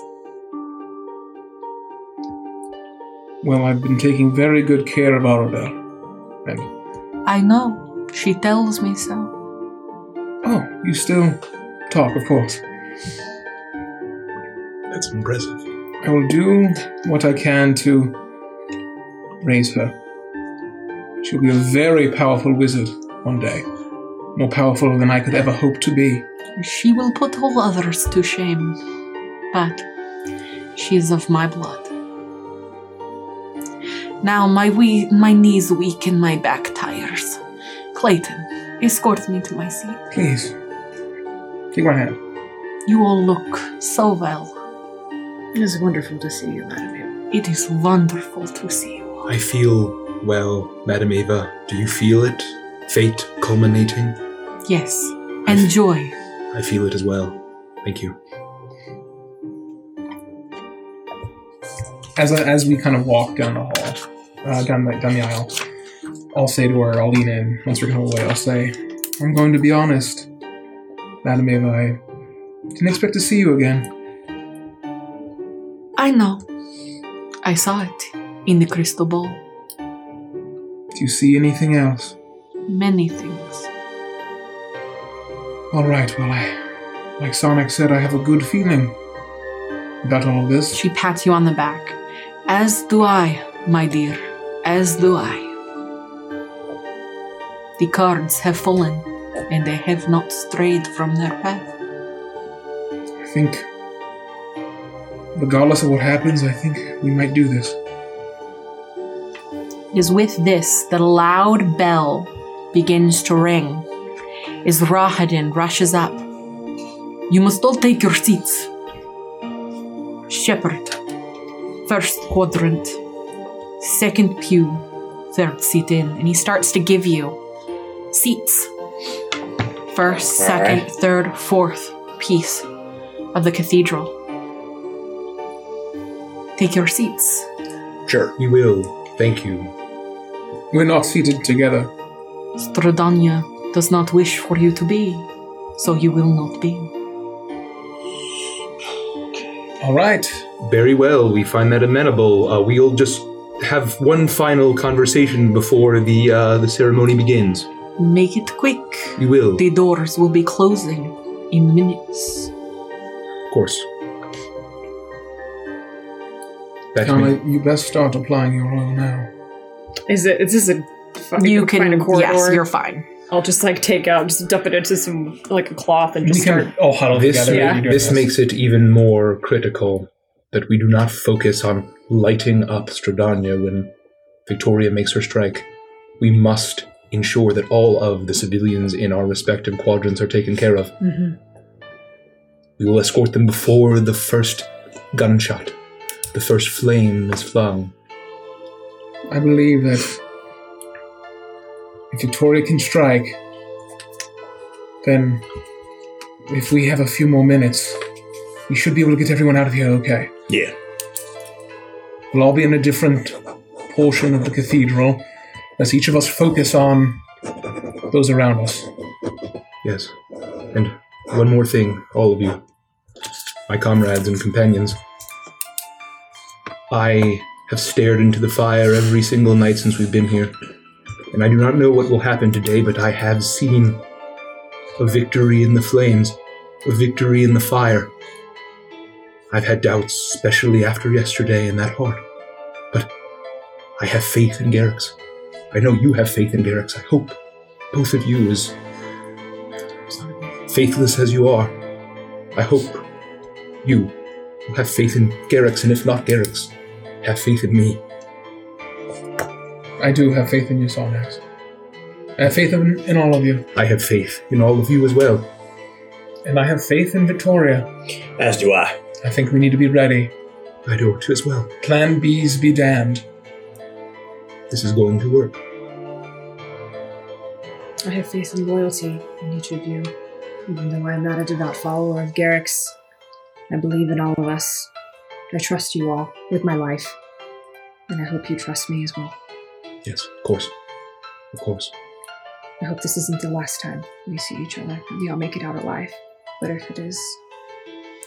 Well, I've been taking very good care of Arabelle. And, I know. She tells me so. oh, you still talk, of course. That's impressive. I will do what I can to raise her. She'll be a very powerful wizard one day. More powerful than I could ever hope to be. She will put all others to shame. But she is of my blood. Now my we- my knees weak and my back tires. Clayton, escort me to my seat. Please. Take my hand. You all look so well. It is wonderful to see you, Madam Hill. It is wonderful to see you. I feel well, Madam Ava. Do you feel it? Fate culminating? Yes, and joy. I feel it as well. Thank you. As, as we kind of walk down the hall, uh, down, the, down the aisle, I'll say to her, I'll lean in once we're going away, I'll say, I'm going to be honest. Madam Ava, I didn't expect to see you again. I know. I saw it in the crystal ball. Do you see anything else? Many things. All right, well, I, like Sonic said, I have a good feeling about all this. She pats you on the back. As do I, my dear. As do I. The cards have fallen, and they have not strayed from their path. I think, regardless of what happens, I think we might do this. It is with this that a loud bell begins to ring. As Rahadin rushes up. You must all take your seats. Shepherd, first quadrant, second pew, third seat in. And he starts to give you seats. First, second, third, fourth piece of the cathedral. Take your seats. Sure. We will. Thank you. We're not seated together. Strahdanya does not wish for you to be, so you will not be. All right. Very well. We find that amenable. Uh, we'll just have one final conversation before the uh, the ceremony begins. Make it quick. We will, The doors will be closing in minutes. of course. Back to Kama, me. you best start applying your oil now. Is it? Is this a? Fine, You can, find a corridor? yes, you're fine. I'll just like take out, just dump it into some like a cloth and We just can start. all huddle This, together. Yeah. while this makes it even more critical that we do not focus on lighting up Strahdanya when Victoria makes her strike. We must ensure that all of the civilians in our respective quadrants are taken care of. Mhm. We will escort them before the first gunshot, the first flame is flung. I believe that if Victoria can strike, then if we have a few more minutes, we should be able to get everyone out of here okay. Yeah. We'll all be in a different portion of the cathedral. Let's each of us focus on those around us. Yes. And one more thing, all of you, my comrades and companions. I have stared into the fire every single night since we've been here, and I do not know what will happen today, but I have seen a victory in the flames, a victory in the fire. I've had doubts, especially after yesterday and that heart, but I have faith in Garyx. I know you have faith in Garyx. I hope both of you, as faithless as you are, I hope you will have faith in Garyx, and if not Garyx, Have faith in me. I do have faith in you, Sarnax. I have faith in, in all of you. I have faith in all of you as well. And I have faith in Victoria. As do I. I think we need to be ready. I do too as well. Plan B's be damned. This is going to work. I have faith and loyalty in each of you. Even though I'm not a devout follower of Garyx, I believe in all of us. I trust you all with my life. And I hope you trust me as well. Yes, of course. Of course. I hope this isn't the last time we see each other we all make it out alive. But if it is,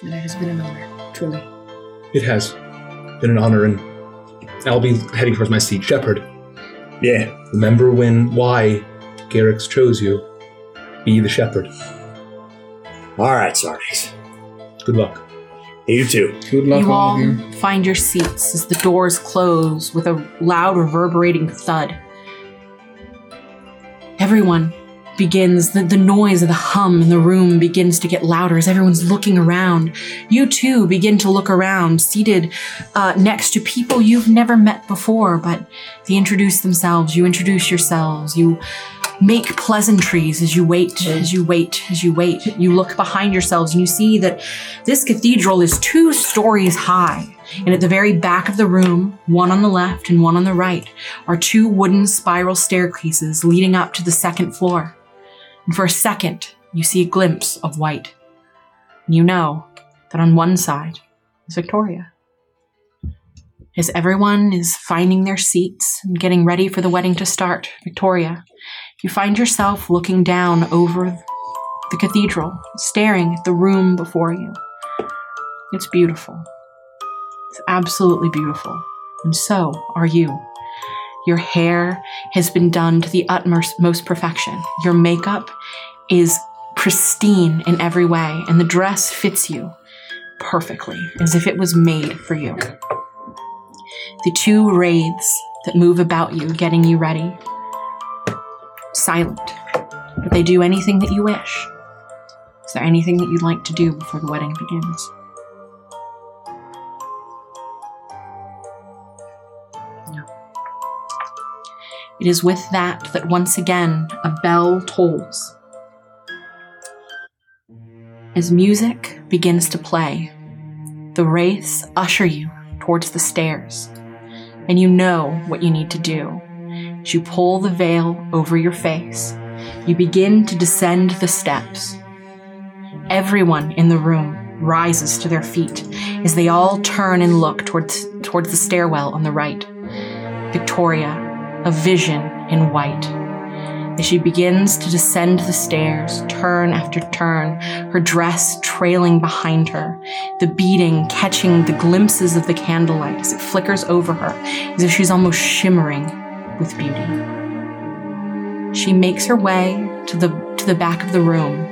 then it has been an honor, truly. It has been an honor, and I'll be heading towards my seat. Shepherd. Yeah. remember when why Garyx chose you? Be the shepherd. All right, Sarnax. Good luck. You too. Good luck, you all all of you. find your seats as the doors close with a loud reverberating thud. Everyone begins, the, the noise of the hum in the room begins to get louder as everyone's looking around. You too begin to look around, seated uh, next to people you've never met before, but they introduce themselves, you introduce yourselves, you make pleasantries as you wait, as you wait, as you wait. You look behind yourselves and you see that this cathedral is two stories high. And at the very back of the room, one on the left and one on the right, are two wooden spiral staircases leading up to the second floor. And for a second, you see a glimpse of white. And you know that on one side is Victoria. As everyone is finding their seats and getting ready for the wedding to start, Victoria, you find yourself looking down over the cathedral, staring at the room before you. It's beautiful. It's absolutely beautiful. And so are you. Your hair has been done to the utmost most perfection. Your makeup is pristine in every way, and the dress fits you perfectly, as if it was made for you. The two wraiths that move about you, getting you ready, silent, but they do anything that you wish. Is there anything that you'd like to do before the wedding begins? It is with that that once again a bell tolls. As music begins to play, the wraiths usher you towards the stairs, and you know what you need to do. As you pull the veil over your face, you begin to descend the steps. Everyone in the room rises to their feet as they all turn and look towards, towards the stairwell on the right. Victoria a vision in white. As she begins to descend the stairs, turn after turn, her dress trailing behind her, the beating catching the glimpses of the candlelight as it flickers over her, as if she's almost shimmering with beauty. She makes her way to the, to the back of the room,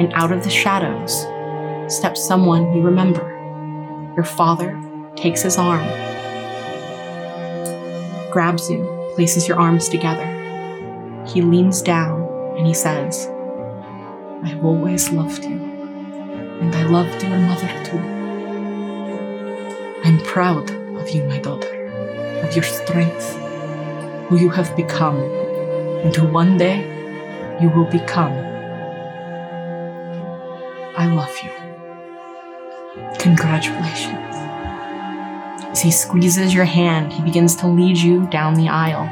and out of the shadows steps someone you remember. Your father takes his arm, grabs you, places your arms together. He leans down and he says, I have always loved you, and I loved your mother too. I'm proud of you, my daughter, of your strength, who you have become, and who one day you will become. I love you. Congratulations. As he squeezes your hand, he begins to lead you down the aisle.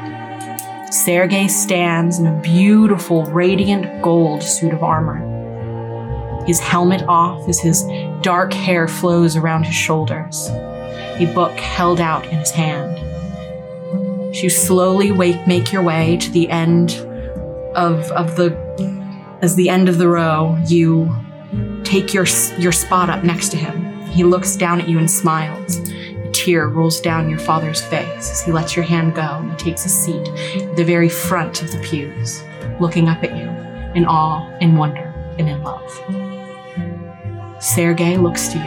Sergei stands in a beautiful, radiant gold suit of armor. His helmet off as his dark hair flows around his shoulders, a book held out in his hand. As you slowly wake, make your way to the end of, of the as the end of the row, you take your your spot up next to him. He looks down at you and smiles tear rolls down your father's face as he lets your hand go and he takes a seat at the very front of the pews, looking up at you in awe, in wonder, and in love. Sergei looks to you.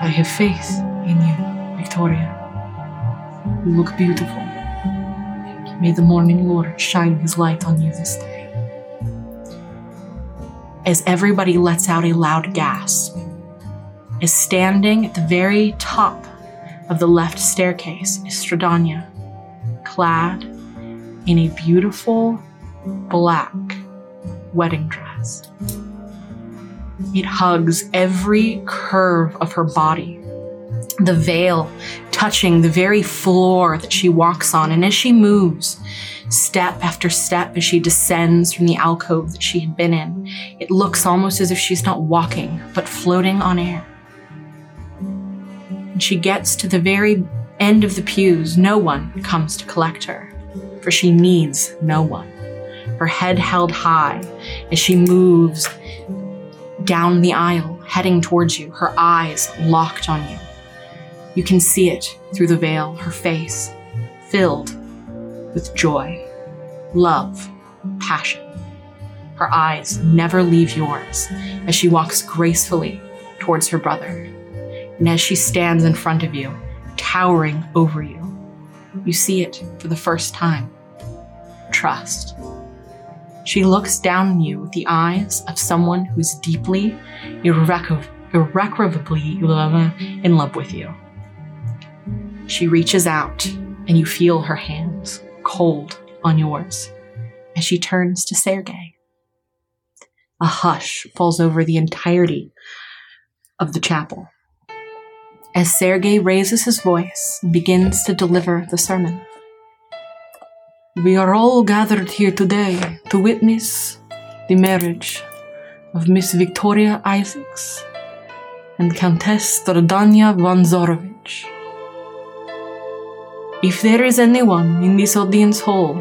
I have faith in you, Victoria. You look beautiful. May the morning Lord shine his light on you this day. As everybody lets out a loud gasp, is standing at the very top of the left staircase is Strahdanya, clad in a beautiful black wedding dress. It hugs every curve of her body, the veil touching the very floor that she walks on. And as she moves, step after step, as she descends from the alcove that she had been in, it looks almost as if she's not walking, but floating on air. And she gets to the very end of the pews. No one comes to collect her, for she needs no one. Her head held high as she moves down the aisle, heading towards you, her eyes locked on you. You can see it through the veil, her face filled with joy, love, passion. Her eyes never leave yours as she walks gracefully towards her brother. And as she stands in front of you, towering over you, you see it for the first time trust. She looks down on you with the eyes of someone who's deeply, irreco- irrecoverably in love with you. She reaches out, and you feel her hands cold on yours as she turns to Sergei. A hush falls over the entirety of the chapel as Sergei raises his voice and begins to deliver the sermon. We are all gathered here today to witness the marriage of Miss Victoria Isaacs and Countess Strahdanya von Zarovich. If there is anyone in this audience hall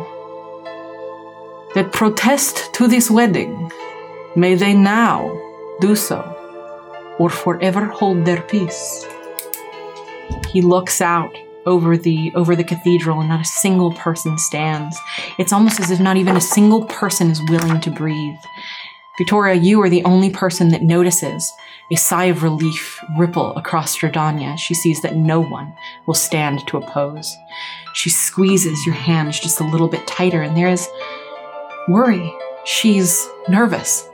that protest to this wedding, may they now do so or forever hold their peace. He looks out over the over the cathedral and not a single person stands. It's almost as if not even a single person is willing to breathe. Victoria, you are the only person that notices a sigh of relief ripple across Strahdanya. She sees that no one will stand to oppose. She squeezes your hands just a little bit tighter, and there is worry. She's nervous.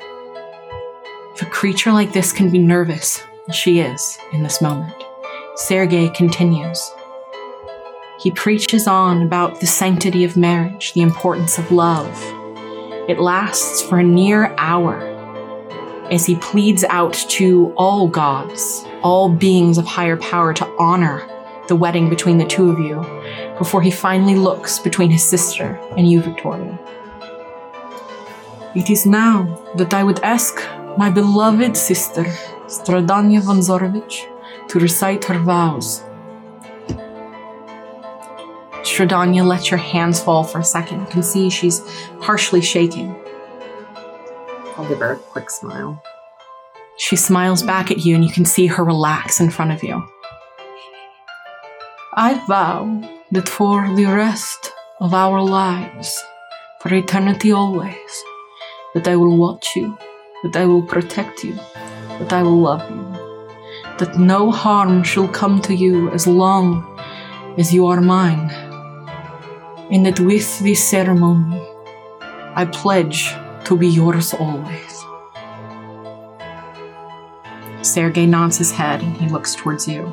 If a creature like this can be nervous, she is in this moment. Sergei continues. He preaches on about the sanctity of marriage, the importance of love. It lasts for a near hour as he pleads out to all gods, all beings of higher power to honor the wedding between the two of you before he finally looks between his sister and you, Victoria. It is now that I would ask my beloved sister, Strahdanya von Zarovich, to recite her vows. Strahdanya lets your hands fall for a second. You can see she's partially shaking. I'll give her a quick smile. She smiles back at you, and you can see her relax in front of you. I vow that for the rest of our lives, for eternity always, that I will watch you, that I will protect you, that I will love you, that no harm shall come to you as long as you are mine, and that with this ceremony, I pledge to be yours always. Sergei nods his head and he looks towards you.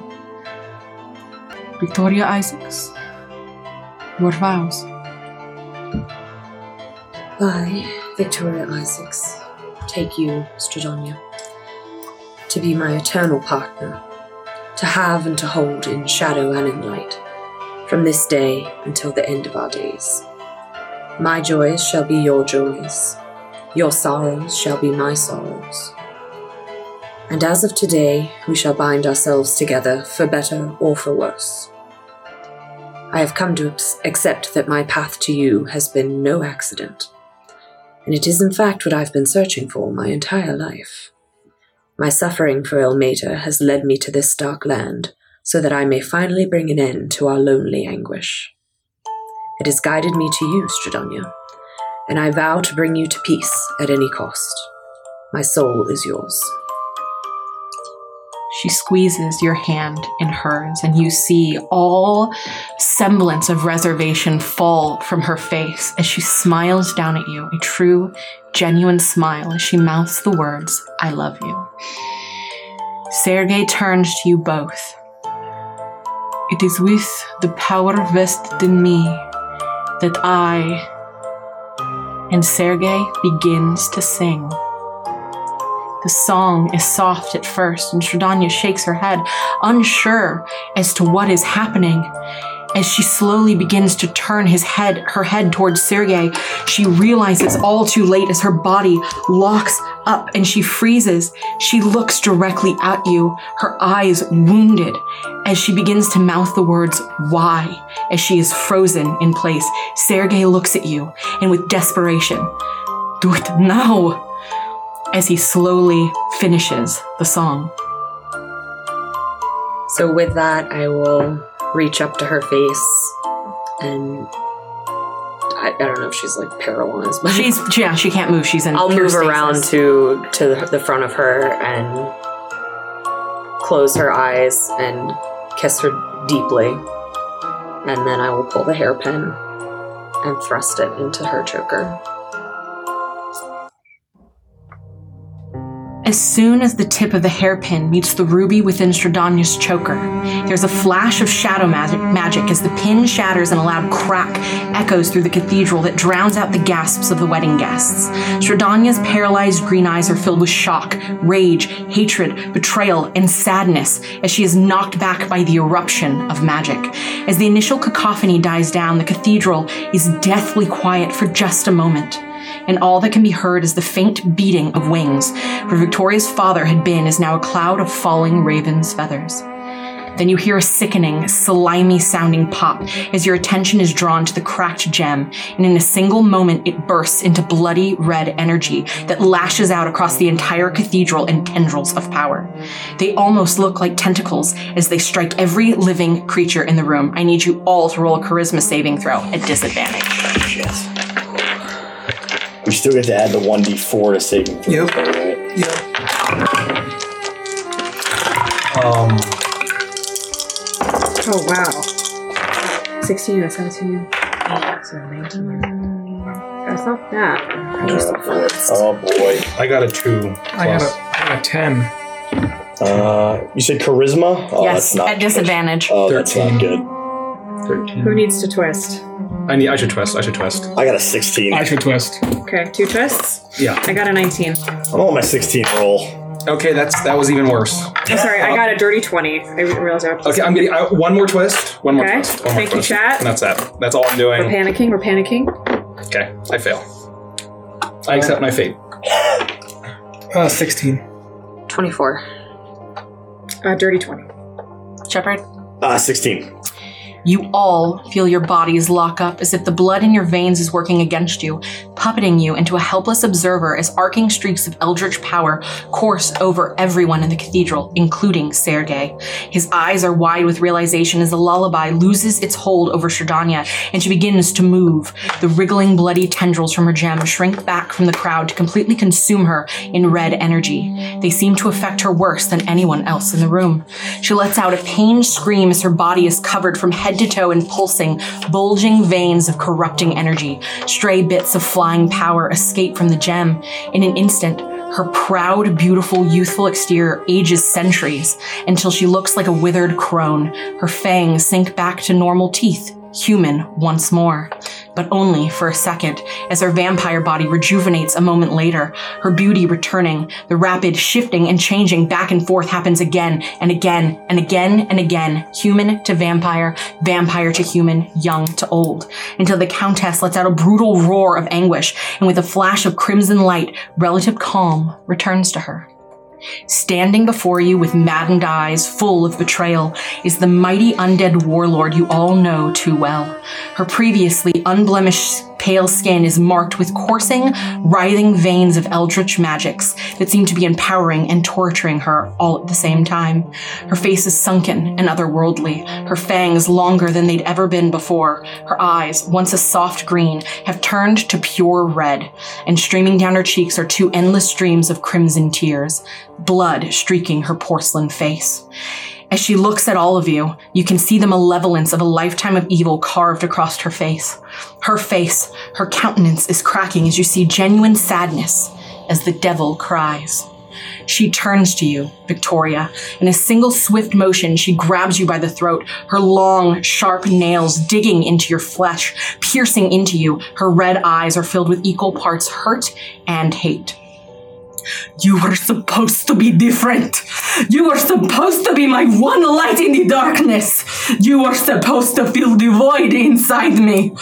Victoria Isaacs, your vows. I, Victoria Isaacs, take you, Strahdanya, to be my eternal partner, to have and to hold in shadow and in light, from this day until the end of our days. My joys shall be your joys, your sorrows shall be my sorrows. And as of today, we shall bind ourselves together for better or for worse. I have come to accept that my path to you has been no accident, and it is in fact what I've been searching for my entire life. My suffering for Ilmater has led me to this dark land so that I may finally bring an end to our lonely anguish. It has guided me to you, Strahdanya, and I vow to bring you to peace at any cost. My soul is yours. She squeezes your hand in hers, and you see all semblance of reservation fall from her face as she smiles down at you, a true, genuine smile as she mouths the words, I love you. Sergei turns to you both. It is with the power vested in me that I. And Sergei begins to sing. The song is soft at first, and Strahdanya shakes her head, unsure as to what is happening. As she slowly begins to turn his head, her head towards Sergei, she realizes all too late as her body locks up and she freezes. She looks directly at you, her eyes wounded, as she begins to mouth the words, why, as she is frozen in place. Sergei looks at you, and with desperation, do it now, as he slowly finishes the song. So with that, I will reach up to her face and I, I don't know if she's like paralyzed, but She's, yeah, she can't move. She's in I'll move around to to the, the front of her and close her eyes and kiss her deeply, and then I will pull the hairpin and thrust it into her choker. As soon as the tip of the hairpin meets the ruby within Strahdanya's choker, there's a flash of shadow magic, magic as the pin shatters and a loud crack echoes through the cathedral that drowns out the gasps of the wedding guests. Strahdanya's paralyzed green eyes are filled with shock, rage, hatred, betrayal, and sadness as she is knocked back by the eruption of magic. As the initial cacophony dies down, the cathedral is deathly quiet for just a moment and all that can be heard is the faint beating of wings. Where Victoria's father had been is now a cloud of falling raven's feathers. Then you hear a sickening, slimy sounding pop as your attention is drawn to the cracked gem, and in a single moment it bursts into bloody red energy that lashes out across the entire cathedral in tendrils of power. They almost look like tentacles as they strike every living creature in the room. I need you all to roll a charisma saving throw at disadvantage. Shit. We still get to add the 1d4 to saving throw, Yep. though, right? Um, Oh wow. 16 or 17. So 19. That's not bad. Just the first. Oh boy. I got a two. I got plus. a, I got a 10. Uh, you said charisma? Oh, yes, that's not at disadvantage. Oh, that's not 13. good. Who needs to twist? I need. I should twist. I should twist. I got a 16. I should twist. Okay, two twists. Yeah. I got a 19. I'm on my 16 roll. Okay, that's that was even worse. I'm sorry, I got a dirty 20. I realized I have to Okay, I'm getting uh, one more twist. One more Okay. twist. One more Thank you, twist. chat. And that's that. That's all I'm doing. We're panicking, we're panicking. Okay, I fail. I accept my fate. Uh, 16. 24. Uh, dirty 20. Shepard? Uh, 16. You all feel your bodies lock up as if the blood in your veins is working against you, puppeting you into a helpless observer as arcing streaks of eldritch power course over everyone in the cathedral, including Sergei. His eyes are wide with realization as the lullaby loses its hold over Strahdanya and she begins to move. The wriggling bloody tendrils from her gem shrink back from the crowd to completely consume her in red energy. They seem to affect her worse than anyone else in the room. She lets out a pained scream as her body is covered from head to toe in pulsing, bulging veins of corrupting energy. Stray bits of flying power escape from the gem. In an instant, her proud, beautiful, youthful exterior ages centuries until she looks like a withered crone. Her fangs sink back to normal teeth, human once more. But only for a second, as her vampire body rejuvenates a moment later, her beauty returning. The rapid shifting and changing back and forth happens again and again and again and again, human to vampire, vampire to human, young to old, until the Countess lets out a brutal roar of anguish, and with a flash of crimson light, relative calm returns to her. Standing before you with maddened eyes full of betrayal is the mighty undead warlord you all know too well. Her previously unblemished pale skin is marked with coursing, writhing veins of eldritch magics that seem to be empowering and torturing her all at the same time. Her face is sunken and otherworldly, her fangs longer than they'd ever been before. Her eyes, once a soft green, have turned to pure red, and streaming down her cheeks are two endless streams of crimson tears, blood streaking her porcelain face. As she looks at all of you, you can see the malevolence of a lifetime of evil carved across her face. Her face, her countenance is cracking as you see genuine sadness as the devil cries. She turns to you, Victoria. In a single swift motion, she grabs you by the throat, her long, sharp nails digging into your flesh, piercing into you. Her red eyes are filled with equal parts hurt and hate. You were supposed to be different. You were supposed to be my one light in the darkness. You were supposed to fill the void inside me.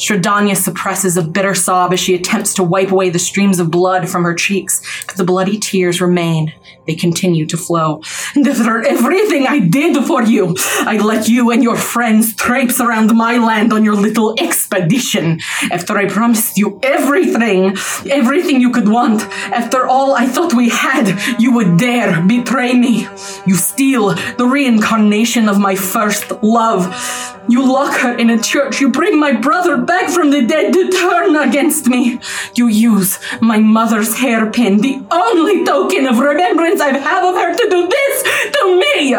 Strahdanya suppresses a bitter sob as she attempts to wipe away the streams of blood from her cheeks, but the bloody tears remain. They continue to flow. And after everything I did for you, I let you and your friends traipse around my land on your little expedition. After I promised you everything, everything you could want, after all I thought we had, you would dare betray me. You steal the reincarnation of my first love. You lock her in a church. You bring my brother back from the dead to turn against me. You use my mother's hairpin, the only token of remembrance I have of her, to do this to me.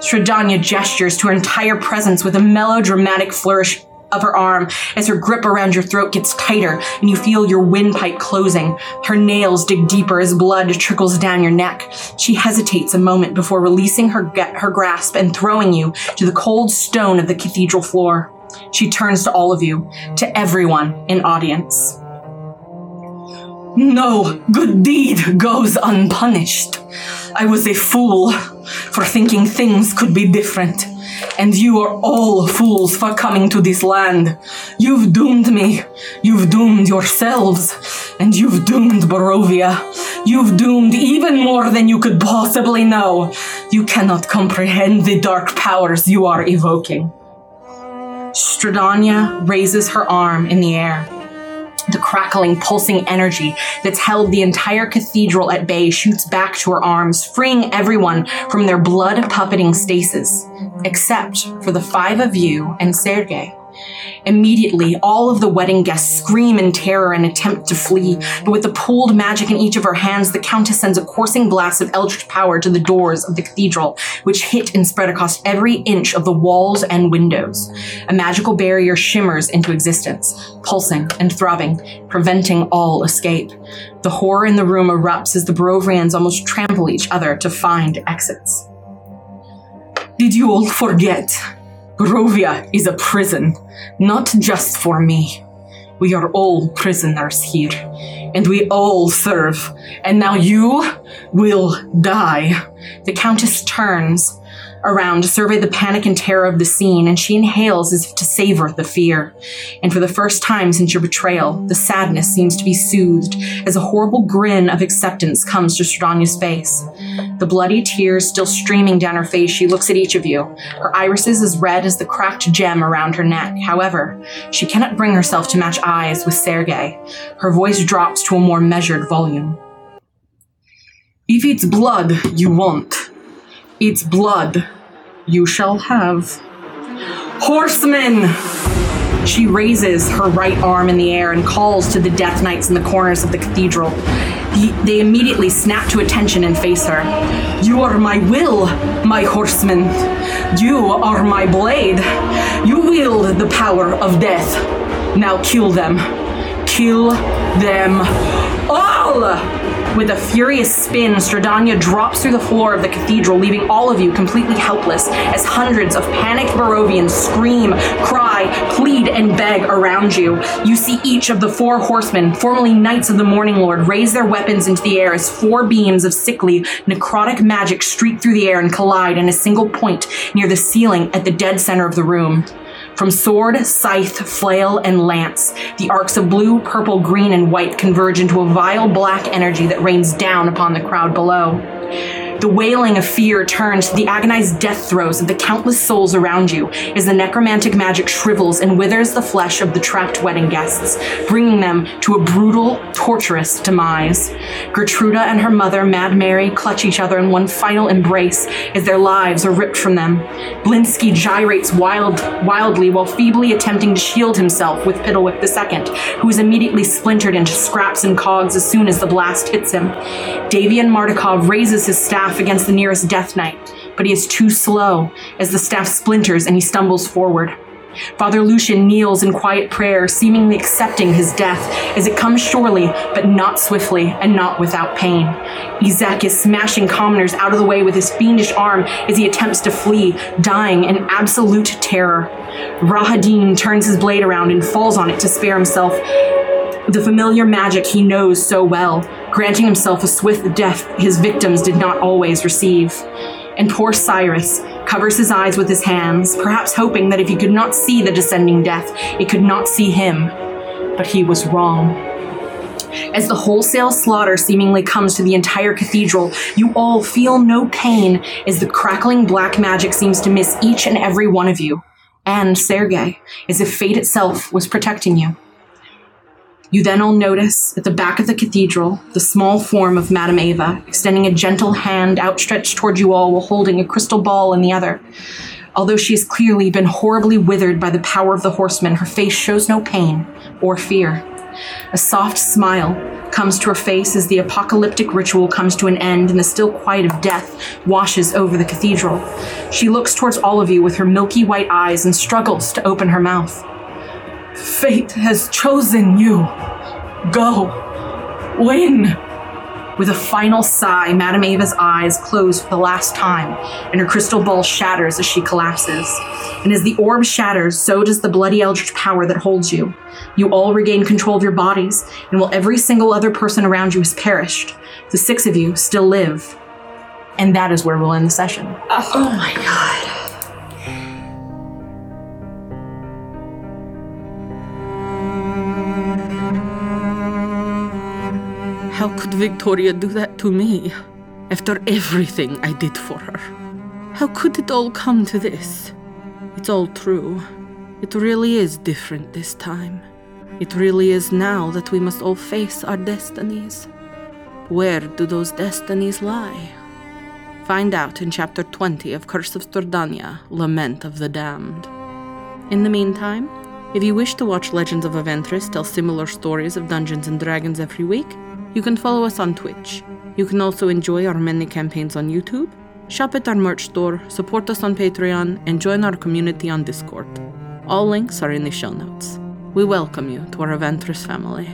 Strahdanya gestures to her entire presence with a melodramatic flourish of her arm as her grip around your throat gets tighter and you feel your windpipe closing. Her nails dig deeper as blood trickles down your neck. She hesitates a moment before releasing her, her grasp and throwing you to the cold stone of the cathedral floor. She turns to all of you, to everyone in audience. No good deed goes unpunished. I was a fool for thinking things could be different. And you are all fools for coming to this land. You've doomed me. You've doomed yourselves. And you've doomed Barovia. You've doomed even more than you could possibly know. You cannot comprehend the dark powers you are evoking. Strahdanya raises her arm in the air. The crackling, pulsing energy that's held the entire cathedral at bay shoots back to her arms, freeing everyone from their blood puppeting stasis, except for the five of you and Sergei. Immediately, all of the wedding guests scream in terror and attempt to flee, but with the pooled magic in each of her hands, the Countess sends a coursing blast of eldritch power to the doors of the cathedral, which hit and spread across every inch of the walls and windows. A magical barrier shimmers into existence, pulsing and throbbing, preventing all escape. The horror in the room erupts as the Barovians almost trample each other to find exits. Did you all forget? Barovia is a prison, not just for me. We are all prisoners here, and we all serve. And now you will die. The Countess turns around to survey the panic and terror of the scene, and she inhales as if to savor the fear. And for the first time since your betrayal, the sadness seems to be soothed as a horrible grin of acceptance comes to Strahdanya's face. The bloody tears still streaming down her face, she looks at each of you, her irises as red as the cracked gem around her neck. However, she cannot bring herself to match eyes with Sergei. Her voice drops to a more measured volume. If it's blood you want, it's blood you shall have. Horsemen! She raises her right arm in the air and calls to the Death Knights in the corners of the cathedral. The- they immediately snap to attention and face her. You are my will, my horsemen. You are my blade. You wield the power of death. Now kill them. Kill them all! With a furious spin, Strahdanya drops through the floor of the cathedral, leaving all of you completely helpless as hundreds of panicked Barovians scream, cry, plead, and beg around you. You see each of the four horsemen, formerly Knights of the Morning Lord, raise their weapons into the air as four beams of sickly, necrotic magic streak through the air and collide in a single point near the ceiling at the dead center of the room. From sword, scythe, flail, and lance, the arcs of blue, purple, green, and white converge into a vile black energy that rains down upon the crowd below. The wailing of fear turns to the agonized death throes of the countless souls around you as the necromantic magic shrivels and withers the flesh of the trapped wedding guests, bringing them to a brutal, torturous demise. Gertruda and her mother, Mad Mary, clutch each other in one final embrace as their lives are ripped from them. Blinsky gyrates wild, wildly while feebly attempting to shield himself with Piddlewick II, who is immediately splintered into scraps and cogs as soon as the blast hits him. Davian Martikov raises his staff against the nearest Death Knight, but he is too slow as the staff splinters and he stumbles forward. Father Lucian kneels in quiet prayer, seemingly accepting his death as it comes surely, but not swiftly and not without pain. Izek is smashing commoners out of the way with his fiendish arm as he attempts to flee, dying in absolute terror. Rahadin turns his blade around and falls on it to spare himself the familiar magic he knows so well, granting himself a swift death his victims did not always receive. And poor Cyrus covers his eyes with his hands, perhaps hoping that if he could not see the descending death, it could not see him. But he was wrong. As the wholesale slaughter seemingly comes to the entire cathedral, you all feel no pain as the crackling black magic seems to miss each and every one of you, and Sergei, as if fate itself was protecting you. You then all notice at the back of the cathedral the small form of Madame Ava, extending a gentle hand outstretched toward you all while holding a crystal ball in the other. Although she has clearly been horribly withered by the power of the horseman, her face shows no pain or fear. A soft smile comes to her face as the apocalyptic ritual comes to an end and the still quiet of death washes over the cathedral. She looks towards all of you with her milky white eyes and struggles to open her mouth. Fate has chosen you. Go. Win. With a final sigh, Madame Ava's eyes close for the last time, and her crystal ball shatters as she collapses. And as the orb shatters, so does the bloody eldritch power that holds you. You all regain control of your bodies, and while every single other person around you has perished, the six of you still live. And that is where we'll end the session. Oh my god. Victoria do that to me? After everything I did for her. How could it all come to this? It's all true. It really is different this time. It really is now that we must all face our destinies. Where do those destinies lie? Find out in chapter 20 of Curse of Strahdanya, Lament of the Damned. In the meantime, if you wish to watch Legends of Avantris tell similar stories of Dungeons and Dragons every week, you can follow us on Twitch. You can also enjoy our many campaigns on YouTube, shop at our merch store, support us on Patreon, and join our community on Discord. All links are in the show notes. We welcome you to our Avantris family.